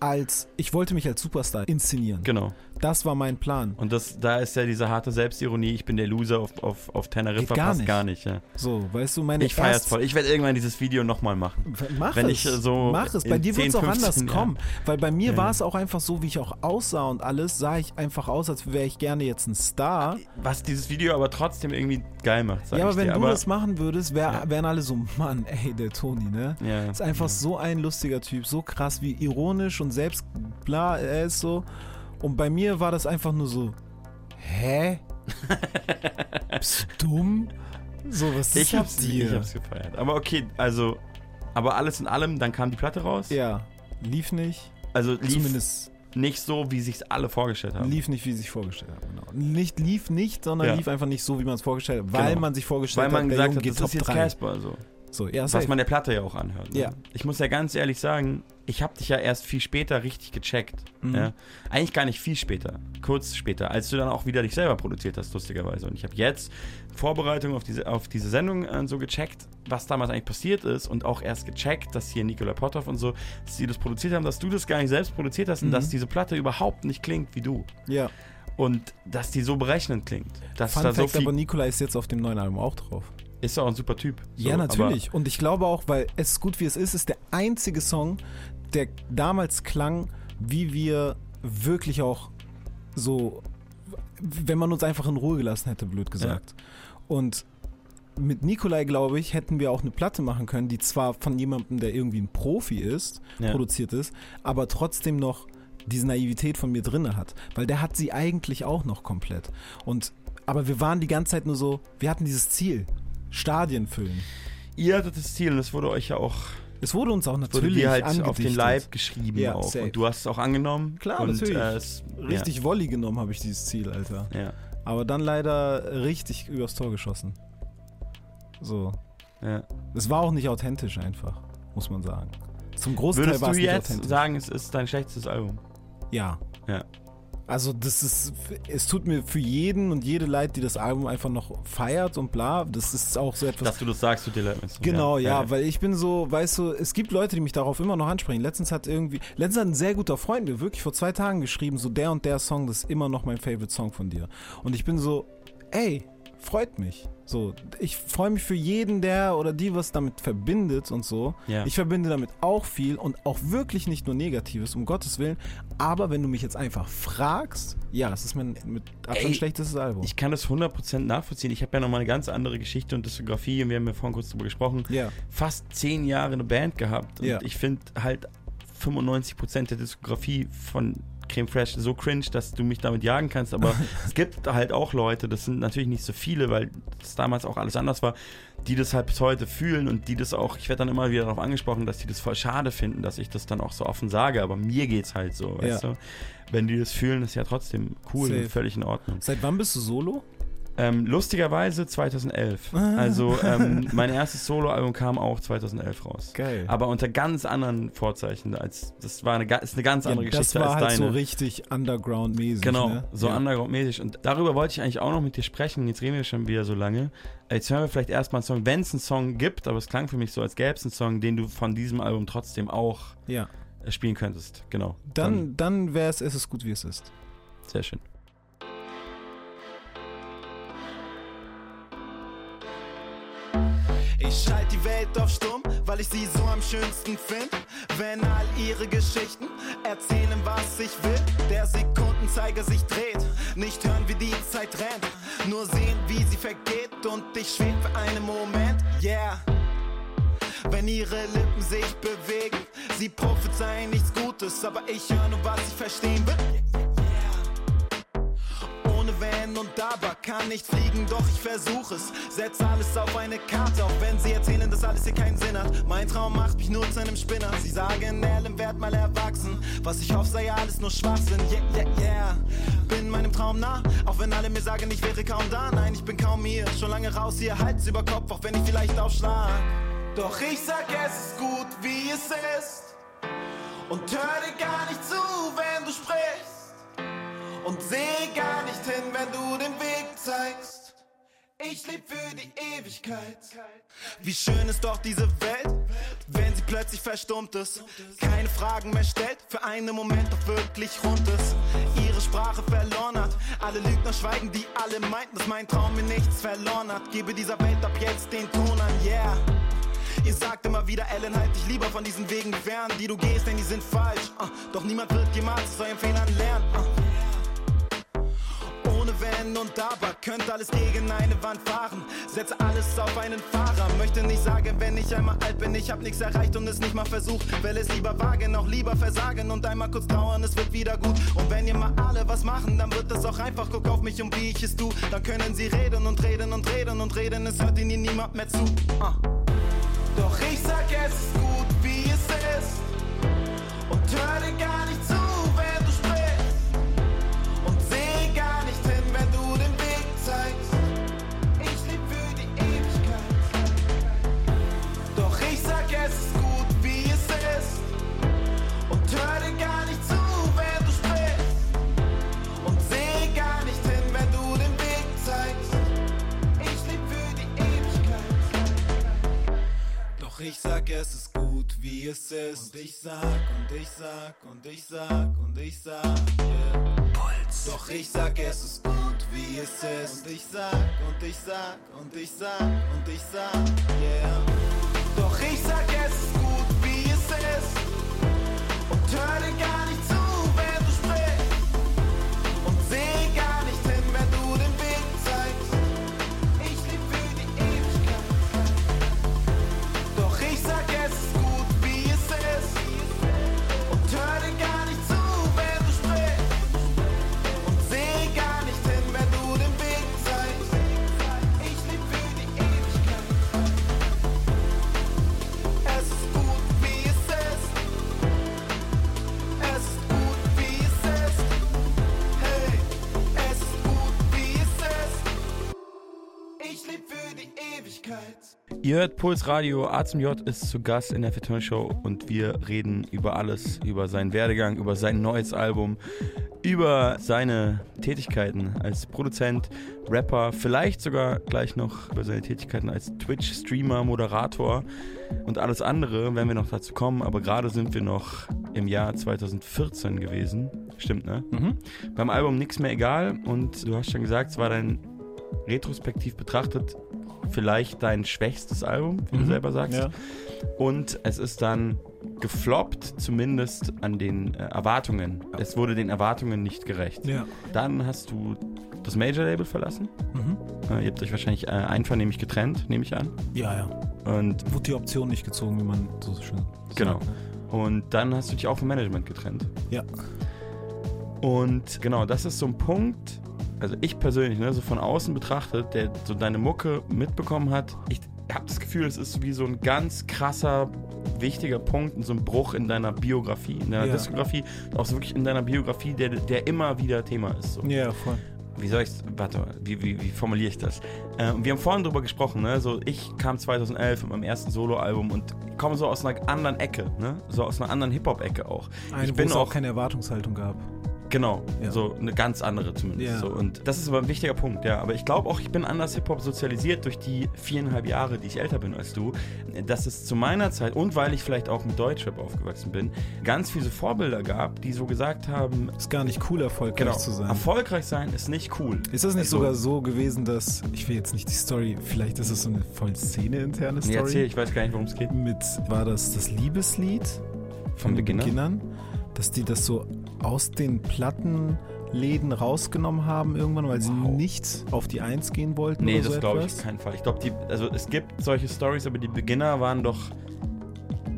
Speaker 6: als, ich wollte mich als Superstar inszenieren.
Speaker 2: Genau.
Speaker 6: Das war mein Plan.
Speaker 2: Und das, da ist ja diese harte Selbstironie, ich bin der Loser auf, auf, auf Teneriffa,
Speaker 6: gar
Speaker 2: passt
Speaker 6: nicht.
Speaker 2: gar nicht. Ja.
Speaker 6: So, weißt du, meine
Speaker 2: Ich feier's
Speaker 6: erst-
Speaker 2: voll. Ich werde irgendwann dieses Video nochmal machen.
Speaker 6: Mach
Speaker 2: Wenn
Speaker 6: es.
Speaker 2: ich äh, so
Speaker 6: Mach es. Bei dir wird es
Speaker 2: 10,
Speaker 6: auch anders
Speaker 2: 15
Speaker 6: kommen. Weil bei mir
Speaker 2: Ja,
Speaker 6: war es auch einfach so, wie ich auch aussah und alles, sah ich einfach aus, als wäre ich gerne jetzt ein Star.
Speaker 2: Was dieses Video aber trotzdem irgendwie geil macht, sag
Speaker 6: Ja, aber wenn
Speaker 2: dir.
Speaker 6: du das machen würdest, wär,
Speaker 2: Ja.
Speaker 6: wären alle so, Mann, ey, der Toni, ne?
Speaker 2: Ja.
Speaker 6: Ist einfach so ein lustiger Typ, so krass, wie ironisch und selbst bla er ist so. Und bei mir war das einfach nur so, hä? Bist du dumm? So, was ist
Speaker 2: ich hab's,
Speaker 6: mit dir?
Speaker 2: ich hab's gefeiert. Aber okay, also, aber alles in allem, dann kam die Platte raus.
Speaker 6: Ja, lief nicht.
Speaker 2: Also lief
Speaker 6: Zumindest
Speaker 2: nicht so, wie sich's alle vorgestellt haben.
Speaker 6: lief nicht, wie sie sich vorgestellt haben. Genau. Nicht lief nicht, sondern
Speaker 2: Ja.
Speaker 6: lief einfach nicht so, wie man es vorgestellt hat, weil
Speaker 2: Genau.
Speaker 6: man sich vorgestellt
Speaker 2: Weil man
Speaker 6: hat, der
Speaker 2: gesagt hat, das
Speaker 6: Top
Speaker 2: ist jetzt
Speaker 6: 3.
Speaker 2: Casper so.
Speaker 6: So, ja,
Speaker 2: was man der Platte ja auch anhört. Ne?
Speaker 6: Ja.
Speaker 2: Ich muss ja ganz ehrlich sagen, ich habe dich ja erst viel später richtig gecheckt.
Speaker 6: Mhm.
Speaker 2: Ja? Eigentlich gar nicht viel später, kurz später, als du dann auch wieder dich selber produziert hast, lustigerweise. Und ich habe jetzt Vorbereitung auf diese, auf diese Sendung äh, so gecheckt, was damals eigentlich passiert ist und auch erst gecheckt, dass hier Nikola Potthoff und so, dass die das produziert haben, dass du das gar nicht selbst produziert hast und
Speaker 6: Mhm.
Speaker 2: dass diese Platte überhaupt nicht klingt wie du.
Speaker 6: Ja.
Speaker 2: Und dass die so berechnend klingt. Dass
Speaker 6: Fun
Speaker 2: da so
Speaker 6: Fact,
Speaker 2: viel,
Speaker 6: aber Nikola ist jetzt auf dem neuen Album auch drauf.
Speaker 2: Ist auch ein super Typ. So,
Speaker 6: ja, natürlich. Und ich glaube auch, weil es ist gut wie es ist, ist der einzige Song, der damals klang, wie wir wirklich auch so, wenn man uns einfach in Ruhe gelassen hätte, blöd gesagt. Und mit Nikolai, glaube ich, hätten wir auch eine Platte machen können, die zwar von jemandem, der irgendwie ein Profi ist,
Speaker 2: Ja.
Speaker 6: produziert ist, aber trotzdem noch diese Naivität von mir drinne hat. Weil der hat sie eigentlich auch noch komplett. Und, aber wir waren die ganze Zeit nur so, wir hatten dieses Ziel, Stadien füllen.
Speaker 2: Ihr hattet das Ziel und es wurde euch ja auch
Speaker 6: Es wurde uns auch
Speaker 2: wurde
Speaker 6: natürlich
Speaker 2: dir halt auf den. Leib geschrieben
Speaker 6: Ja,
Speaker 2: auch.
Speaker 6: safe.
Speaker 2: Und du hast es auch angenommen.
Speaker 6: Klar,
Speaker 2: und,
Speaker 6: natürlich.
Speaker 2: Äh, es,
Speaker 6: Richtig Volley genommen habe ich dieses Ziel, Alter.
Speaker 2: Ja.
Speaker 6: Aber dann leider richtig übers Tor geschossen. So.
Speaker 2: Ja.
Speaker 6: Es war auch nicht authentisch einfach, muss man sagen. Zum Großteil
Speaker 2: Würdest
Speaker 6: war
Speaker 2: du
Speaker 6: es nicht
Speaker 2: jetzt
Speaker 6: authentisch.
Speaker 2: sagen, es ist dein schlechtestes Album?
Speaker 6: Ja.
Speaker 2: Ja.
Speaker 6: Also das ist, es tut mir für jeden und jede leid, die das Album einfach noch feiert und bla. Das ist auch so etwas.
Speaker 2: Dass du das sagst, tut dir leid. meinst du?
Speaker 6: Genau, ja, weil ich bin so, weißt du, es gibt Leute, die mich darauf immer noch ansprechen. Letztens hat irgendwie, letztens hat ein sehr guter Freund mir wirklich vor zwei Tagen geschrieben, so der und der Song, das ist immer noch mein Favorite Song von dir. Und ich bin so, ey, freut mich. So, ich freue mich für jeden, der oder die was damit verbindet und so.
Speaker 2: Ja.
Speaker 6: Ich verbinde damit auch viel und auch wirklich nicht nur Negatives, um Gottes Willen. Aber wenn du mich jetzt einfach fragst, ja, es ist mein mit Abstand
Speaker 2: Ey,
Speaker 6: schlechtestes Album.
Speaker 2: Ich kann das 100% nachvollziehen. Ich habe ja nochmal eine ganz andere Geschichte und Diskografie und wir haben ja vorhin kurz drüber gesprochen.
Speaker 6: Ja.
Speaker 2: Fast zehn Jahre eine Band gehabt und
Speaker 6: Ja.
Speaker 2: ich finde halt 95% der Diskografie von Creme Fresh so cringe, dass du mich damit jagen kannst, aber es gibt halt auch Leute, das sind natürlich nicht so viele, weil das damals auch alles anders war, die das halt bis heute fühlen und die das auch, ich werde dann immer wieder darauf angesprochen, dass die das voll schade finden, dass ich das dann auch so offen sage, aber mir geht's halt so, weißt
Speaker 6: Ja.
Speaker 2: du? Wenn die das fühlen, ist ja trotzdem cool
Speaker 6: Safe.
Speaker 2: und völlig in Ordnung.
Speaker 6: Seit wann bist du solo?
Speaker 2: Ähm, lustigerweise 2011.
Speaker 6: Ah.
Speaker 2: Also ähm, mein erstes Soloalbum kam auch 2011 raus.
Speaker 6: Geil.
Speaker 2: Aber unter ganz anderen Vorzeichen. Als, das war eine, ist eine ganz andere
Speaker 6: ja,
Speaker 2: Geschichte
Speaker 6: das war
Speaker 2: als
Speaker 6: halt
Speaker 2: deine.
Speaker 6: so richtig Underground-mäßig.
Speaker 2: Genau,
Speaker 6: ne?
Speaker 2: so
Speaker 6: ja.
Speaker 2: underground-mäßig. Und darüber wollte ich eigentlich auch noch mit dir sprechen. Jetzt reden wir schon wieder so lange. Jetzt hören wir vielleicht erstmal einen Song, wenn es einen Song gibt, aber es klang für mich so, als gäbe es einen Song, den du von diesem Album trotzdem auch
Speaker 6: Ja.
Speaker 2: äh, spielen könntest. Genau.
Speaker 6: Dann, dann wäre es, es ist gut, wie es ist.
Speaker 2: Sehr schön.
Speaker 3: Ich schalte die Welt auf Stumm, weil ich sie so am schönsten find. Wenn all ihre Geschichten erzählen, was ich will. Der Sekundenzeiger sich dreht, nicht hören, wie die Zeit rennt. Nur sehen, wie sie vergeht und ich schweb für einen Moment, yeah. Wenn ihre Lippen sich bewegen, sie prophezeien nichts Gutes, aber ich höre nur, was ich verstehen will. Ohne Wenn und Aber kann nicht fliegen, doch ich versuche es. Setz alles auf eine Karte, auch wenn sie erzählen, dass alles hier keinen Sinn hat. Mein Traum macht mich nur zu einem Spinner. Sie sagen, Ellen werd mal erwachsen. Was ich hoffe, sei alles nur Schwachsinn. Yeah, yeah, yeah. Bin meinem Traum nah, auch wenn alle mir sagen, ich wäre kaum da. Nein, ich bin kaum hier, schon lange raus hier, Hals über Kopf, auch wenn ich vielleicht aufschlag. Doch ich sag, es ist gut, wie es ist. Und hör dir gar nicht zu, wenn du sprichst. Und seh gar nicht hin, wenn du den Weg zeigst. Ich leb für die Ewigkeit. Wie schön ist doch diese Welt, wenn sie plötzlich verstummt ist. Keine Fragen mehr stellt, für einen Moment doch wirklich rund ist. Ihre Sprache verloren hat, alle Lügner schweigen, die alle meinten, dass mein Traum mir nichts verloren hat. Gebe dieser Welt ab jetzt den Ton an, yeah. Ihr sagt immer wieder, Ellen, halt dich lieber von diesen Wegen fern, die du gehst, denn die sind falsch. Ah, doch niemand wird jemals aus euren Fehlern lernen. Ah. Wenn und Aber könnte alles gegen eine Wand fahren. Setze alles auf einen Fahrer. Möchte nicht sagen, wenn ich einmal alt bin, ich hab nichts erreicht und es nicht mal versucht. Will es lieber wagen, auch lieber versagen und einmal kurz trauern, es wird wieder gut. Und wenn ihr mal alle was machen, dann wird es auch einfach. Guck auf mich und wie ich es tu. Dann können sie reden und reden und reden und reden, es hört ihnen niemand mehr zu. Ah. Doch ich sag, es ist gut, wie es ist. Und hör dir gar nicht zu, ich sag, es ist gut, wie es ist. Und ich sag, und ich sag, und ich sag, und ich sag, yeah. Puls. Doch ich sag, es ist gut, wie es ist. Und ich sag, und ich sag, und ich sag, und ich sag, yeah. Doch ich sag, es ist gut, wie es ist. Und hör dir gar nicht
Speaker 2: Ihr hört Puls Radio, A zum J ist zu Gast in der Fitton Show und wir reden über alles, über seinen Werdegang, über sein neues Album, über seine Tätigkeiten als Produzent, Rapper, vielleicht sogar gleich noch über seine Tätigkeiten als Twitch-Streamer, Moderator und alles andere, wenn wir noch dazu kommen. Aber gerade sind wir noch im Jahr 2014 gewesen. Stimmt, ne?
Speaker 6: Mhm.
Speaker 2: Beim Album Nix mehr egal und du hast schon gesagt, es war dein retrospektiv betrachtet vielleicht dein schwächstes Album, wie du
Speaker 6: Mhm.
Speaker 2: selber sagst.
Speaker 6: Ja.
Speaker 2: Und es ist dann gefloppt, zumindest an den äh, Erwartungen. Es wurde den Erwartungen nicht gerecht.
Speaker 6: Ja.
Speaker 2: Dann hast du das Major-Label verlassen.
Speaker 6: Mhm.
Speaker 2: Äh, ihr habt euch wahrscheinlich äh, einvernehmlich getrennt, nehme ich an.
Speaker 6: Ja, ja.
Speaker 2: Und
Speaker 6: Wurde die Option nicht gezogen, wie man so schön sagt.
Speaker 2: Genau.
Speaker 6: ne?
Speaker 2: Und dann hast du dich auch vom Management getrennt.
Speaker 6: Ja.
Speaker 2: Und genau, das ist so ein Punkt, also ich persönlich, ne, so von außen betrachtet, der so deine Mucke mitbekommen hat, ich habe das Gefühl, es ist wie so ein ganz krasser, wichtiger Punkt, so ein Bruch in deiner Biografie, in deiner
Speaker 6: Ja.
Speaker 2: Diskografie, auch so wirklich in deiner Biografie, der, der immer wieder Thema ist. So.
Speaker 6: Ja, voll.
Speaker 2: Wie soll ich warte, mal, wie, wie, wie formuliere ich das? Ähm, wir haben vorhin drüber gesprochen, ne? So, ich kam 2011 mit meinem ersten Soloalbum und komme so aus einer anderen Ecke, ne? So aus einer anderen Hip-Hop-Ecke auch.
Speaker 6: Eine,
Speaker 2: ich bin
Speaker 6: es
Speaker 2: auch
Speaker 6: auch keine Erwartungshaltung gab.
Speaker 2: Genau,
Speaker 6: Ja.
Speaker 2: so eine ganz andere zumindest.
Speaker 6: Ja.
Speaker 2: So. Und das ist aber ein wichtiger Punkt, ja. Aber ich glaube auch, ich bin anders Hip-Hop sozialisiert durch die viereinhalb Jahre, die ich älter bin als du, dass es zu meiner Zeit und weil ich vielleicht auch mit Deutschrap aufgewachsen bin, ganz viele Vorbilder gab, die so gesagt haben,
Speaker 6: Ist gar nicht cool, erfolgreich
Speaker 2: genau,
Speaker 6: zu sein.
Speaker 2: erfolgreich sein ist nicht cool.
Speaker 6: Ist das nicht
Speaker 2: Also-
Speaker 6: sogar so gewesen, dass, ich will jetzt nicht die Story, vielleicht ist es so eine voll Szene-interne Story.
Speaker 2: erzähl, ich weiß gar nicht, worum es geht.
Speaker 6: Mit, war das das Liebeslied von den
Speaker 2: Beginnern?
Speaker 6: Beginnern? Dass die das so aus den Plattenläden rausgenommen haben irgendwann, weil sie nicht auf die Eins gehen wollten
Speaker 2: Nee,
Speaker 6: oder so
Speaker 2: das glaube ich auf keinen Fall. Ich glaube, die, also es gibt solche Stories, aber die Beginner waren doch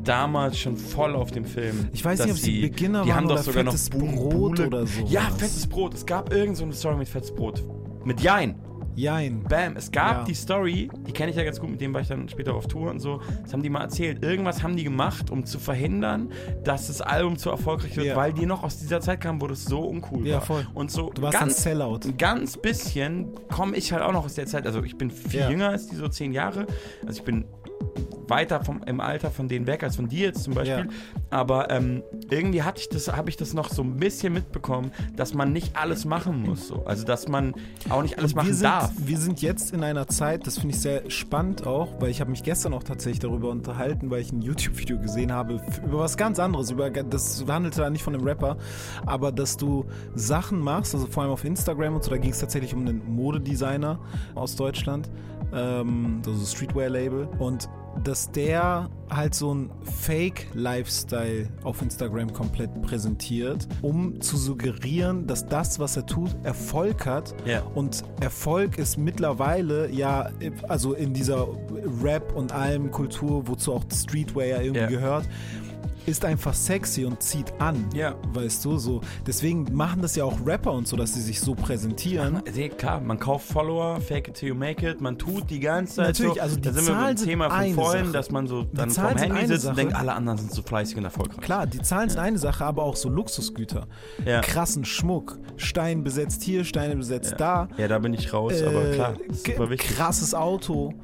Speaker 2: damals schon voll auf dem Film.
Speaker 6: Ich weiß nicht, ob
Speaker 2: sie-
Speaker 6: Beginner
Speaker 2: die
Speaker 6: waren
Speaker 2: haben
Speaker 6: oder
Speaker 2: doch sogar noch
Speaker 6: fettes
Speaker 2: Boom
Speaker 6: Brot oder so.
Speaker 2: Ja, fettes Brot. Es gab irgend so eine Story mit fettes Brot. Mit Jein.
Speaker 6: Jein.
Speaker 2: Bam. Es gab
Speaker 6: Ja.
Speaker 2: die Story, die kenne ich ja ganz gut, mit dem war ich dann später auf Tour und so. Das haben die mal erzählt. Irgendwas haben die gemacht, um zu verhindern, dass das Album zu erfolgreich wird,
Speaker 6: Ja.
Speaker 2: weil die noch aus dieser Zeit kamen, wo das so uncool
Speaker 6: Ja,
Speaker 2: war.
Speaker 6: voll.
Speaker 2: Und so
Speaker 6: Du warst
Speaker 2: ganz,
Speaker 6: ein Sellout.
Speaker 2: ein ganz bisschen komme ich halt auch noch aus der Zeit. Also ich bin viel jünger als die, so zehn Jahre. Also ich bin weiter vom, im Alter von denen weg als von dir jetzt zum Beispiel. Aber ähm, irgendwie hatte ich das, habe ich das noch so ein bisschen mitbekommen, dass man nicht alles machen muss. So. Also dass man auch nicht alles machen
Speaker 6: wir sind,
Speaker 2: darf.
Speaker 6: Wir sind jetzt in einer Zeit, das finde ich sehr spannend auch, weil ich habe mich gestern auch tatsächlich darüber unterhalten, weil ich ein YouTube-Video gesehen habe über was ganz anderes. Über, das handelte da nicht von einem Rapper, aber dass du Sachen machst, also vor allem auf Instagram und so, da ging es tatsächlich um einen Modedesigner aus Deutschland, ähm, also Streetwear-Label und dass der halt so ein Fake-Lifestyle auf Instagram komplett präsentiert, um zu suggerieren, dass das, was er tut, Erfolg hat.
Speaker 2: Ja.
Speaker 6: Und Erfolg ist mittlerweile ja, also in dieser Rap und allem Kultur, wozu auch Streetwear irgendwie
Speaker 2: Ja.
Speaker 6: gehört, ist einfach sexy und zieht an.
Speaker 2: Ja.
Speaker 6: Weißt du, so. Deswegen machen das ja auch Rapper und so, dass sie sich so präsentieren.
Speaker 2: Nee, klar, man kauft Follower, fake it till you make it, man tut die ganze Zeit
Speaker 6: Natürlich,
Speaker 2: so.
Speaker 6: also die
Speaker 2: da sind wir
Speaker 6: Zahlen
Speaker 2: beim
Speaker 6: sind
Speaker 2: Thema von vorhin,
Speaker 6: Sache.
Speaker 2: dass man so dann
Speaker 6: Zahlen
Speaker 2: vom
Speaker 6: sind
Speaker 2: Handy sitzt und
Speaker 6: Sache.
Speaker 2: denkt, alle anderen sind so fleißig und erfolgreich.
Speaker 6: Klar, die Zahlen sind eine Sache, aber auch so Luxusgüter.
Speaker 2: Ja.
Speaker 6: Krassen Schmuck. Stein besetzt hier, Steine besetzt da.
Speaker 2: Ja, da bin ich raus, aber
Speaker 6: Äh,
Speaker 2: klar, ist
Speaker 6: ge-
Speaker 2: super wichtig.
Speaker 6: Krasses Auto.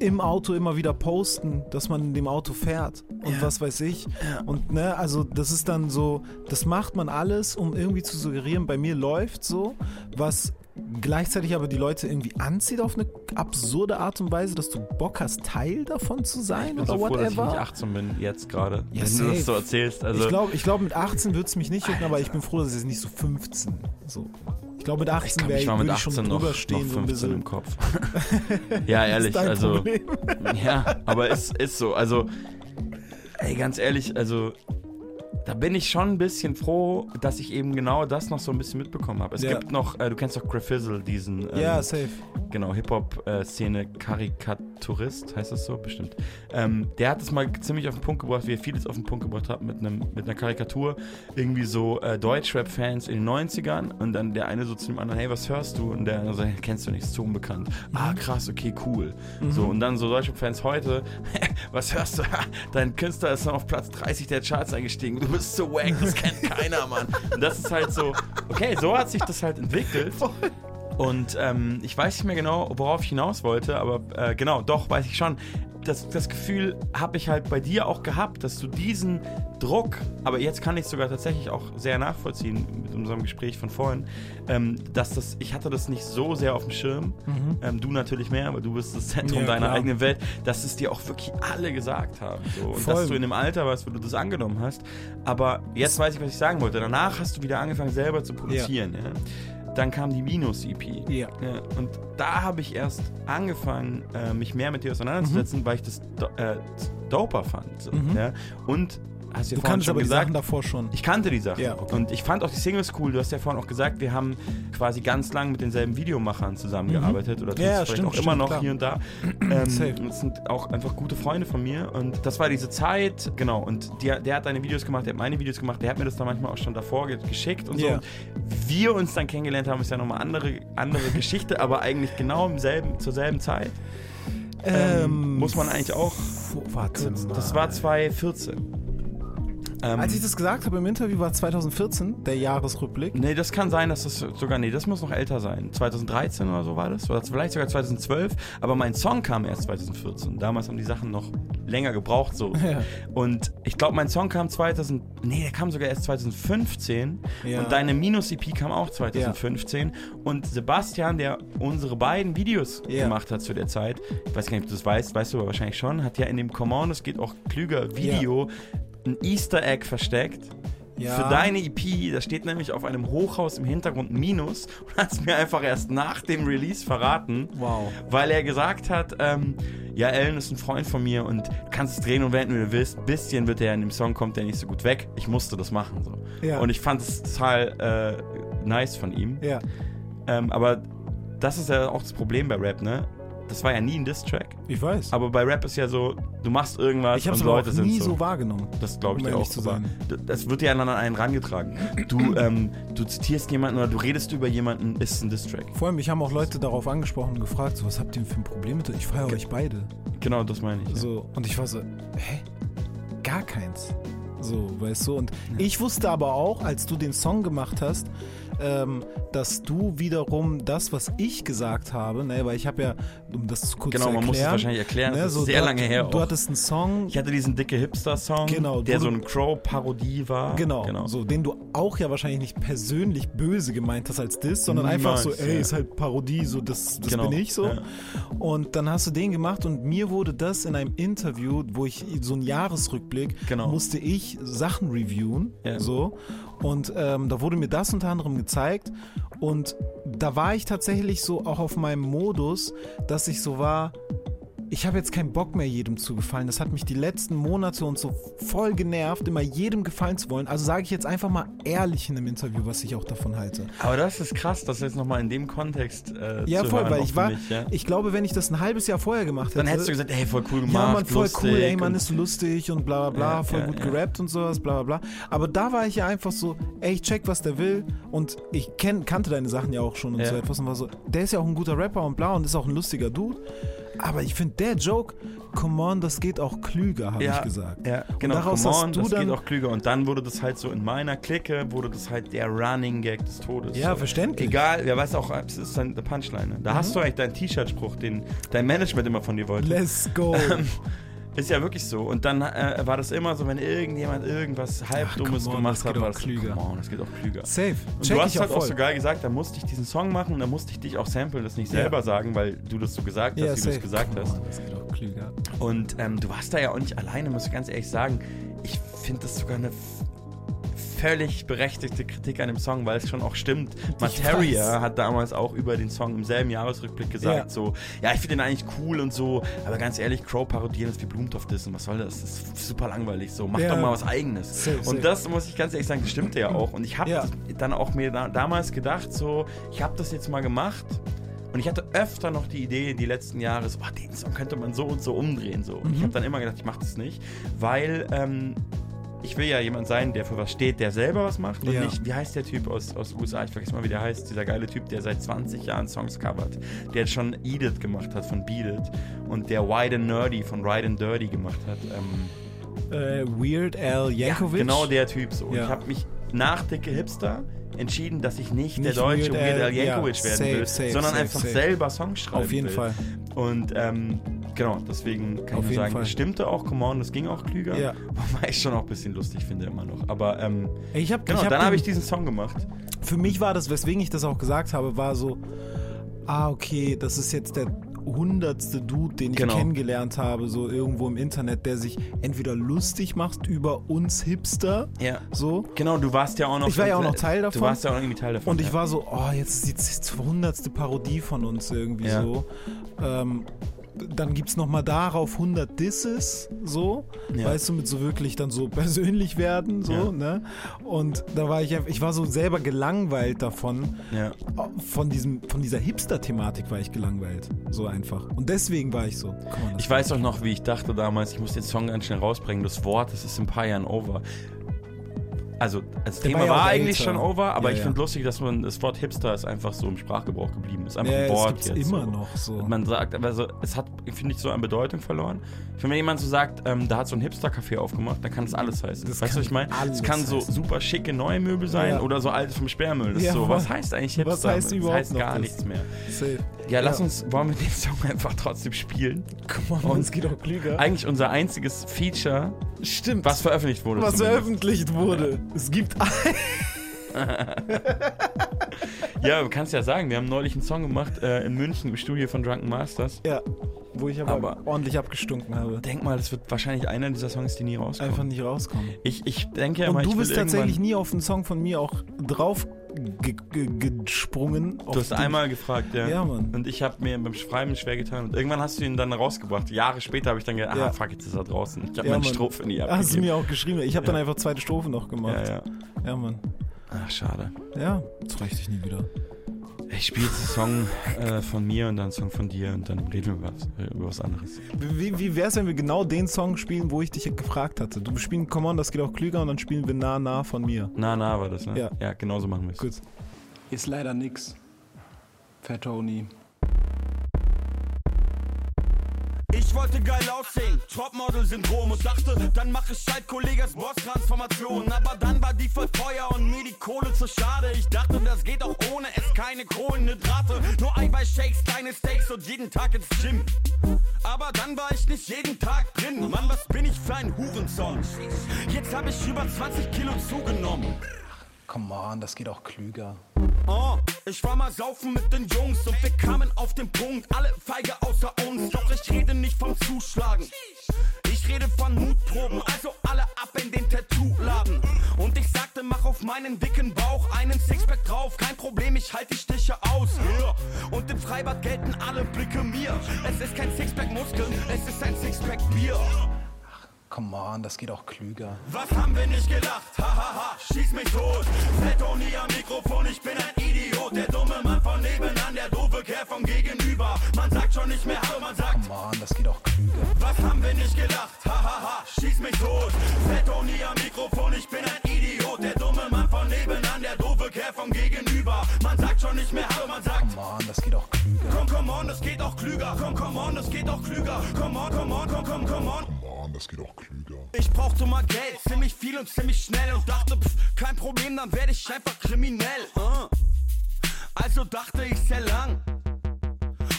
Speaker 6: Im Auto immer wieder posten, dass man in dem Auto fährt und was weiß ich. Und ne, also das ist dann so, das macht man alles, um irgendwie zu suggerieren, bei mir läuft so, was gleichzeitig aber die Leute irgendwie anzieht auf eine absurde Art und Weise, dass du Bock hast, Teil davon zu sein
Speaker 2: Ich bin
Speaker 6: oder
Speaker 2: so froh, dass ich
Speaker 6: whatever.
Speaker 2: nicht 18 bin, jetzt gerade.
Speaker 6: Ja,
Speaker 2: wenn du
Speaker 6: safe.
Speaker 2: das so erzählst. Also,
Speaker 6: ich glaube, ich glaub, mit 18 würde es mich nicht jucken, aber ich bin froh, dass es nicht so 15 so. Ich glaube, mit 18
Speaker 2: glaub,
Speaker 6: wäre
Speaker 2: ich
Speaker 6: ich,
Speaker 2: war mit
Speaker 6: würde ich schon
Speaker 2: 18
Speaker 6: drüber
Speaker 2: noch, noch
Speaker 6: so ein
Speaker 2: 15
Speaker 6: bisschen.
Speaker 2: im Kopf. ja, ehrlich, also. Ja, aber es ist so. Also, ey, ganz ehrlich, also. Da bin ich schon ein bisschen froh, dass ich eben genau das noch so ein bisschen mitbekommen habe. Es
Speaker 6: Ja.
Speaker 2: gibt noch, äh, du kennst doch Graffizzle, diesen ähm,
Speaker 6: Ja, safe.
Speaker 2: genau, Hip-Hop-Szene Karikaturist, heißt das so? Bestimmt. Ähm, der hat es mal ziemlich auf den Punkt gebracht, wie er vieles auf den Punkt gebracht hat, mit, einem, mit einer Karikatur. Irgendwie so äh, Deutschrap-Fans in den 90ern und dann der eine so zu dem anderen, hey, was hörst du? Und der andere so, "Hey, kennst du nicht, ist zu unbekannt. Ah, krass, okay, cool. So, und dann so Deutschrap-Fans heute, was hörst du? Dein Künstler ist auf Platz 30 der Charts eingestiegen. Du bist so wack, das kennt keiner, Mann. Und das ist halt so, okay, so hat sich das halt entwickelt. Und ähm, ich weiß nicht mehr genau, worauf ich hinaus wollte, aber äh, genau, doch, weiß ich schon. Das, das Gefühl habe ich halt bei dir auch gehabt, dass du diesen Druck, aber jetzt kann ich es sogar tatsächlich auch sehr nachvollziehen mit unserem Gespräch von vorhin, ähm, dass das, ich hatte das nicht so sehr auf dem Schirm,
Speaker 6: Mhm.
Speaker 2: ähm, du natürlich mehr, aber du bist das Zentrum
Speaker 6: Ja,
Speaker 2: deiner
Speaker 6: klar.
Speaker 2: eigenen Welt, dass es dir auch wirklich alle gesagt haben. So. Und
Speaker 6: Voll.
Speaker 2: dass du in dem Alter warst, wo du das angenommen hast. Aber jetzt weiß ich, was ich sagen wollte. Danach hast du wieder angefangen, selber zu produzieren. Ja. Dann kam die Minus-EP.
Speaker 6: Ja.
Speaker 2: und da habe ich erst angefangen, äh, mich mehr mit dir auseinanderzusetzen, weil ich das do äh, doper fand. So,
Speaker 6: Mhm.
Speaker 2: ja. Und hast du ja
Speaker 6: kannst
Speaker 2: schon
Speaker 6: aber die
Speaker 2: gesagt,
Speaker 6: Sachen davor schon.
Speaker 2: ich kannte die Sachen.
Speaker 6: Ja,
Speaker 2: Und ich fand auch die Singles cool. Du hast ja vorhin auch gesagt, wir haben quasi ganz lang mit denselben Videomachern zusammengearbeitet. Oder tust
Speaker 6: Ja, ja,
Speaker 2: vielleicht
Speaker 6: stimmt,
Speaker 2: auch immer
Speaker 6: stimmt,
Speaker 2: noch
Speaker 6: klar.
Speaker 2: hier und da. Ähm, das sind auch einfach gute Freunde von mir. Und das war diese Zeit, genau. Und der, der hat deine Videos gemacht, der hat meine Videos gemacht, der hat mir das dann manchmal auch schon davor ge geschickt und so.
Speaker 6: Ja.
Speaker 2: Und wir uns dann kennengelernt haben, ist ja nochmal andere, andere Geschichte, aber eigentlich genau im selben, zur selben Zeit. Ähm, muss man eigentlich auch.
Speaker 6: Warte mal.
Speaker 2: Das war 2014. Ähm,
Speaker 6: Als ich das gesagt habe im Interview war 2014, der Jahresrückblick.
Speaker 2: Nee, das kann sein, dass das sogar, nee, das muss noch älter sein. 2013 oder so war das. Oder vielleicht sogar 2012. Aber mein Song kam erst 2014. Damals haben die Sachen noch länger gebraucht so.
Speaker 6: Ja.
Speaker 2: Und ich glaube, mein Song kam 2000, nee, der kam sogar erst 2015.
Speaker 6: Ja.
Speaker 2: Und deine Minus-EP kam auch 2015. Und Sebastian, der unsere beiden Videos
Speaker 6: Ja.
Speaker 2: gemacht hat zu der Zeit, ich weiß gar nicht, ob du das weißt, weißt du aber wahrscheinlich schon, hat ja in dem es geht auch klüger Video ein Easter Egg versteckt.
Speaker 6: Ja.
Speaker 2: Für deine EP, da steht nämlich auf einem Hochhaus im Hintergrund Minus und hat es mir einfach erst nach dem Release verraten.
Speaker 6: Wow.
Speaker 2: Weil er gesagt hat, ähm, ja, Ellen ist ein Freund von mir und du kannst es drehen und wenden, wie du willst. Ein bisschen wird er in dem Song, kommt der nicht so gut weg. Ich musste das machen. So.
Speaker 6: Ja.
Speaker 2: Und ich fand es total äh, nice von ihm.
Speaker 6: Ja.
Speaker 2: Ähm, aber das ist ja auch das Problem bei Rap, ne? Das war ja nie ein Diss-Track.
Speaker 6: Ich weiß.
Speaker 2: Aber bei Rap ist ja so, du machst irgendwas
Speaker 6: Ich habe es
Speaker 2: und Leute sind
Speaker 6: nie
Speaker 2: so.
Speaker 6: so wahrgenommen.
Speaker 2: Das glaube ich
Speaker 6: um
Speaker 2: dir auch.
Speaker 6: zu sein.
Speaker 2: Das wird ja dann an einen rangetragen. Du, ähm, du zitierst jemanden oder du redest über jemanden, ist ein Distrack.
Speaker 6: Vor allem, mich haben auch Leute darauf angesprochen und gefragt, so, was habt ihr denn für ein Problem mit Ich feiere euch beide.
Speaker 2: Genau, das meine ich. ja.
Speaker 6: So, und ich war so, hä? Gar keins. So, weißt du? Und ich wusste aber auch, als du den Song gemacht hast, ähm, dass du wiederum das, was ich gesagt habe, ne, weil ich habe ja, um das zu kurz
Speaker 2: Genau,
Speaker 6: zu
Speaker 2: man
Speaker 6: erklären,
Speaker 2: muss es wahrscheinlich erklären,
Speaker 6: ne,
Speaker 2: ist
Speaker 6: so,
Speaker 2: sehr
Speaker 6: du,
Speaker 2: lange her
Speaker 6: Du
Speaker 2: auch.
Speaker 6: hattest einen Song,
Speaker 2: Ich hatte diesen dicke Hipster-Song,
Speaker 6: Genau,
Speaker 2: der
Speaker 6: wo
Speaker 2: so
Speaker 6: du-
Speaker 2: eine Crow-Parodie war.
Speaker 6: Genau, so den du auch ja wahrscheinlich nicht persönlich böse gemeint hast als Diss, sondern einfach so,
Speaker 2: Niemals,
Speaker 6: ey,
Speaker 2: ja.
Speaker 6: ist halt Parodie, so das, das
Speaker 2: Genau,
Speaker 6: bin ich so.
Speaker 2: ja.
Speaker 6: Und dann hast du den gemacht und mir wurde das in einem Interview, wo ich so einen Jahresrückblick,
Speaker 2: Genau.
Speaker 6: musste ich Sachen reviewen,
Speaker 2: Ja.
Speaker 6: so. Und ähm, da wurde mir das unter anderem gezeigt. Und da war ich tatsächlich so auch auf meinem Modus, dass ich so war, ich habe jetzt keinen Bock mehr, jedem zu gefallen. Das hat mich die letzten Monate und so voll genervt, immer jedem gefallen zu wollen. Also sage ich jetzt einfach mal ehrlich in einem Interview, was ich auch davon halte.
Speaker 2: Aber das ist krass, das jetzt nochmal in dem Kontext äh,
Speaker 6: Ja,
Speaker 2: zu
Speaker 6: voll,
Speaker 2: hören,
Speaker 6: weil ich war,
Speaker 2: mich, ja.
Speaker 6: ich glaube, wenn ich das ein halbes Jahr vorher gemacht hätte.
Speaker 2: Dann hättest du gesagt, ey, voll cool gemacht,
Speaker 6: Ja, man, voll cool, ey, man ist lustig und bla bla bla,
Speaker 2: Ja,
Speaker 6: voll
Speaker 2: ja,
Speaker 6: gut gerappt und sowas, bla bla bla. Aber da war ich ja einfach so, ey, ich check, was der will und ich kenn, kannte deine Sachen ja auch schon und so etwas und war so, der ist ja auch ein guter Rapper und bla und ist auch ein lustiger Dude. Aber ich finde, der Joke, come on, das geht auch klüger, habe ich gesagt.
Speaker 2: Ja,
Speaker 6: Und
Speaker 2: genau.
Speaker 6: daraus
Speaker 2: come
Speaker 6: hast
Speaker 2: on,
Speaker 6: du
Speaker 2: das
Speaker 6: dann,
Speaker 2: geht auch klüger. Und dann wurde das halt so in meiner Clique, wurde das halt der Running Gag des Todes.
Speaker 6: Ja,
Speaker 2: so.
Speaker 6: verständlich.
Speaker 2: Egal, wer weiß auch, es ist dann der Punchline. ne? Da hast du eigentlich deinen T-Shirt-Spruch, den dein Management immer von dir wollte.
Speaker 6: Let's go.
Speaker 2: Ist ja wirklich so. Und dann äh, war das immer so, wenn irgendjemand irgendwas halbdummes
Speaker 6: on,
Speaker 2: gemacht hat, war das
Speaker 6: klüger.
Speaker 2: So, on, das geht auch klüger.
Speaker 6: Safe.
Speaker 2: Und
Speaker 6: Check
Speaker 2: du hast halt
Speaker 6: auch
Speaker 2: auch so geil gesagt, da musste ich diesen Song machen und da musste ich dich auch samplen, das nicht
Speaker 6: Ja.
Speaker 2: selber sagen, weil du das so gesagt hast,
Speaker 6: Ja,
Speaker 2: wie du es gesagt
Speaker 6: Come
Speaker 2: hast.
Speaker 6: on, das geht auch klüger.
Speaker 2: Und ähm, du warst da ja auch nicht alleine, muss ich ganz ehrlich sagen. Ich finde das sogar eine völlig berechtigte Kritik an dem Song, weil es schon auch stimmt. Materia hat damals auch über den Song im selben Jahresrückblick gesagt,
Speaker 6: Ja.
Speaker 2: so, ja, ich finde den eigentlich cool und so, aber ganz ehrlich, Crow parodieren ist wie Blumentopf dissen, was soll das? Das ist super langweilig, so, mach
Speaker 6: Ja.
Speaker 2: doch mal was Eigenes.
Speaker 6: Safe,
Speaker 2: und
Speaker 6: safe.
Speaker 2: das muss ich ganz ehrlich sagen, das stimmte ja auch. Und ich habe
Speaker 6: Ja.
Speaker 2: dann auch mir da, damals gedacht, so, ich habe das jetzt mal gemacht und ich hatte öfter noch die Idee die letzten Jahre, so, oh, den Song könnte man so und so umdrehen. So. Und ich
Speaker 6: Mhm.
Speaker 2: habe dann immer gedacht, ich mache das nicht, weil ähm, ich will ja jemand sein, der für was steht, der selber was macht. Und
Speaker 6: Ja.
Speaker 2: nicht, wie heißt der Typ aus, aus USA? Ich vergesse mal, wie der heißt. Dieser geile Typ, der seit 20 Jahren Songs covert. Der schon It gemacht hat von Beat It. Und der Wide and Nerdy von Ride and Dirty gemacht hat. Ähm,
Speaker 6: Äh, Weird Al Yankovic.
Speaker 2: ja, genau der Typ so. Und
Speaker 6: Ja.
Speaker 2: ich habe mich nach Dicke Hipster entschieden, dass ich nicht, der
Speaker 6: Nicht
Speaker 2: deutsche
Speaker 6: Weird
Speaker 2: Weird
Speaker 6: Al,
Speaker 2: Al Yankovic werden
Speaker 6: safe,
Speaker 2: will,
Speaker 6: safe,
Speaker 2: sondern
Speaker 6: safe,
Speaker 2: einfach selber Songs schreiben
Speaker 6: Auf jeden
Speaker 2: will.
Speaker 6: Fall.
Speaker 2: Und ähm, genau, deswegen kann
Speaker 6: Auf
Speaker 2: ich nur sagen,
Speaker 6: Fall.
Speaker 2: das stimmte auch, come on, das ging auch klüger.
Speaker 6: Ja.
Speaker 2: Wobei ich schon auch ein bisschen lustig finde immer noch. Aber ähm,
Speaker 6: Ich hab,
Speaker 2: genau,
Speaker 6: ich hab
Speaker 2: dann habe ich diesen Song gemacht.
Speaker 6: für mich war das, weswegen ich das auch gesagt habe, war so, ah, okay, das ist jetzt der hundertste Dude, den ich
Speaker 2: Genau.
Speaker 6: kennengelernt habe, so irgendwo im Internet, der sich entweder lustig macht über uns Hipster,
Speaker 2: Ja.
Speaker 6: so.
Speaker 2: Genau, du warst ja auch noch.
Speaker 6: Ich war ja auch noch Teil davon.
Speaker 2: Du warst ja auch irgendwie Teil davon.
Speaker 6: Und ich
Speaker 2: ja.
Speaker 6: war so, oh, jetzt ist die hundertste Parodie von uns irgendwie
Speaker 2: Ja.
Speaker 6: so. Ähm, dann gibt's noch mal darauf 100 Disses, so,
Speaker 2: Ja.
Speaker 6: weißt du, mit so wirklich dann so persönlich werden, so,
Speaker 2: Ja.
Speaker 6: ne? Und da war ich einfach, ich war so selber gelangweilt davon,
Speaker 2: Ja.
Speaker 6: von diesem, von dieser Hipster-Thematik war ich gelangweilt, so einfach. Und deswegen war ich so, das
Speaker 2: Ich weiß auch noch, wie ich dachte damals, ich muss den Song ganz schnell rausbringen. Das Wort, das ist in ein paar Jahren over. Also, das
Speaker 6: Der
Speaker 2: Thema
Speaker 6: war
Speaker 2: eigentlich
Speaker 6: älter.
Speaker 2: schon over, aber
Speaker 6: Ja,
Speaker 2: ich
Speaker 6: ja.
Speaker 2: finde lustig, dass man das Wort Hipster ist einfach so im Sprachgebrauch geblieben. Ist einfach
Speaker 6: Ja,
Speaker 2: ein
Speaker 6: es
Speaker 2: Wort jetzt.
Speaker 6: immer
Speaker 2: so.
Speaker 6: noch so.
Speaker 2: Man sagt, aber so, es hat, finde ich, so an Bedeutung verloren. Ich finde, wenn jemand so sagt, ähm, da hat so ein Hipster-Café aufgemacht, dann kann das alles heißen.
Speaker 6: Das
Speaker 2: weißt du, was ich meine? Es kann so
Speaker 6: heißen.
Speaker 2: super schicke neue Möbel sein oder so alte vom Sperrmüll. Das ist so,
Speaker 6: was-
Speaker 2: heißt eigentlich Hipster?
Speaker 6: was heißt
Speaker 2: das
Speaker 6: überhaupt
Speaker 2: heißt
Speaker 6: noch
Speaker 2: gar
Speaker 6: das?
Speaker 2: nichts mehr.
Speaker 6: Safe.
Speaker 2: Ja, lass uns, wollen wir den Song einfach trotzdem spielen?
Speaker 6: Guck mal, es geht auch klüger.
Speaker 2: Eigentlich unser einziges Feature,
Speaker 6: Stimmt.
Speaker 2: was veröffentlicht wurde.
Speaker 6: was
Speaker 2: zumindest.
Speaker 6: veröffentlicht wurde. Es gibt ein
Speaker 2: Ja, du kannst ja sagen, wir haben neulich einen Song gemacht äh, in München im Studio von Drunken Masters.
Speaker 6: Ja, wo ich aber,
Speaker 2: Aber-
Speaker 6: ordentlich abgestunken habe.
Speaker 2: Denk mal, das wird wahrscheinlich einer dieser Songs, die nie rauskommen.
Speaker 6: Einfach nicht rauskommen.
Speaker 2: Ich, ich denke ja mal,
Speaker 6: Und du
Speaker 2: ich will
Speaker 6: bist tatsächlich nie auf einen Song von mir auch drauf gesprungen.
Speaker 2: Du hast einmal gefragt, ja.
Speaker 6: Ja, Mann.
Speaker 2: Und ich habe mir beim Schreiben schwer getan. Und irgendwann hast du ihn dann rausgebracht. Jahre später habe ich dann gedacht, ah,
Speaker 6: Ja.
Speaker 2: fuck, jetzt ist er draußen. Ich habe
Speaker 6: Ja,
Speaker 2: meine
Speaker 6: Mann.
Speaker 2: Strophe nie
Speaker 6: Hast du
Speaker 2: abgegeben.
Speaker 6: mir auch geschrieben. Ich habe dann einfach zweite Strophe noch gemacht.
Speaker 2: Ja, ja.
Speaker 6: Ja, Mann.
Speaker 2: Ach, schade.
Speaker 6: Ja, das reicht dich nie wieder.
Speaker 2: Ich spiele jetzt einen Song äh, von mir und dann einen Song von dir und dann reden wir über was, äh, über was anderes.
Speaker 6: Wie, wie wär's, wenn wir genau den Song spielen, wo ich dich gefragt hatte? Du spielen Come On, das geht auch klüger und dann spielen wir Nah Nah von mir.
Speaker 2: Na, na war das, ne?
Speaker 6: Ja.
Speaker 2: Ja, genau so machen wir es.
Speaker 6: Gut.
Speaker 11: Ist leider nix. Fat Tony.
Speaker 12: Ich wollte geil aussehen, Topmodel-Syndrom und dachte, dann mache ich halt Kollegas Boss-Transformation. Aber dann war die voll Feuer und mir die Kohle zu schade. Ich dachte, das geht auch ohne es keine Kohlenhydrate. Nur Eiweißshakes, kleine Steaks und jeden Tag ins Gym. Aber dann war ich nicht jeden Tag drin. Mann, was bin ich für ein Hurensohn? Jetzt habe ich über 20 Kilo zugenommen.
Speaker 11: Come on, das geht auch klüger.
Speaker 12: Oh, ich war mal saufen mit den Jungs und wir kamen auf den Punkt, alle feige außer uns. Doch ich rede nicht vom Zuschlagen. Ich rede von Mutproben, also alle ab in den Tattoo-Laden. Und ich sagte, mach auf meinen dicken Bauch einen Sixpack drauf. Kein Problem, ich halte die Stiche aus. Yeah. Und im Freibad gelten alle Blicke mir. Es ist kein Sixpack-Muskeln, es ist ein Sixpack-Bier.
Speaker 11: Come on, das geht auch klüger.
Speaker 12: Was haben wir nicht gedacht? Hahaha, schieß mich tot. Fettoni am Mikrofon, ich bin ein Idiot. Der dumme Mann von nebenan, der doofe Kerl vom Gegenüber. Man sagt schon nicht mehr Hallo, man sagt,
Speaker 11: Come on, das geht auch klüger.
Speaker 12: was haben wir nicht gedacht? Hahaha, schieß mich tot. Fettoni am Mikrofon, ich bin ein Idiot. Der dumme Mann von nebenan, der doofe Kerl vom Gegenüber. Man sagt schon nicht mehr Hallo, man sagt,
Speaker 11: Come on, das geht auch klüger.
Speaker 12: komm, komm on, das geht auch klüger. Komm, komm on, das geht auch klüger. Komm on, komm on, komm, komm, komm on.
Speaker 13: Mann, das geht auch klüger.
Speaker 12: Ich brauchte mal Geld, ziemlich viel und ziemlich schnell und dachte, pff, kein Problem, dann werde ich einfach kriminell. äh. Also dachte ich sehr lang.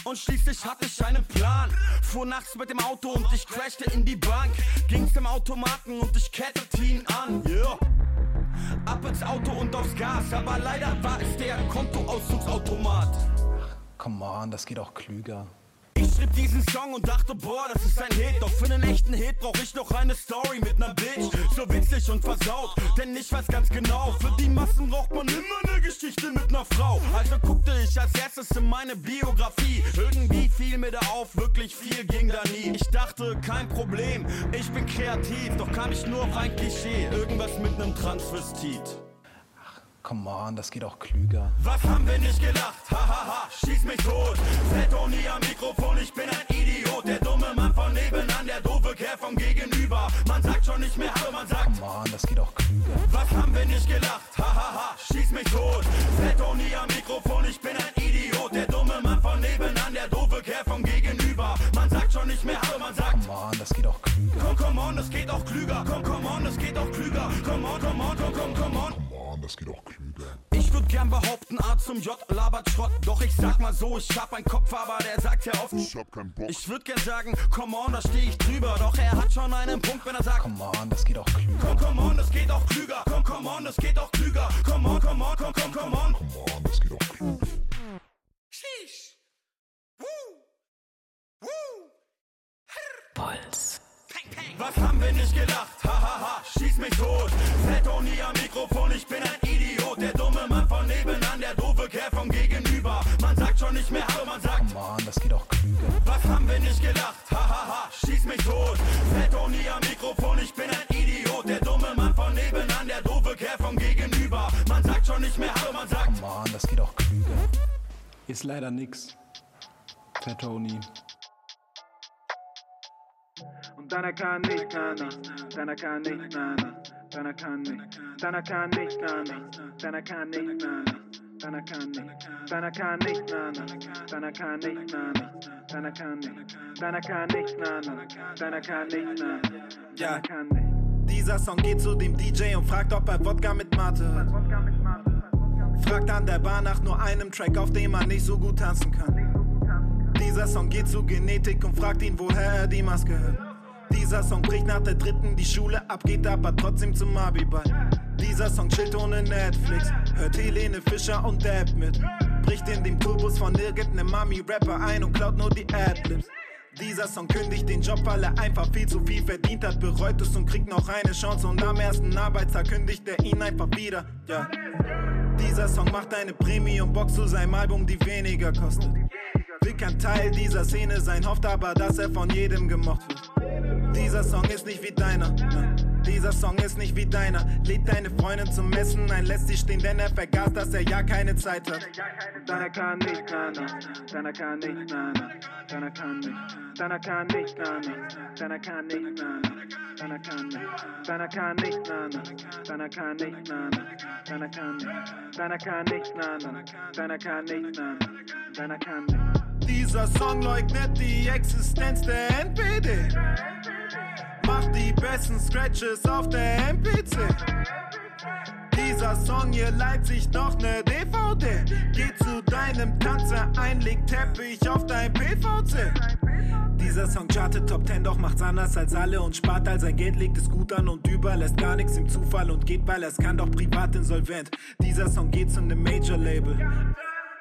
Speaker 12: Und schließlich hatte ich einen Plan. Fuhr nachts mit dem Auto und ich crashte in die Bank. Ging zum Automaten und ich kettete ihn an. Yeah. Ab ins Auto und aufs Gas, aber leider war es der Kontoauszugsautomat.
Speaker 11: Come on, das geht auch klüger.
Speaker 12: Ich schrieb diesen Song und dachte, boah, das ist ein Hit. Doch für einen echten Hit brauch ich noch eine Story mit ner Bitch. So witzig und versaut, denn ich weiß ganz genau, für die Massen braucht man immer eine Geschichte mit ner Frau. Also guckte ich als erstes in meine Biografie. Irgendwie fiel mir da auf, wirklich viel ging da nie. Ich dachte, kein Problem, ich bin kreativ, doch kam ich nur auf ein Klischee. Irgendwas mit nem Transvestit.
Speaker 11: Come on, das geht auch klüger.
Speaker 12: Was haben wir nicht gedacht? Hahaha, schieß mich tot. Fettoni am Mikrofon, ich bin ein Idiot. Der dumme Mann von nebenan, der doofe Kerl vom Gegenüber. Man sagt schon nicht mehr Hallo, man sagt,
Speaker 11: Come on, das geht auch klüger.
Speaker 12: was haben wir nicht gedacht? Hahaha, schieß mich tot. Fettoni am Mikrofon, ich bin ein Idiot. Der dumme Mann von nebenan, der doofe Kerl vom Gegenüber. Man sagt schon nicht mehr Hallo, man sagt,
Speaker 11: Come on, das geht auch klüger.
Speaker 12: komm, komm on, das geht auch klüger. Komm,
Speaker 13: das geht auch klüger.
Speaker 6: Ich würd gern behaupten, A zum J labert Schrott. Doch ich sag mal so, ich hab einen Kopf, aber der sagt ja oft.
Speaker 13: Ich hab keinen Bock.
Speaker 6: Ich würd gern sagen, come on, da steh ich drüber. Doch er hat schon einen Punkt, wenn er sagt,
Speaker 11: Come on, das geht auch klüger.
Speaker 6: Komm, come on, das geht auch klüger. Komm, come on, das geht auch klüger. Come on, come on, komm, komm, come on.
Speaker 13: Come on, das geht auch klüger.
Speaker 6: Sheesh. Woo. Woo.
Speaker 14: Puls.
Speaker 6: Was haben wir nicht gedacht? Hahaha, ha, ha, schieß mich tot. Tony am Mikrofon, ich bin ein Idiot. Der dumme Mann von nebenan, der doofe Kerl vom Gegenüber. Man sagt schon nicht mehr Hallo, man sagt,
Speaker 11: on, das geht auch klüger.
Speaker 6: was haben wir nicht gedacht? Hahaha, ha, ha, schieß mich tot. Tony am Mikrofon, ich bin ein Idiot. Der dumme Mann von nebenan, der doofe Kerl vom Gegenüber. Man sagt schon nicht mehr Hallo, man sagt,
Speaker 11: on, das geht auch klüger. Ist leider nix.
Speaker 15: Und deiner kann nicht, na, na, deiner kann nicht, na, na, deiner kann nicht, deiner kann nicht, na, na, deiner kann nicht, na, na, deiner kann nicht, deiner kann nicht, na, na, deiner kann nicht, na, na, deiner kann nicht, deiner kann nicht, na, na, deiner kann nicht, na, na, deiner kann nicht.
Speaker 6: Dieser Song geht zu dem DJ und fragt, ob er Wodka mit Mate hat. Fragt an der Bar nach nur einem Track, auf dem man nicht so gut tanzen kann. Dieser Song geht zu Genetik und fragt ihn, woher er die Maske hört. Dieser Song bricht nach der dritten die Schule ab, geht aber trotzdem zum Abiball. Dieser Song chillt ohne Netflix, hört Helene Fischer und Dab mit. Bricht in dem Tourbus von irgendeinem Mami-Rapper ein und klaut nur die Adlibs. Dieser Song kündigt den Job, weil er einfach viel zu viel verdient hat, bereut es und kriegt noch eine Chance und am ersten Arbeitstag kündigt er ihn einfach wieder. Ja. Dieser Song macht eine Premium-Box zu seinem Album, die weniger kostet. Will kein Teil dieser Szene sein, hofft aber, dass er von jedem gemocht wird. Dieser Song ist nicht wie deiner. Dieser Song ist nicht wie deiner. Lädt deine Freundin zum Messen ein, lässt sie stehen, denn er vergaß, dass er ja keine Zeit hat.
Speaker 15: Deiner kann nicht, na, na, deiner kann nicht, na, na, deiner kann nicht, deiner kann nicht, na, na, deiner kann nicht, na, na, deiner kann nicht, deiner kann nicht, na, na, deiner kann nicht, na, na, deiner kann nicht, deiner kann nicht, na, na, deiner kann nicht, na, na, deiner kann nicht.
Speaker 6: Dieser Song leugnet die Existenz der NPD. Macht die besten Scratches auf der MPC. Dieser Song hier leiht sich noch ne DVD. Geh zu deinem Tanzer ein, leg Teppich auf dein PVC. Dieser Song chartet Top 10, doch macht's anders als alle und spart all sein Geld, legt es gut an und überlässt gar nichts im Zufall und geht, weil er's kann, doch privat insolvent. Dieser Song geht zu nem Major-Label.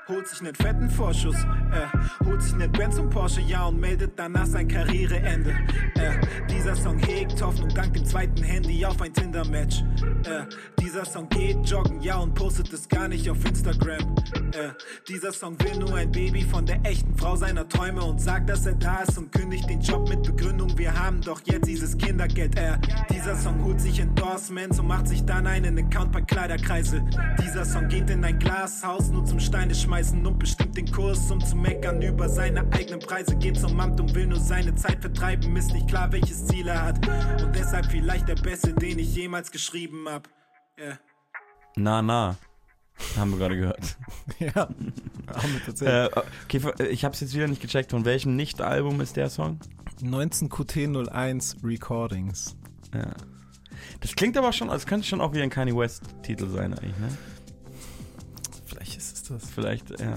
Speaker 6: Holt sich nen fetten Vorschuss, äh, holt sich nen Benz und Porsche, ja, und meldet danach sein Karriereende. Äh, dieser Song hegt Hoffnung dank dem zweiten Handy auf ein Tinder-Match. Äh, dieser Song geht joggen, ja, und postet es gar nicht auf Instagram. Äh, dieser Song will nur ein Baby von der echten Frau seiner Träume und sagt, dass er da ist und kündigt den Job mit Begründung, wir haben doch jetzt dieses Kindergeld. Äh, dieser Song holt sich Endorsements und macht sich dann einen Account bei Kleiderkreisel. Dieser Song geht in ein Glashaus nur zum Steine schmeißen und bestimmt den Kurs, um zu meckern über seine eigenen Preise. Geht zum Amt und will nur seine Zeit vertreiben, ist nicht klar, welches Ziel er hat. Und deshalb vielleicht der Beste, den ich jemals geschrieben hab. Yeah.
Speaker 2: Na, na. Haben wir gerade gehört.
Speaker 11: Ja, haben wir tatsächlich.
Speaker 2: Äh, okay, ver- ich habe es jetzt wieder nicht gecheckt. Von welchem Nicht-Album ist der Song?
Speaker 11: 19QT01 Recordings.
Speaker 2: Ja. Das klingt aber schon, als könnte schon auch wieder ein Kanye West-Titel sein, eigentlich, ne?
Speaker 11: Ist das.
Speaker 2: Vielleicht, ja.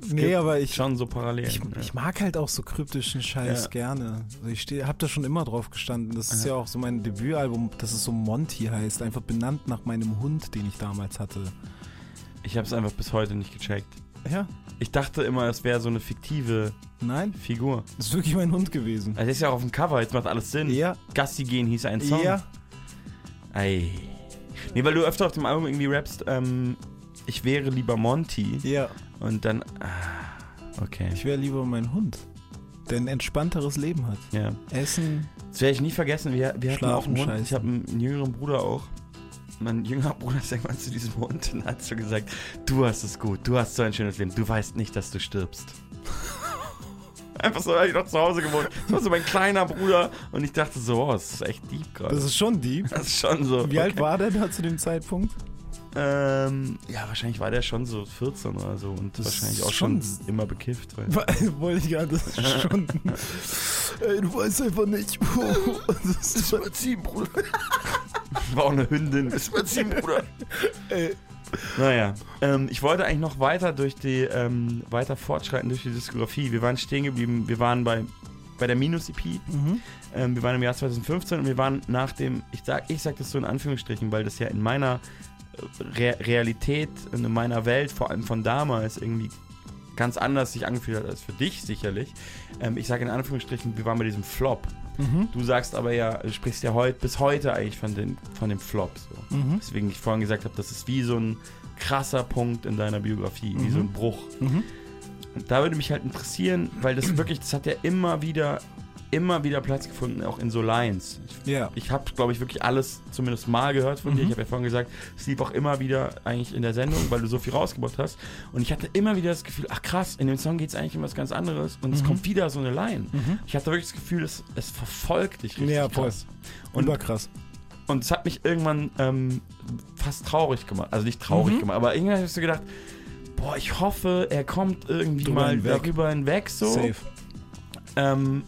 Speaker 2: Es
Speaker 11: Nee, aber ich-
Speaker 2: Schon so parallel.
Speaker 11: Ich,
Speaker 2: ja.
Speaker 11: ich mag halt auch so kryptischen Scheiß
Speaker 2: Ja.
Speaker 11: gerne. Also ich steh, hab da schon immer drauf gestanden. Das ist
Speaker 2: Ja.
Speaker 11: ja auch so mein Debütalbum, das es so Monty heißt. Einfach benannt nach meinem Hund, den ich damals hatte.
Speaker 2: Ich habe es einfach bis heute nicht gecheckt.
Speaker 11: Ja.
Speaker 2: Ich dachte immer, es wäre so eine fiktive
Speaker 11: Nein.
Speaker 2: Figur.
Speaker 11: Das ist wirklich mein Hund gewesen.
Speaker 2: Also, das ist ja auch auf dem Cover, jetzt macht alles Sinn.
Speaker 11: Ja.
Speaker 2: Gassi gehen hieß ein Song.
Speaker 11: Ja.
Speaker 2: Ei. Nee, weil du öfter auf dem Album irgendwie rappst, ähm, ich wäre lieber Monty.
Speaker 11: Ja.
Speaker 2: Und dann, ah, okay.
Speaker 11: Ich wäre lieber mein Hund, der ein entspannteres Leben hat.
Speaker 2: Ja.
Speaker 11: Essen.
Speaker 2: Das werde ich nie vergessen. Wir, wir hatten auch einen Hund.
Speaker 11: Schlafen,
Speaker 2: Ich habe einen jüngeren Bruder auch. Mein jüngerer Bruder ist irgendwann zu diesem Hund und hat so gesagt, du hast es gut, du hast so ein schönes Leben, du weißt nicht, dass du stirbst. Einfach so, weil ich noch zu Hause gewohnt. Das war so mein kleiner Bruder und ich dachte so, oh, das ist echt deep gerade.
Speaker 11: Das ist schon deep.
Speaker 2: Das ist schon so.
Speaker 11: Wie alt
Speaker 2: okay.
Speaker 11: war der da zu dem Zeitpunkt?
Speaker 2: Ähm, ja, wahrscheinlich war der schon so 14 oder so und
Speaker 11: Das
Speaker 2: wahrscheinlich auch schon,
Speaker 11: schon-
Speaker 2: immer bekifft.
Speaker 11: Wollte ich gerade schon. Ey, du weißt einfach nicht. das ist
Speaker 2: überziehen, Bruder. war auch eine Hündin. Das ist überziehen, Bruder.
Speaker 11: Ey,
Speaker 2: Naja, ähm, ich wollte eigentlich noch weiter durch die, ähm, weiter fortschreiten durch die Diskografie. Wir waren stehen geblieben, wir waren bei, bei der Minus-EP.
Speaker 6: Mhm.
Speaker 2: Ähm, wir waren im Jahr 2015 und wir waren nach dem, ich sag, ich sag das so in Anführungsstrichen, weil das ja in meiner Re Realität, in meiner Welt, vor allem von damals, irgendwie ganz anders sich angefühlt hat als für dich sicherlich. Ähm, ich sage in Anführungsstrichen, wir waren bei diesem Flop.
Speaker 6: Mhm.
Speaker 2: Du sagst aber ja, du sprichst ja heute bis heute eigentlich von, den, von dem Flop. So.
Speaker 6: Mhm.
Speaker 2: Deswegen ich vorhin gesagt habe, das ist wie so ein krasser Punkt in deiner Biografie, wie
Speaker 6: Mhm.
Speaker 2: so ein Bruch.
Speaker 6: Mhm.
Speaker 2: Und da würde mich halt interessieren, weil das wirklich, das hat ja immer wieder, immer wieder Platz gefunden, auch in so Lines. Ich,
Speaker 6: Ja.
Speaker 2: ich habe, glaube ich, wirklich alles zumindest mal gehört von dir.
Speaker 6: Mhm.
Speaker 2: Ich habe ja vorhin gesagt, es lief auch immer wieder eigentlich in der Sendung, weil du so viel rausgebracht hast. Und ich hatte immer wieder das Gefühl, ach krass, in dem Song geht es eigentlich um was ganz anderes. Und es
Speaker 6: Mhm.
Speaker 2: kommt wieder so eine Line.
Speaker 6: Mhm.
Speaker 2: Ich hatte wirklich das Gefühl, es, es verfolgt dich richtig
Speaker 6: Ja, voll.
Speaker 2: krass. Und
Speaker 6: Überkrass.
Speaker 2: und es hat mich irgendwann ähm, fast traurig gemacht. Also nicht traurig
Speaker 6: Mhm.
Speaker 2: gemacht, aber irgendwann ich so gedacht, boah, ich hoffe, er kommt irgendwie
Speaker 6: Drüber
Speaker 2: mal
Speaker 6: hinweg.
Speaker 2: darüber hinweg so.
Speaker 6: Safe.
Speaker 2: Ähm,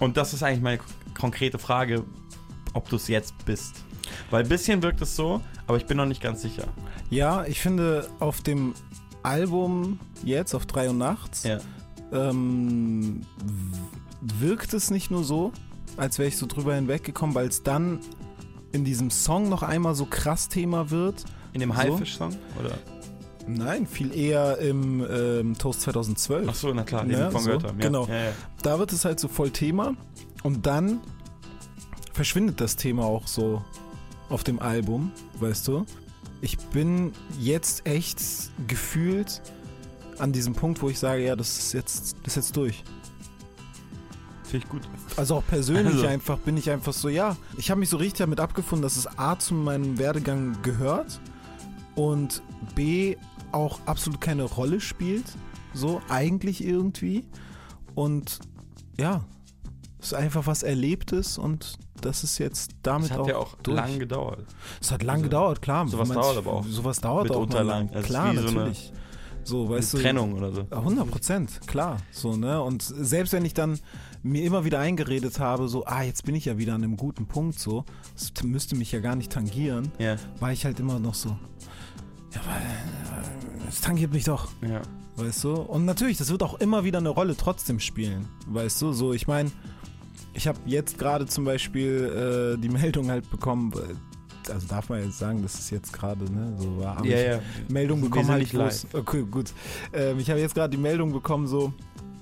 Speaker 2: und das ist eigentlich meine konkrete Frage, ob du es jetzt bist. Weil ein bisschen wirkt es so, aber ich bin noch nicht ganz sicher.
Speaker 6: Ja, ich finde auf dem Album jetzt, auf 3 und Nachts,
Speaker 2: Ja.
Speaker 6: ähm, wirkt es nicht nur so, als wäre ich so drüber hinweggekommen, weil es dann in diesem Song noch einmal so krass Thema wird.
Speaker 2: In dem
Speaker 6: So.
Speaker 2: Haifisch-Song? Oder?
Speaker 6: Nein, viel eher im ähm, Toast 2012.
Speaker 2: Ach so, na klar, den wir von
Speaker 6: so,
Speaker 2: haben. Ja.
Speaker 6: Genau.
Speaker 2: Ja, ja.
Speaker 6: Da wird es halt so voll Thema und dann verschwindet das Thema auch so auf dem Album, weißt du? Ich bin jetzt echt gefühlt an diesem Punkt, wo ich sage, ja, das ist jetzt, das ist jetzt durch.
Speaker 2: Finde ich gut.
Speaker 6: Also auch persönlich
Speaker 2: Also.
Speaker 6: einfach bin ich einfach so, ja, ich habe mich so richtig damit abgefunden, dass es A zu meinem Werdegang gehört und B auch absolut keine Rolle spielt, so eigentlich irgendwie und ja, es ist einfach was Erlebtes und das ist jetzt damit
Speaker 2: Das hat
Speaker 6: auch
Speaker 2: ja auch
Speaker 6: durch.
Speaker 2: lang gedauert.
Speaker 6: Es hat lang
Speaker 2: Also,
Speaker 6: gedauert, klar.
Speaker 2: sowas dauert aber auch.
Speaker 6: Sowas dauert auch mal
Speaker 2: lang. ist
Speaker 6: Klar,
Speaker 2: wie so eine-
Speaker 6: natürlich. So, weißt
Speaker 2: Eine
Speaker 6: du,
Speaker 2: Trennung oder so.
Speaker 6: 100 Prozent, klar. So, ne? Und selbst wenn ich dann mir immer wieder eingeredet habe, so, ah, jetzt bin ich ja wieder an einem guten Punkt, so, das müsste mich ja gar nicht tangieren,
Speaker 2: Ja.
Speaker 6: war ich halt immer noch so, ja, weil, äh, es tangiert mich doch,
Speaker 2: Ja.
Speaker 6: weißt du? Und natürlich, das wird auch immer wieder eine Rolle trotzdem spielen, weißt du? So, ich meine, ich habe jetzt gerade zum Beispiel äh, die Meldung halt bekommen, äh, also darf man jetzt sagen, das ist jetzt gerade, ne, so war,
Speaker 2: Ja, ja.
Speaker 6: Meldung bekommen halt,
Speaker 2: nicht
Speaker 6: wo's- okay, gut. Ähm, ich habe jetzt gerade die Meldung bekommen, so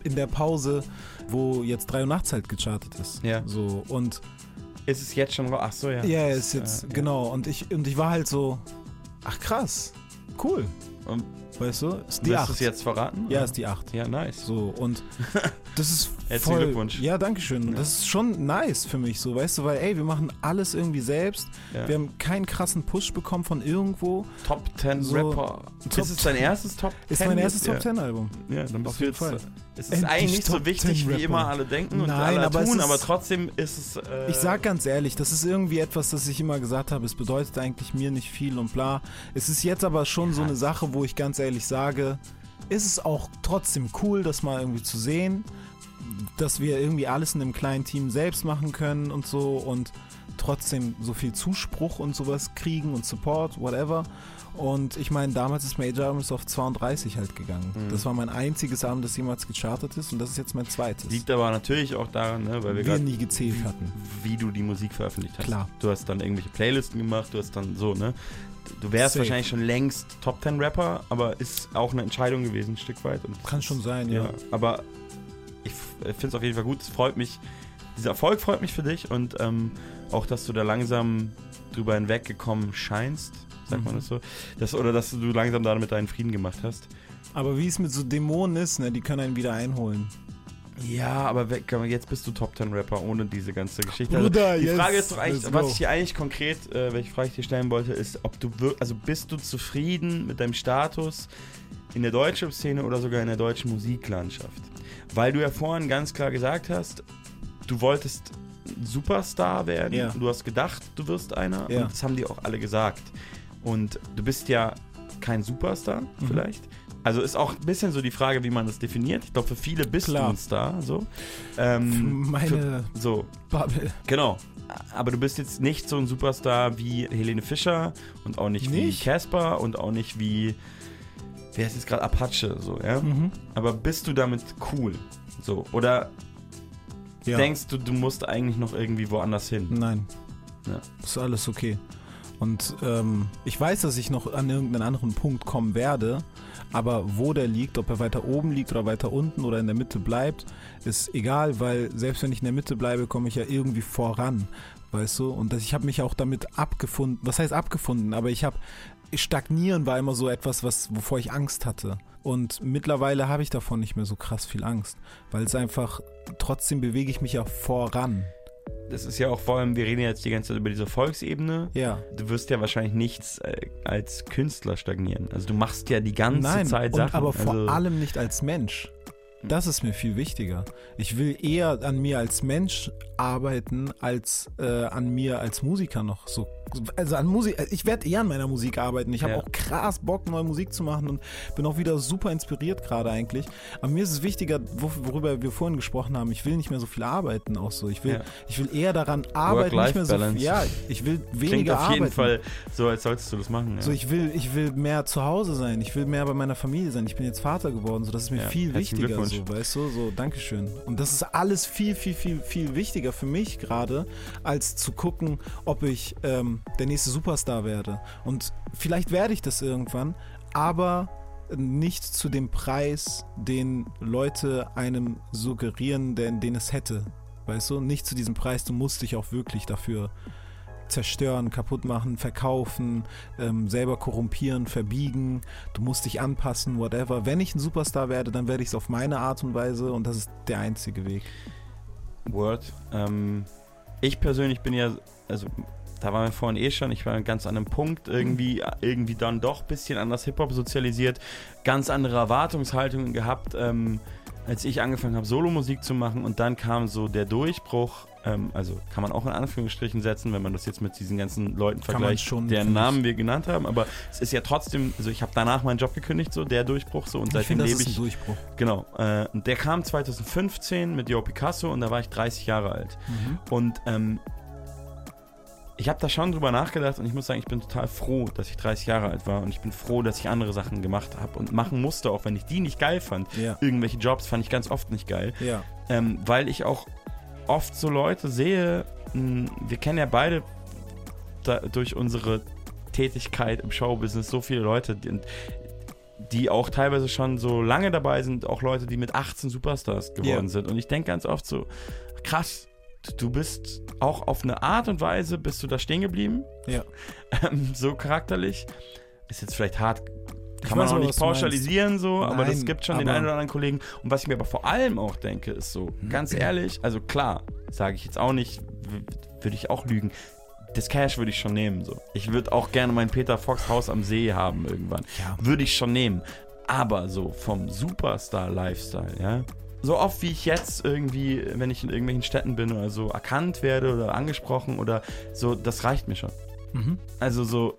Speaker 6: in der Pause, wo jetzt 3 Uhr nachts halt gechartet ist.
Speaker 2: Ja.
Speaker 6: So, und
Speaker 2: Ist es jetzt schon raus? Ach so, ja.
Speaker 6: ja, ist jetzt,
Speaker 2: Äh, ja.
Speaker 6: genau, und ich, und ich war halt so, ach krass, cool. Weißt du, ist die
Speaker 2: Willst
Speaker 6: 8.
Speaker 2: du es jetzt verraten?
Speaker 6: Ja, ist die 8.
Speaker 2: Ja, nice.
Speaker 6: So, und das ist
Speaker 2: Herzlichen Glückwunsch.
Speaker 6: Ja, danke schön. Das ist schon nice für mich, so, weißt du, weil, ey, wir machen alles irgendwie selbst.
Speaker 2: Ja.
Speaker 6: Wir haben keinen krassen Push bekommen von irgendwo.
Speaker 2: Top 10
Speaker 6: So,
Speaker 2: Rapper.
Speaker 6: Top
Speaker 2: ist es dein
Speaker 6: 10?
Speaker 2: erstes Top 10?
Speaker 6: Ist mein erstes
Speaker 2: ja.
Speaker 6: Top 10 Album.
Speaker 2: Ja, dann bist
Speaker 6: Auf
Speaker 2: du
Speaker 6: jeden Fall.
Speaker 2: äh, Es ist eigentlich nicht so wichtig,
Speaker 6: 10
Speaker 2: wie immer alle denken und
Speaker 6: Nein,
Speaker 2: alle
Speaker 6: aber
Speaker 2: tun, aber trotzdem ist es. Äh,
Speaker 6: Ich sag ganz ehrlich, das ist irgendwie etwas, das ich immer gesagt habe. Es bedeutet eigentlich mir nicht viel und bla. Es ist jetzt aber schon so eine Sache, wo ich ganz ehrlich sage, ist es auch trotzdem cool, das mal irgendwie zu sehen, dass wir irgendwie alles in einem kleinen Team selbst machen können und so und trotzdem so viel Zuspruch und sowas kriegen und Support, whatever. Und ich meine, damals ist Major ist auf 32 halt gegangen.
Speaker 2: Mhm.
Speaker 6: Das war mein einziges Album, das jemals gechartet ist und das ist jetzt mein zweites.
Speaker 2: Liegt aber natürlich auch daran, ne, weil wir,
Speaker 6: Wir nie gezählt hatten.
Speaker 2: wie du die Musik veröffentlicht hast.
Speaker 6: Klar.
Speaker 2: Du hast dann irgendwelche Playlisten gemacht, du hast dann so, ne? Du wärst
Speaker 6: Safe.
Speaker 2: wahrscheinlich schon längst Top 10 Rapper, aber ist auch eine Entscheidung gewesen, ein Stück weit. Und
Speaker 6: Kann schon sein, ja.
Speaker 2: aber ich finde es auf jeden Fall gut. Es freut mich. Dieser Erfolg freut mich für dich und ähm, auch, dass du da langsam drüber hinweggekommen scheinst, sagt man
Speaker 6: Mhm.
Speaker 2: das so. Das, oder dass du langsam damit deinen Frieden gemacht hast.
Speaker 6: Aber wie es mit so Dämonen ist, ne, die können einen wieder einholen.
Speaker 2: Ja, aber jetzt bist du Top 10 Rapper ohne diese ganze Geschichte.
Speaker 6: Bruder,
Speaker 2: also, die
Speaker 6: yes,
Speaker 2: Frage ist doch eigentlich, was ich dir eigentlich konkret, äh, welche Frage ich dir stellen wollte, ist, ob du wir- also bist du zufrieden mit deinem Status in der deutschen Szene oder sogar in der deutschen Musiklandschaft? Weil du ja vorhin ganz klar gesagt hast, du wolltest Superstar werden.
Speaker 6: Ja.
Speaker 2: Du hast gedacht, du wirst einer
Speaker 6: Ja.
Speaker 2: und das haben die auch alle gesagt. Und du bist ja kein Superstar,
Speaker 6: Mhm.
Speaker 2: vielleicht. Also ist auch ein bisschen so die Frage, wie man das definiert. Ich glaube, für viele bist
Speaker 6: Klar.
Speaker 2: du ein Star. So. Ähm,
Speaker 6: Meine
Speaker 2: für, so.
Speaker 6: Bubble.
Speaker 2: Genau. Aber du bist jetzt nicht so ein Superstar wie Helene Fischer und auch nicht, wie
Speaker 6: Nicht?
Speaker 2: Casper und auch nicht wie, wer ist jetzt gerade Apache, so, ja?
Speaker 6: Mhm.
Speaker 2: Aber bist du damit cool? So. Oder
Speaker 6: Ja.
Speaker 2: denkst du, du musst eigentlich noch irgendwie woanders hin?
Speaker 6: Nein.
Speaker 2: Ja.
Speaker 6: Ist alles okay. Und ähm, ich weiß, dass ich noch an irgendeinen anderen Punkt kommen werde, aber wo der liegt, ob er weiter oben liegt oder weiter unten oder in der Mitte bleibt, ist egal, weil selbst wenn ich in der Mitte bleibe, komme ich ja irgendwie voran, weißt du? Und das, ich habe mich auch damit abgefunden, was heißt abgefunden, aber ich habe, stagnieren war immer so etwas, was, wovor ich Angst hatte. Und mittlerweile habe ich davon nicht mehr so krass viel Angst, weil es einfach, trotzdem bewege ich mich ja voran.
Speaker 2: Das ist ja auch vor allem, wir reden jetzt die ganze Zeit über diese Volksebene.
Speaker 6: Ja.
Speaker 2: Du wirst ja wahrscheinlich nichts äh, als Künstler stagnieren. Also du machst ja die ganze
Speaker 6: Nein,
Speaker 2: Zeit
Speaker 6: und
Speaker 2: Sachen.
Speaker 6: aber vor
Speaker 2: also,
Speaker 6: allem nicht als Mensch. Das ist mir viel wichtiger. Ich will eher an mir als Mensch arbeiten, als äh, an mir als Musiker noch so. Also an Musik, ich werde eher an meiner Musik arbeiten. Ich habe
Speaker 2: Ja.
Speaker 6: auch krass Bock, neue Musik zu machen und bin auch wieder super inspiriert gerade eigentlich. Aber mir ist es wichtiger, wo- worüber wir vorhin gesprochen haben. Ich will nicht mehr so viel arbeiten, auch so. Ich will,
Speaker 2: Ja.
Speaker 6: ich will eher daran arbeiten, nicht mehr so viel. Ja, ich will weniger
Speaker 2: Klingt auf jeden
Speaker 6: arbeiten.
Speaker 2: Fall so, als solltest du das machen. Ja.
Speaker 6: So, ich will, ich will mehr zu Hause sein. Ich will mehr bei meiner Familie sein. Ich bin jetzt Vater geworden. So, das ist mir viel wichtiger. So, weißt du, so, Dankeschön. Und das ist alles viel, viel, viel, viel wichtiger für mich gerade, als zu gucken, ob ich ähm, der nächste Superstar werde. Und vielleicht werde ich das irgendwann, aber nicht zu dem Preis, den Leute einem suggerieren, den, den es hätte. Weißt du, nicht zu diesem Preis, du musst dich auch wirklich dafür zerstören, kaputt machen, verkaufen, ähm, selber korrumpieren, verbiegen. Du musst dich anpassen, whatever. Wenn ich ein Superstar werde, dann werde ich es auf meine Art und Weise und das ist der einzige Weg.
Speaker 2: Word. Ähm, ich persönlich bin ja, also da waren wir vorhin eh schon, ich war ganz an einem Punkt, irgendwie, irgendwie dann doch ein bisschen anders Hip-Hop sozialisiert, ganz andere Erwartungshaltungen gehabt, ähm, als ich angefangen habe, Solomusik zu machen und dann kam so der Durchbruch, ähm, also kann man auch in Anführungsstrichen setzen, wenn man das jetzt mit diesen ganzen Leuten vergleicht,
Speaker 6: schon,
Speaker 2: deren. Namen wir genannt haben, aber es ist ja trotzdem, also ich habe danach meinen Job gekündigt, so der Durchbruch, so und
Speaker 6: Ich
Speaker 2: seitdem lebe ich
Speaker 6: Durchbruch.
Speaker 2: Genau. Äh, und der kam 2015 mit Joe Picasso und da war ich 30 Jahre alt.
Speaker 6: Mhm.
Speaker 2: Und ähm, ich habe da schon drüber nachgedacht und ich muss sagen, ich bin total froh, dass ich 30 Jahre alt war und ich bin froh, dass ich andere Sachen gemacht habe und machen musste, auch wenn ich die nicht geil fand.
Speaker 6: Ja.
Speaker 2: Irgendwelche Jobs fand ich ganz oft nicht geil.
Speaker 6: Ja.
Speaker 2: Ähm, weil ich auch oft so Leute sehe, mh, wir kennen ja beide da, durch unsere Tätigkeit im Showbusiness so viele Leute, die, die auch teilweise schon so lange dabei sind, auch Leute, die mit 18 Superstars geworden
Speaker 6: Ja.
Speaker 2: sind. Und ich denke ganz oft so, krass, du bist auch auf eine Art und Weise, bist du da stehen geblieben,
Speaker 6: Ja.
Speaker 2: ähm, so charakterlich. Ist jetzt vielleicht hart,
Speaker 6: Ich
Speaker 2: kann man
Speaker 6: weiß
Speaker 2: auch nicht pauschalisieren so, aber das
Speaker 6: Nein,
Speaker 2: gibt schon den einen oder anderen Kollegen. Und was ich mir aber vor allem auch denke, ist so, ganz ehrlich, also klar, sage ich jetzt auch nicht, würde ich auch lügen. Das Cash würde ich schon nehmen. So. Ich würde auch gerne mein Peter Fox Haus am See haben irgendwann.
Speaker 6: Ja.
Speaker 2: Würde ich schon nehmen. Aber so vom Superstar-Lifestyle, ja. So oft wie ich jetzt irgendwie, wenn ich in irgendwelchen Städten bin oder so, erkannt werde oder angesprochen oder so, das reicht mir schon.
Speaker 6: Mhm.
Speaker 2: Also so,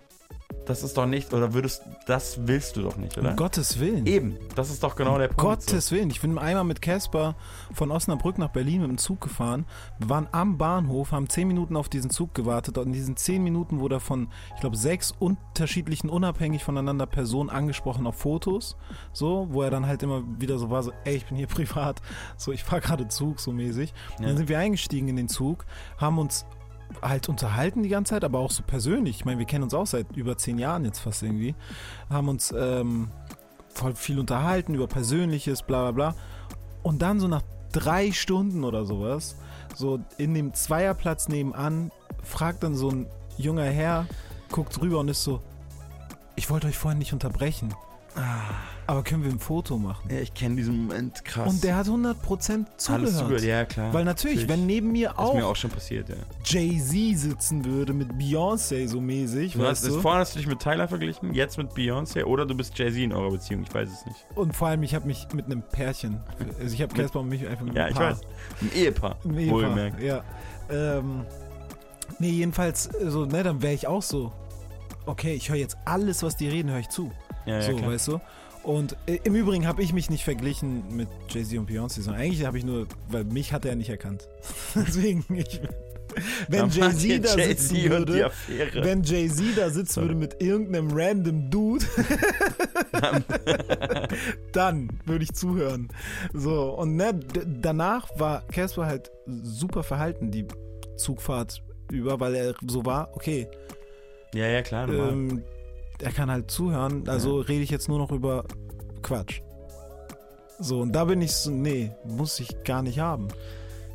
Speaker 2: das ist doch nicht, oder würdest, das willst du doch nicht, oder?
Speaker 6: Um Gottes Willen.
Speaker 2: Eben, das ist doch genau der Punkt.
Speaker 6: Gottes Willen. Ich bin einmal mit Casper von Osnabrück nach Berlin mit dem Zug gefahren. Wir waren am Bahnhof, haben zehn Minuten auf diesen Zug gewartet. Und in diesen zehn Minuten wurde er von, ich glaube, sechs unterschiedlichen, unabhängig voneinander Personen angesprochen auf Fotos. So, wo er dann halt immer wieder so war, so, ey, ich bin hier privat. So, ich fahre gerade Zug, so mäßig.
Speaker 2: Ja.
Speaker 6: Dann sind wir eingestiegen in den Zug, haben uns halt unterhalten die ganze Zeit, aber auch so persönlich. Ich meine, wir kennen uns auch seit über zehn Jahren jetzt fast irgendwie. Haben uns ähm, voll viel unterhalten über Persönliches, bla bla bla. Und dann so nach drei Stunden oder sowas, so in dem Zweierplatz nebenan, fragt dann so ein junger Herr, guckt rüber und ist so, ich wollte euch vorhin nicht unterbrechen. Aber können wir ein Foto machen?
Speaker 2: Ja, ich kenne diesen Moment krass.
Speaker 6: Und der hat 100% zugehört.
Speaker 2: Alles zugehört, ja klar.
Speaker 6: Weil natürlich, wenn neben mir auch,
Speaker 2: mir auch schon passiert, ja.
Speaker 6: Jay-Z sitzen würde mit Beyoncé so mäßig,
Speaker 2: Du hast,
Speaker 6: weißt du?
Speaker 2: Vorhin hast du dich mit Tyler verglichen, jetzt mit Beyoncé oder du bist Jay-Z in eurer Beziehung, ich weiß es nicht.
Speaker 6: Und vor allem, ich habe mich mit einem Pärchen, also ich habe Casper und mich einfach mit
Speaker 2: Ja,
Speaker 6: einem
Speaker 2: ich
Speaker 6: Paar.
Speaker 2: weiß. Ein Ehepaar,
Speaker 6: Ein Ehepaar,
Speaker 2: wohlgemerkt.
Speaker 6: ja. Ähm, nee, jedenfalls, so, ne, dann wäre ich auch so, okay, ich höre jetzt alles, was die reden, höre ich zu.
Speaker 2: Ja, ja,
Speaker 6: so,
Speaker 2: klar.
Speaker 6: weißt du? Und äh, im Übrigen habe ich mich nicht verglichen mit Jay-Z und Beyoncé, sondern eigentlich habe ich nur, weil mich hat er nicht erkannt. Deswegen, ich, wenn Jay-Z da
Speaker 2: Jay-Z
Speaker 6: sitzen würde, wenn Jay-Z da sitzen würde mit irgendeinem random Dude, dann würde ich zuhören. So, und ne, danach war Casper halt super verhalten, die Zugfahrt über, weil er so war, okay,
Speaker 2: Ja, ja, klar.
Speaker 6: ähm, er kann halt zuhören, also rede ich jetzt nur noch über Quatsch. So, und da bin ich so, nee, muss ich gar nicht haben.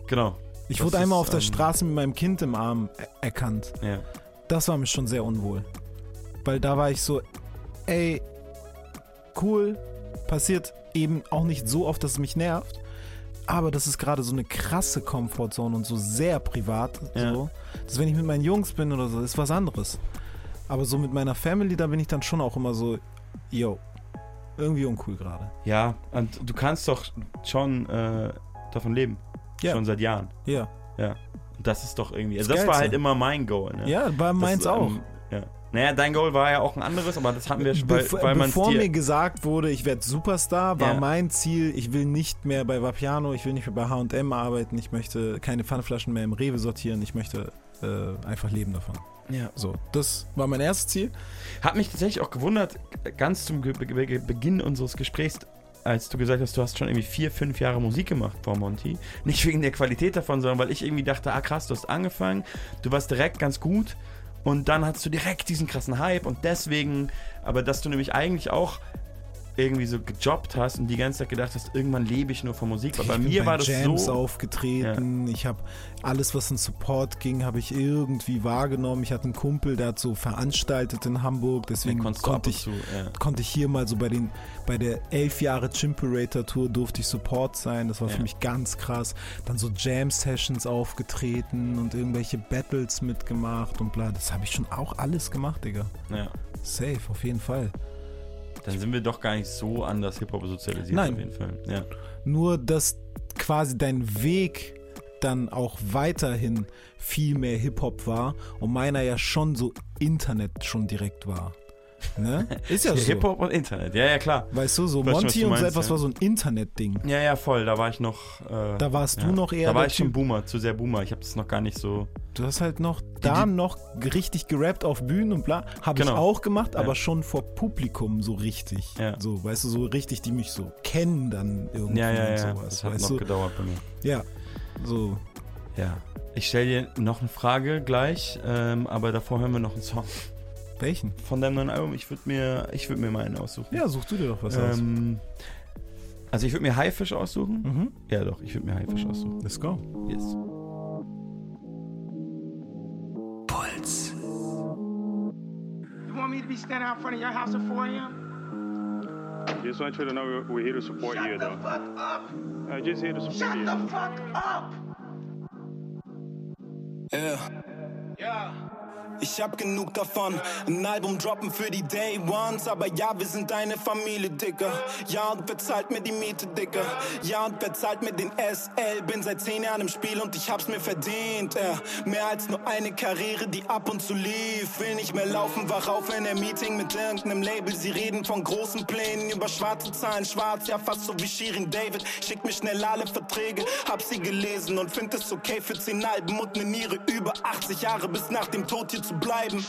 Speaker 2: genau.
Speaker 6: Ich
Speaker 2: Das
Speaker 6: wurde einmal
Speaker 2: ist,
Speaker 6: auf der
Speaker 2: ähm,
Speaker 6: Straße mit meinem Kind im Arm er erkannt.
Speaker 2: Ja.
Speaker 6: Das war mir schon sehr unwohl. Weil da war ich so, ey, cool, passiert eben auch nicht so oft, dass es mich nervt. Aber das ist gerade so eine krasse Comfortzone und so sehr privat.
Speaker 2: Ja.
Speaker 6: So, dass wenn ich mit meinen Jungs bin oder so, ist was anderes. Aber so mit meiner Family, da bin ich dann schon auch immer so, yo, irgendwie uncool gerade.
Speaker 2: Ja, und du kannst doch schon äh, davon leben.
Speaker 6: Ja.
Speaker 2: Schon seit Jahren.
Speaker 6: Ja.
Speaker 2: Ja. Und das ist doch irgendwie. Also
Speaker 6: Das
Speaker 2: das war halt immer mein Goal. Ne?
Speaker 6: Ja, war
Speaker 2: Das,
Speaker 6: meins auch.
Speaker 2: ja. Naja, dein Goal war ja auch ein anderes, aber das hatten wir schon, weil man
Speaker 6: bevor
Speaker 2: dir.
Speaker 6: mir gesagt wurde, ich werde Superstar, war
Speaker 2: Ja.
Speaker 6: mein Ziel, ich will nicht mehr bei Vapiano, ich will nicht mehr bei H&M arbeiten, ich möchte keine Pfandflaschen mehr im Rewe sortieren, ich möchte äh, einfach leben davon.
Speaker 2: Ja.
Speaker 6: So, das war mein erstes Ziel.
Speaker 2: Hat mich tatsächlich auch gewundert, ganz zum Be Beginn unseres Gesprächs, als du gesagt hast, du hast schon irgendwie vier, fünf Jahre Musik gemacht vor Monty. Nicht wegen der Qualität davon, sondern weil ich irgendwie dachte, ah krass, du hast angefangen, du warst direkt ganz gut und dann hattest du direkt diesen krassen Hype und deswegen, aber dass du nämlich eigentlich auch irgendwie so gejobbt hast und die ganze Zeit gedacht hast, irgendwann lebe ich nur von Musik. Bei
Speaker 6: ich bin
Speaker 2: mir
Speaker 6: bei
Speaker 2: war das
Speaker 6: Jams
Speaker 2: so.
Speaker 6: aufgetreten, ich habe alles, was in Support ging, habe ich irgendwie wahrgenommen. Ich hatte einen Kumpel, der hat so veranstaltet in Hamburg, deswegen konnte ich,
Speaker 2: zu, ja.
Speaker 6: konnte ich hier mal so bei den bei der elf Jahre Chimperator Tour durfte ich Support sein. Das war
Speaker 2: Ja.
Speaker 6: für mich ganz krass. Dann so Jam Sessions aufgetreten und irgendwelche Battles mitgemacht und bla. Das habe ich schon auch alles gemacht, Digga.
Speaker 2: Ja.
Speaker 6: Safe, auf jeden Fall.
Speaker 2: Dann sind wir doch gar nicht so anders Hip-Hop sozialisiert
Speaker 6: Nein.
Speaker 2: auf jeden Fall. Ja.
Speaker 6: Nur, dass quasi dein Weg dann auch weiterhin viel mehr Hip-Hop war und meiner ja schon so Internet schon direkt war. Ne? Ist ja so.
Speaker 2: Hip-Hop und Internet, ja, ja, klar.
Speaker 6: Weißt du, so
Speaker 2: Ich was
Speaker 6: Monty
Speaker 2: du
Speaker 6: und so etwas
Speaker 2: ja.
Speaker 6: war so ein Internet-Ding.
Speaker 2: Ja, ja, voll. Da war ich noch. Äh,
Speaker 6: Da warst
Speaker 2: ja.
Speaker 6: du noch eher
Speaker 2: Da war ich schon Boomer, zu sehr Boomer. Ich habe das noch gar nicht so.
Speaker 6: Du hast halt noch da noch richtig gerappt auf Bühnen und bla. Habe ich
Speaker 2: Genau.
Speaker 6: auch gemacht,
Speaker 2: Ja.
Speaker 6: aber schon vor Publikum so richtig.
Speaker 2: Ja.
Speaker 6: So, weißt du, so richtig, die mich so kennen dann irgendwie
Speaker 2: Ja, ja,
Speaker 6: und
Speaker 2: ja.
Speaker 6: sowas.
Speaker 2: Das hat
Speaker 6: weißt
Speaker 2: noch
Speaker 6: du?
Speaker 2: gedauert bei mir.
Speaker 6: Ja, so.
Speaker 2: Ja. Ich stelle dir noch eine Frage gleich, ähm, aber davor hören wir noch einen Song.
Speaker 6: Welchen?
Speaker 2: Von deinem neuen Album. Ich würde mir, ich würd mir mal einen aussuchen.
Speaker 6: Ja, such du dir doch was aus.
Speaker 2: ähm, Also ich würde mir Haifisch aussuchen.
Speaker 6: Mhm.
Speaker 2: Ja doch, ich würde mir Haifisch aussuchen.
Speaker 6: Let's go.
Speaker 2: Yes.
Speaker 1: Puls.
Speaker 16: You want me to be standing out front of your house at 4 a.m.?
Speaker 17: Just want you to know we're, here to support you, though. Uh, just here to support you.
Speaker 16: fuck up!
Speaker 3: Yeah.
Speaker 16: Yeah.
Speaker 3: Ich hab genug davon, ein Album droppen für die Day Ones, aber ja, wir sind eine Familie, Dicker. Ja, und wer zahlt mir die Miete, Dicker? Ja, und wer zahlt mir den SL? Bin seit zehn Jahren im Spiel und ich hab's mir verdient, ja. Mehr als nur eine Karriere, die ab und zu lief. Will nicht mehr laufen, wach auf in der Meeting mit irgendeinem Label. Sie reden von großen Plänen über schwarze Zahlen, schwarz, ja, fast so wie Shirin David. Schickt mir schnell alle Verträge, hab sie gelesen und find es okay für zehn Alben und ne Niere über 80 Jahre bis nach dem Tod hier zu bleiben.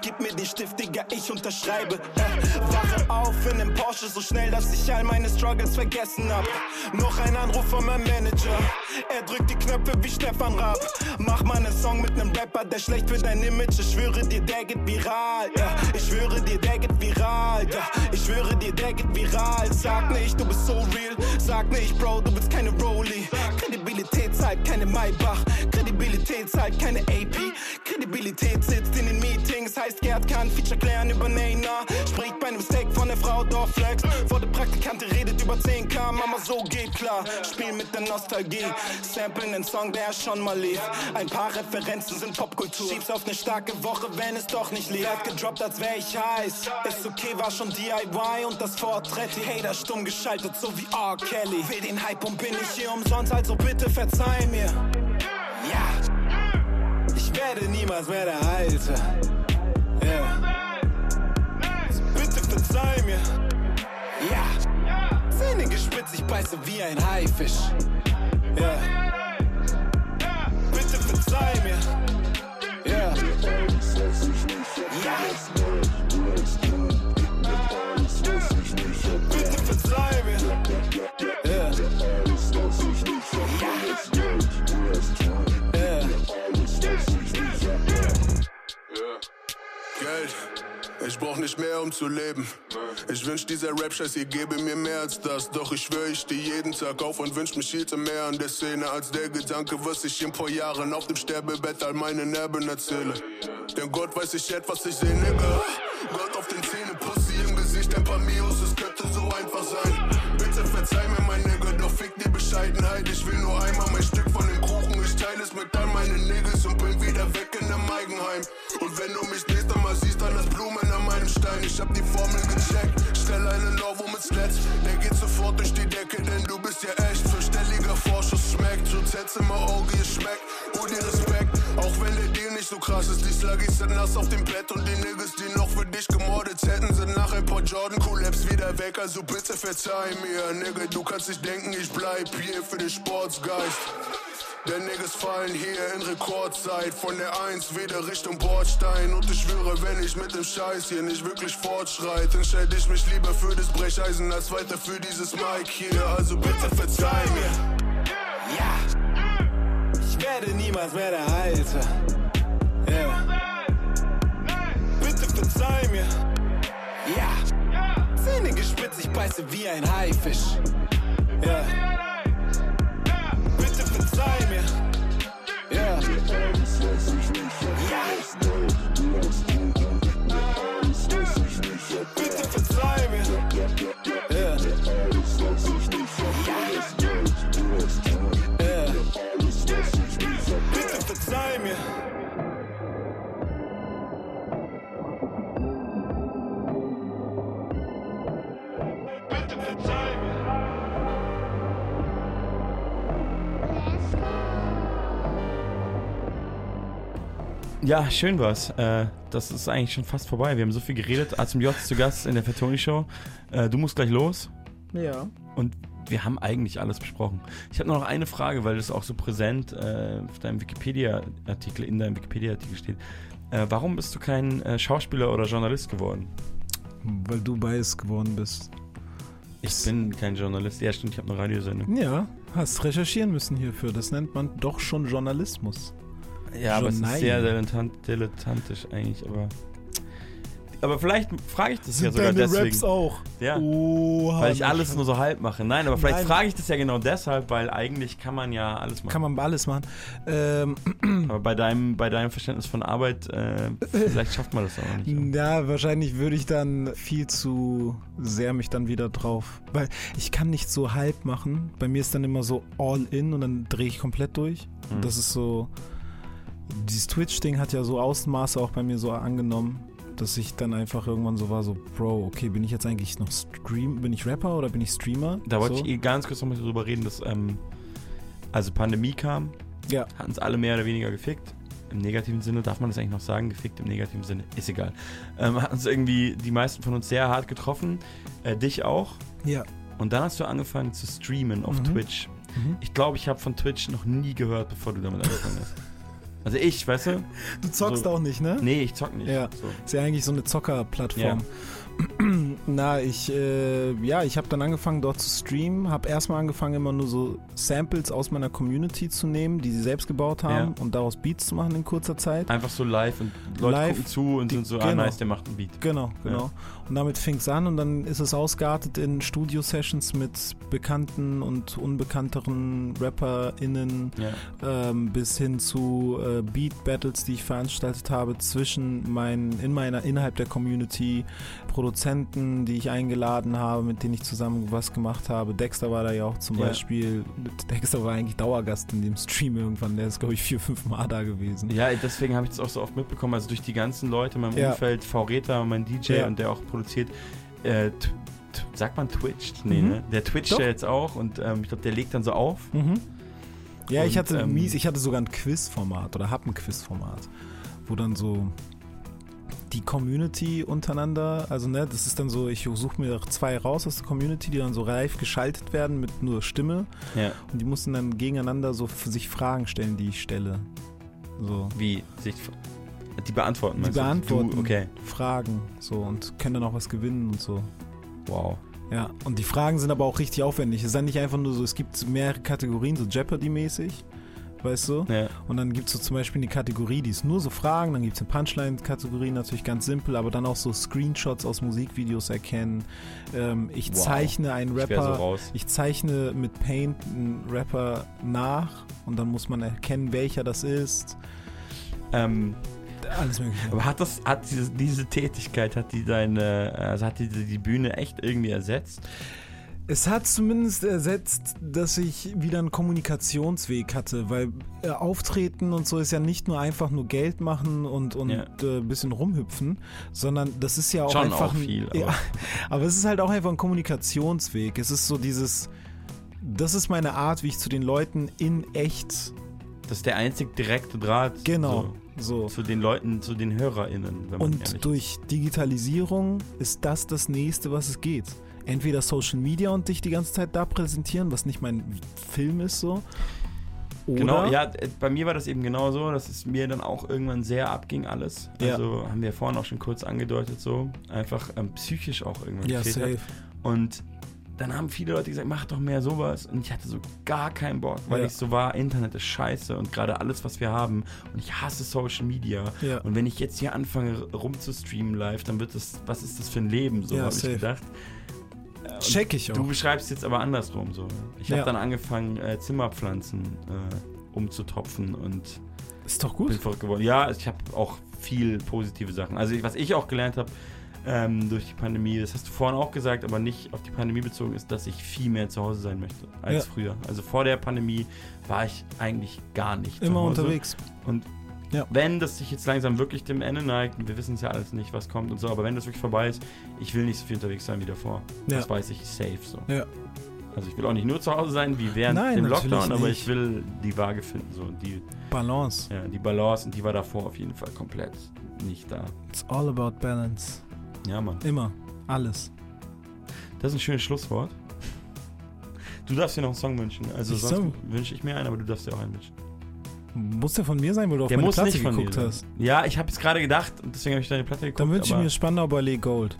Speaker 3: Gib mir den Stift, Digga, ich unterschreibe. Äh, wache auf in nem Porsche so schnell, dass ich all meine Struggles vergessen hab. Noch ein Anruf von meinem Manager. Er drückt die Knöpfe wie Stefan Raab. Mach mal einen Song mit nem Rapper, der schlecht für dein Image. Ich schwöre dir, der geht viral. Ja, ich schwöre dir, der geht viral. Ja, ich schwöre dir, der geht viral. Sag nicht, du bist so real. Sag nicht, Bro, du bist keine Rollie. Kredibilität zahlt keine Maybach. Kredibilität zahlt keine AP. Kredibilität sitzt in den Meetings. Heißt, Gerd kann Feature klären über Nena. Spricht bei einem Steak von der Frau Dorflex. Vor der Praktikante redet über 10k. Mama, so geht klar. Spiel mit der Nostalgie. Samplen einen Song, der schon mal lief. Ein paar Referenzen sind Popkultur. Schieb's auf eine starke Woche, wenn es doch nicht lief. Werd gedroppt, als wär ich heiß. Ist okay, war schon DIY und das Vortritt. Die Hater stumm geschaltet, so wie R. Kelly. Will den Hype und bin ich hier umsonst, also bitte verzeih mir. Ja. Ich werde niemals mehr der Alte. Yeah. Bitte verzeih mir. Ja. Yeah. Zähne gespitzt, ich beiße wie ein Haifisch. Yeah. Bitte verzeih mir. Yeah. Ja. Bitte verzeih mir.
Speaker 18: Geld. Ich brauch nicht mehr, um zu leben. Ich wünsch dieser Rap-Scheiß, ihr gebe mir mehr als das. Doch ich schwör, ich steh jeden Tag auf und wünsch mich hielte mehr an der Szene als der Gedanke, was ich in paar Jahren auf dem Sterbebett all meinen Erben erzähle. Denn Gott weiß ich etwas, ich seh Nigga. Gott auf den Zähnen, Pussy im Gesicht, ein paar Mios, es könnte so einfach sein. Bitte verzeih mir, mein Nigga, doch fick die Bescheidenheit. Ich will nur einmal mein Stück von dem Kuchen. Ich teile es mit all meinen Niggas und bin wieder weg in der Eigenheim. Und wenn du mich nächstes Mal siehst, dann das Blumen an meinem Stein. Ich hab die Formel gecheckt. Stell einen Novo mit Slats. Der geht sofort durch die Decke, denn du bist ja echt. Fünfstelliger Vorschuss schmeckt. So im Auge, es schmeckt. Hol dir Respekt. Auch wenn der nicht so krass ist. Die Sluggies sind nass auf dem Bett. Und die Niggas, die noch für dich gemordet hätten, sind nach ein paar Jordan Collabs wieder weg. Also bitte verzeih mir, Nigga. Du kannst nicht denken, ich bleib hier für den Sportsgeist. Denn Niggas fallen hier in Rekordzeit von der 1 wieder Richtung Bordstein. Und ich schwöre, wenn ich mit dem Scheiß hier nicht wirklich fortschreite, entscheide ich mich lieber für das Brecheisen als weiter für dieses Mic hier. Also bitte verzeih mir.
Speaker 3: Ja. Ich werde niemals mehr der Alte. Ja. Bitte verzeih mir. Ja. Zähne gespitzt, ich beiße wie ein Haifisch. Ja. Bitte verzeih mir. Ja. Ja. Ja,
Speaker 2: schön war's. Äh, das ist eigentlich schon fast vorbei. Wir haben so viel geredet. A zum J zu Gast in der Fatoni Show. Äh, du musst gleich los.
Speaker 6: Ja.
Speaker 2: Und wir haben eigentlich alles besprochen. Ich habe nur noch eine Frage, weil das auch so präsent äh, auf deinem Wikipedia-Artikel, in deinem Wikipedia-Artikel steht. Äh, warum bist du kein äh, Schauspieler oder Journalist geworden?
Speaker 6: Weil du beides geworden bist.
Speaker 2: Ich bin kein Journalist. Ja, stimmt, ich habe eine Radiosendung.
Speaker 6: Ja, hast recherchieren müssen hierfür. Das nennt man doch schon Journalismus.
Speaker 2: Ja, aber es ist
Speaker 6: Journal.
Speaker 2: sehr dilettant, dilettantisch eigentlich, aber. Aber vielleicht frage ich das
Speaker 6: Sind
Speaker 2: ja sogar
Speaker 6: deine
Speaker 2: deswegen.
Speaker 6: Raps auch?
Speaker 2: Ja.
Speaker 6: Oha,
Speaker 2: weil ich alles nur so halb mache. Nein, aber vielleicht frage ich das ja genau deshalb, weil eigentlich kann man ja alles machen.
Speaker 6: Kann man alles machen. Ähm,
Speaker 2: aber bei deinem, bei deinem Verständnis von Arbeit, äh, vielleicht schafft man das auch nicht.
Speaker 6: Ja, wahrscheinlich würde ich dann viel zu sehr mich dann wieder drauf. Weil ich kann nicht so halb machen. Bei mir ist dann immer so all in und dann drehe ich komplett durch.
Speaker 2: Mhm.
Speaker 6: Und das ist so. Dieses Twitch-Ding hat ja so Ausmaße auch bei mir so angenommen, dass ich dann einfach irgendwann so war, so, Bro, okay, bin ich jetzt eigentlich noch Stream, bin ich Rapper oder bin ich Streamer?
Speaker 2: Da wollte
Speaker 6: so.
Speaker 2: ich eh ganz kurz noch mal drüber reden, dass ähm, also Pandemie kam,
Speaker 6: Ja.
Speaker 2: hatten es alle mehr oder weniger gefickt. Im negativen Sinne darf man das eigentlich noch sagen, gefickt im negativen Sinne, ist egal. Ähm, hat uns irgendwie die meisten von uns sehr hart getroffen, äh, dich auch.
Speaker 6: Ja.
Speaker 2: Und dann hast du angefangen zu streamen auf
Speaker 6: Mhm.
Speaker 2: Twitch.
Speaker 6: Mhm.
Speaker 2: Ich glaube, ich habe von Twitch noch nie gehört, bevor du damit angefangen hast. Also ich, weißt du?
Speaker 6: Du zockst
Speaker 2: So-
Speaker 6: auch nicht, ne?
Speaker 2: Nee, ich zock nicht.
Speaker 6: Ja,
Speaker 2: So.
Speaker 6: ist ja eigentlich so eine Zockerplattform. Na, ich, äh, ja, ich habe dann angefangen dort zu streamen, habe erstmal angefangen immer nur so Samples aus meiner Community zu nehmen, die sie selbst gebaut haben
Speaker 2: Ja.
Speaker 6: und daraus Beats zu machen in kurzer Zeit.
Speaker 2: Einfach so live und Leute
Speaker 6: Live,
Speaker 2: gucken zu und
Speaker 6: die-
Speaker 2: sind so, ah
Speaker 6: genau.
Speaker 2: nice, der macht einen Beat.
Speaker 6: Genau, genau.
Speaker 2: Ja.
Speaker 6: Und damit fing es an und dann ist es ausgeartet in Studio-Sessions mit bekannten und unbekannteren RapperInnen
Speaker 2: Ja.
Speaker 6: ähm, bis hin zu äh, Beat-Battles, die ich veranstaltet habe zwischen meinen, in meiner, innerhalb der Community, Produzenten, die ich eingeladen habe, mit denen ich zusammen was gemacht habe. Dexter war da ja auch zum
Speaker 2: Ja.
Speaker 6: Beispiel. Dexter war eigentlich Dauergast in dem Stream irgendwann. Der ist, glaube ich, vier, fünf Mal da gewesen.
Speaker 2: Ja, deswegen habe ich das auch so oft mitbekommen. Also durch die ganzen Leute in meinem
Speaker 6: Ja.
Speaker 2: Umfeld, V-Reta, mein DJ und der auch produziert, äh, sagt man Twitch? Nee,
Speaker 6: Mhm.
Speaker 2: ne? Der Twitcht
Speaker 6: Doch.
Speaker 2: ja jetzt auch und ähm, ich glaube, der legt dann so auf.
Speaker 6: Mhm. Ja, ich
Speaker 2: Und,
Speaker 6: hatte
Speaker 2: ähm,
Speaker 6: mies, ich hatte sogar ein Quizformat oder hab ein Quizformat, wo dann so die Community untereinander, also ne, das ist dann so, ich suche mir zwei raus aus der Community, die dann so reif geschaltet werden mit nur Stimme
Speaker 2: Ja.
Speaker 6: und die mussten dann gegeneinander so für sich Fragen stellen, die ich stelle. So.
Speaker 2: Wie? Sich, die beantworten,
Speaker 6: Die beantworten
Speaker 2: Du, okay.
Speaker 6: Fragen so und können dann auch was gewinnen und so.
Speaker 2: Wow.
Speaker 6: Ja, und die Fragen sind aber auch richtig aufwendig. Es ist dann nicht einfach nur so, es gibt mehrere Kategorien, so Jeopardy-mäßig, weißt du?
Speaker 2: Ja.
Speaker 6: Und dann gibt es so zum Beispiel eine Kategorie, die ist nur so Fragen, dann gibt es eine Punchline-Kategorie, natürlich ganz simpel, aber dann auch so Screenshots aus Musikvideos erkennen. Ähm, ich
Speaker 2: Wow.
Speaker 6: zeichne einen
Speaker 2: Ich wär so
Speaker 6: Rapper, ich zeichne mit Paint einen Rapper nach und dann muss man erkennen, welcher das ist.
Speaker 2: Ähm,
Speaker 6: Alles mögliche.
Speaker 2: aber hat das, hat diese, diese Tätigkeit, hat die deine, also hat die die Bühne echt irgendwie ersetzt?
Speaker 6: Es hat zumindest ersetzt, dass ich wieder einen Kommunikationsweg hatte, weil äh, Auftreten und so ist ja nicht nur einfach nur Geld machen und, und
Speaker 2: Ja.
Speaker 6: äh, ein bisschen rumhüpfen, sondern das ist ja auch
Speaker 2: Schon
Speaker 6: einfach
Speaker 2: auch
Speaker 6: ein,
Speaker 2: viel, aber-
Speaker 6: Ja, aber es ist halt auch einfach ein Kommunikationsweg. Es ist so dieses, das ist meine Art, wie ich zu den Leuten in echt,
Speaker 2: Das ist der einzig direkte Draht
Speaker 6: Genau, so.
Speaker 2: Zu den Leuten, zu den HörerInnen,
Speaker 6: und durch Digitalisierung ist das das nächste, was es geht. Entweder Social Media und dich die ganze Zeit da präsentieren, was nicht mein Film ist so. Oder
Speaker 2: Genau, ja, äh, bei mir war das eben genauso, dass es mir dann auch irgendwann sehr abging alles.
Speaker 6: Ja.
Speaker 2: Also haben wir vorhin auch schon kurz angedeutet, so einfach ähm, psychisch auch irgendwann
Speaker 6: Ja,
Speaker 2: gefehlt hat.
Speaker 6: safe.
Speaker 2: Und dann haben viele Leute gesagt, mach doch mehr sowas. Und ich hatte so gar keinen Bock, weil
Speaker 6: Ja.
Speaker 2: ich so war, Internet ist scheiße und gerade alles, was wir haben. Und ich hasse Social Media.
Speaker 6: Ja.
Speaker 2: Und wenn ich jetzt hier anfange rumzustreamen live, dann wird das, was ist das für ein Leben? So
Speaker 6: Ja,
Speaker 2: habe ich gedacht. Und
Speaker 6: Check ich auch.
Speaker 2: Du beschreibst jetzt aber andersrum so. Ich habe dann angefangen, äh, Zimmerpflanzen äh, umzutopfen und
Speaker 6: Ist doch gut.
Speaker 2: bin verrückt geworden. Ja, ich habe auch viel positive Sachen. Also was ich auch gelernt habe ähm, durch die Pandemie, das hast du vorhin auch gesagt, aber nicht auf die Pandemie bezogen, ist, dass ich viel mehr zu Hause sein möchte als
Speaker 6: Ja.
Speaker 2: früher. Also vor der Pandemie war ich eigentlich gar nicht
Speaker 6: Immer
Speaker 2: zu Hause.
Speaker 6: unterwegs.
Speaker 2: Und
Speaker 6: Ja.
Speaker 2: wenn das sich jetzt langsam wirklich dem Ende neigt, und wir wissen es ja alles nicht, was kommt und so, aber wenn das wirklich vorbei ist, ich will nicht so viel unterwegs sein wie davor.
Speaker 6: Ja.
Speaker 2: Das weiß ich safe so.
Speaker 6: Ja.
Speaker 2: Also ich will auch nicht nur zu Hause sein wie während
Speaker 6: Nein,
Speaker 2: dem Lockdown, aber ich will die Waage finden, so die
Speaker 6: Balance.
Speaker 2: ja, die Balance und die war davor auf jeden Fall komplett nicht da.
Speaker 6: It's all about balance.
Speaker 2: Ja, Mann.
Speaker 6: Immer. Alles.
Speaker 2: Das ist ein schönes Schlusswort. Du darfst dir noch einen Song wünschen. Also
Speaker 6: Ich
Speaker 2: sonst
Speaker 6: Song?
Speaker 2: wünsche ich mir einen, aber du darfst dir auch einen wünschen.
Speaker 6: Muss der von mir sein, weil du auf
Speaker 2: Der
Speaker 6: meine
Speaker 2: muss
Speaker 6: Platte
Speaker 2: nicht von
Speaker 6: geguckt
Speaker 2: dir
Speaker 6: hast?
Speaker 2: Ja, ich habe es gerade gedacht und deswegen habe ich deine Platte geguckt.
Speaker 6: Dann wünsche ich mir Spandau Ballet Gold.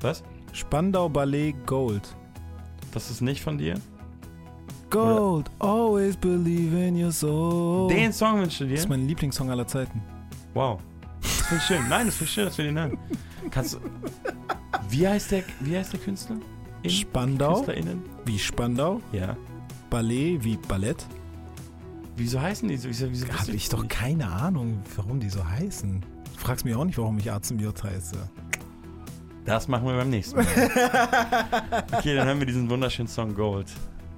Speaker 2: Was?
Speaker 6: Spandau Ballet Gold.
Speaker 2: Das ist nicht von dir?
Speaker 6: Gold, always believe in your soul.
Speaker 2: Den Song wünschst du dir?
Speaker 6: Das ist mein Lieblingssong aller Zeiten.
Speaker 2: Wow. Das finde ich schön. Nein, das finde ich schön, dass wir den hören. Kannst du. Wie heißt der, wie heißt der Künstler? In-
Speaker 6: Spandau?
Speaker 2: KünstlerInnen?
Speaker 6: Wie Spandau?
Speaker 2: Ja.
Speaker 6: Ballet wie Ballett?
Speaker 2: Wieso heißen die so? Wieso, wieso
Speaker 6: Habe ich doch keine Ahnung, warum die so heißen. Du fragst mich auch nicht, warum ich A zum J heiße.
Speaker 2: Das machen wir beim nächsten Mal. okay, dann hören wir diesen wunderschönen Song Gold.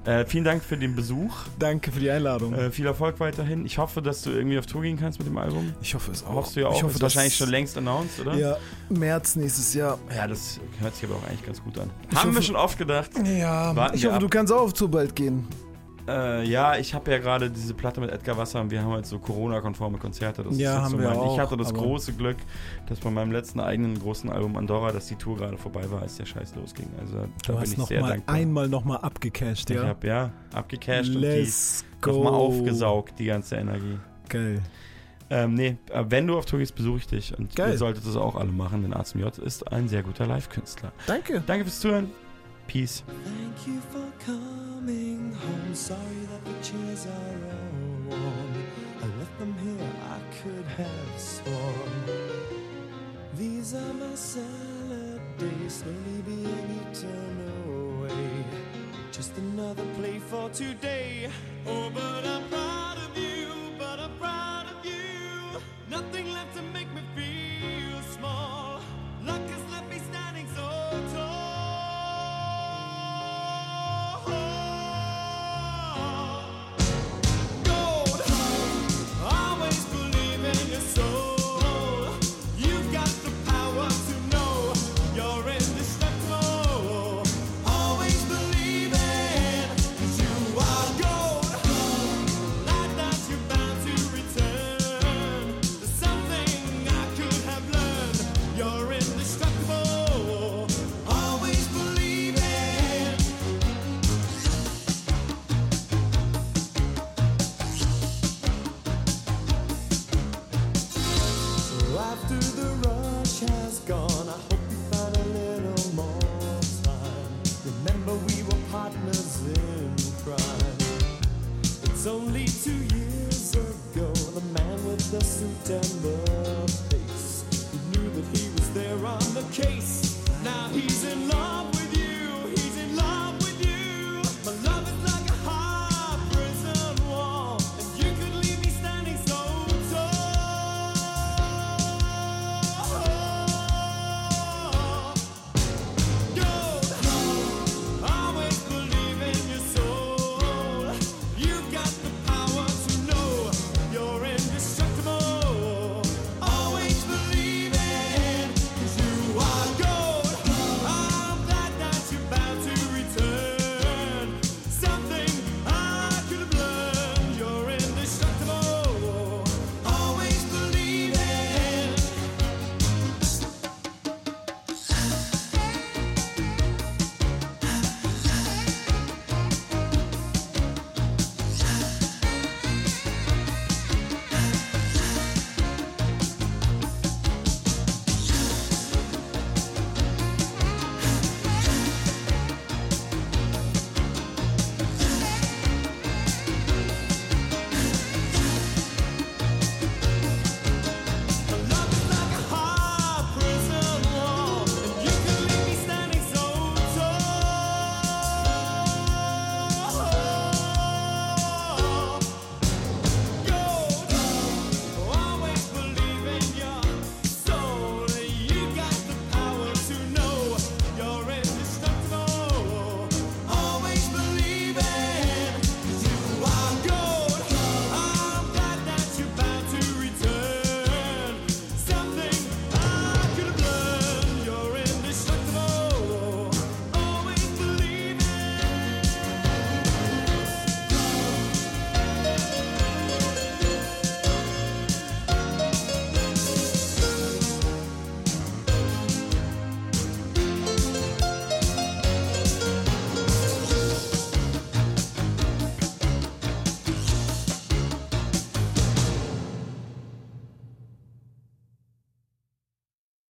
Speaker 2: Äh, vielen Dank für den Besuch.
Speaker 6: Danke für die Einladung.
Speaker 2: Äh, viel Erfolg weiterhin. Ich hoffe, dass du irgendwie auf Tour gehen kannst mit dem Album.
Speaker 6: Ich hoffe es auch.
Speaker 2: Hoffst du ja auch.
Speaker 6: Ich hoffe,
Speaker 2: ist wahrscheinlich schon längst announced, oder?
Speaker 6: Ja, März nächstes Jahr.
Speaker 2: Ja, das hört sich aber auch eigentlich ganz gut an.
Speaker 6: Ich
Speaker 2: Haben wir
Speaker 6: hoffe-
Speaker 2: schon oft gedacht.
Speaker 6: Ja,
Speaker 2: Warten
Speaker 6: ich
Speaker 2: wir
Speaker 6: hoffe,
Speaker 2: ab.
Speaker 6: du kannst auch auf Tour bald gehen.
Speaker 2: Äh, ja, ich habe ja gerade diese Platte mit Edgar Wasser und wir haben halt so Corona-konforme Konzerte. Das
Speaker 6: Ja,
Speaker 2: ist jetzt
Speaker 6: haben
Speaker 2: so
Speaker 6: wir
Speaker 2: mein,
Speaker 6: auch,
Speaker 2: Ich hatte das große Glück, dass bei meinem letzten eigenen großen Album Andorra, dass die Tour gerade vorbei war, als der Scheiß losging. Also da
Speaker 6: Du
Speaker 2: bin
Speaker 6: hast
Speaker 2: ich
Speaker 6: noch
Speaker 2: sehr
Speaker 6: mal
Speaker 2: dankbar.
Speaker 6: einmal noch mal abgecasht,
Speaker 2: Ich
Speaker 6: ja?
Speaker 2: habe ja abgecasht
Speaker 6: Let's
Speaker 2: und die nochmal aufgesaugt, die ganze Energie.
Speaker 6: Geil.
Speaker 2: Ähm, nee, äh, wenn du auf Tour gehst, besuche ich dich. Und
Speaker 6: Geil.
Speaker 2: ihr solltet das auch alle machen, denn Arzt J ist ein sehr guter Live-Künstler.
Speaker 6: Danke.
Speaker 2: Danke fürs Zuhören. Peace.
Speaker 3: Thank you for coming home. Sorry that the chairs are all warm. I left them here, I could have sworn. These are my salad days, slowly being eaten away. Just another play for today. Oh, but I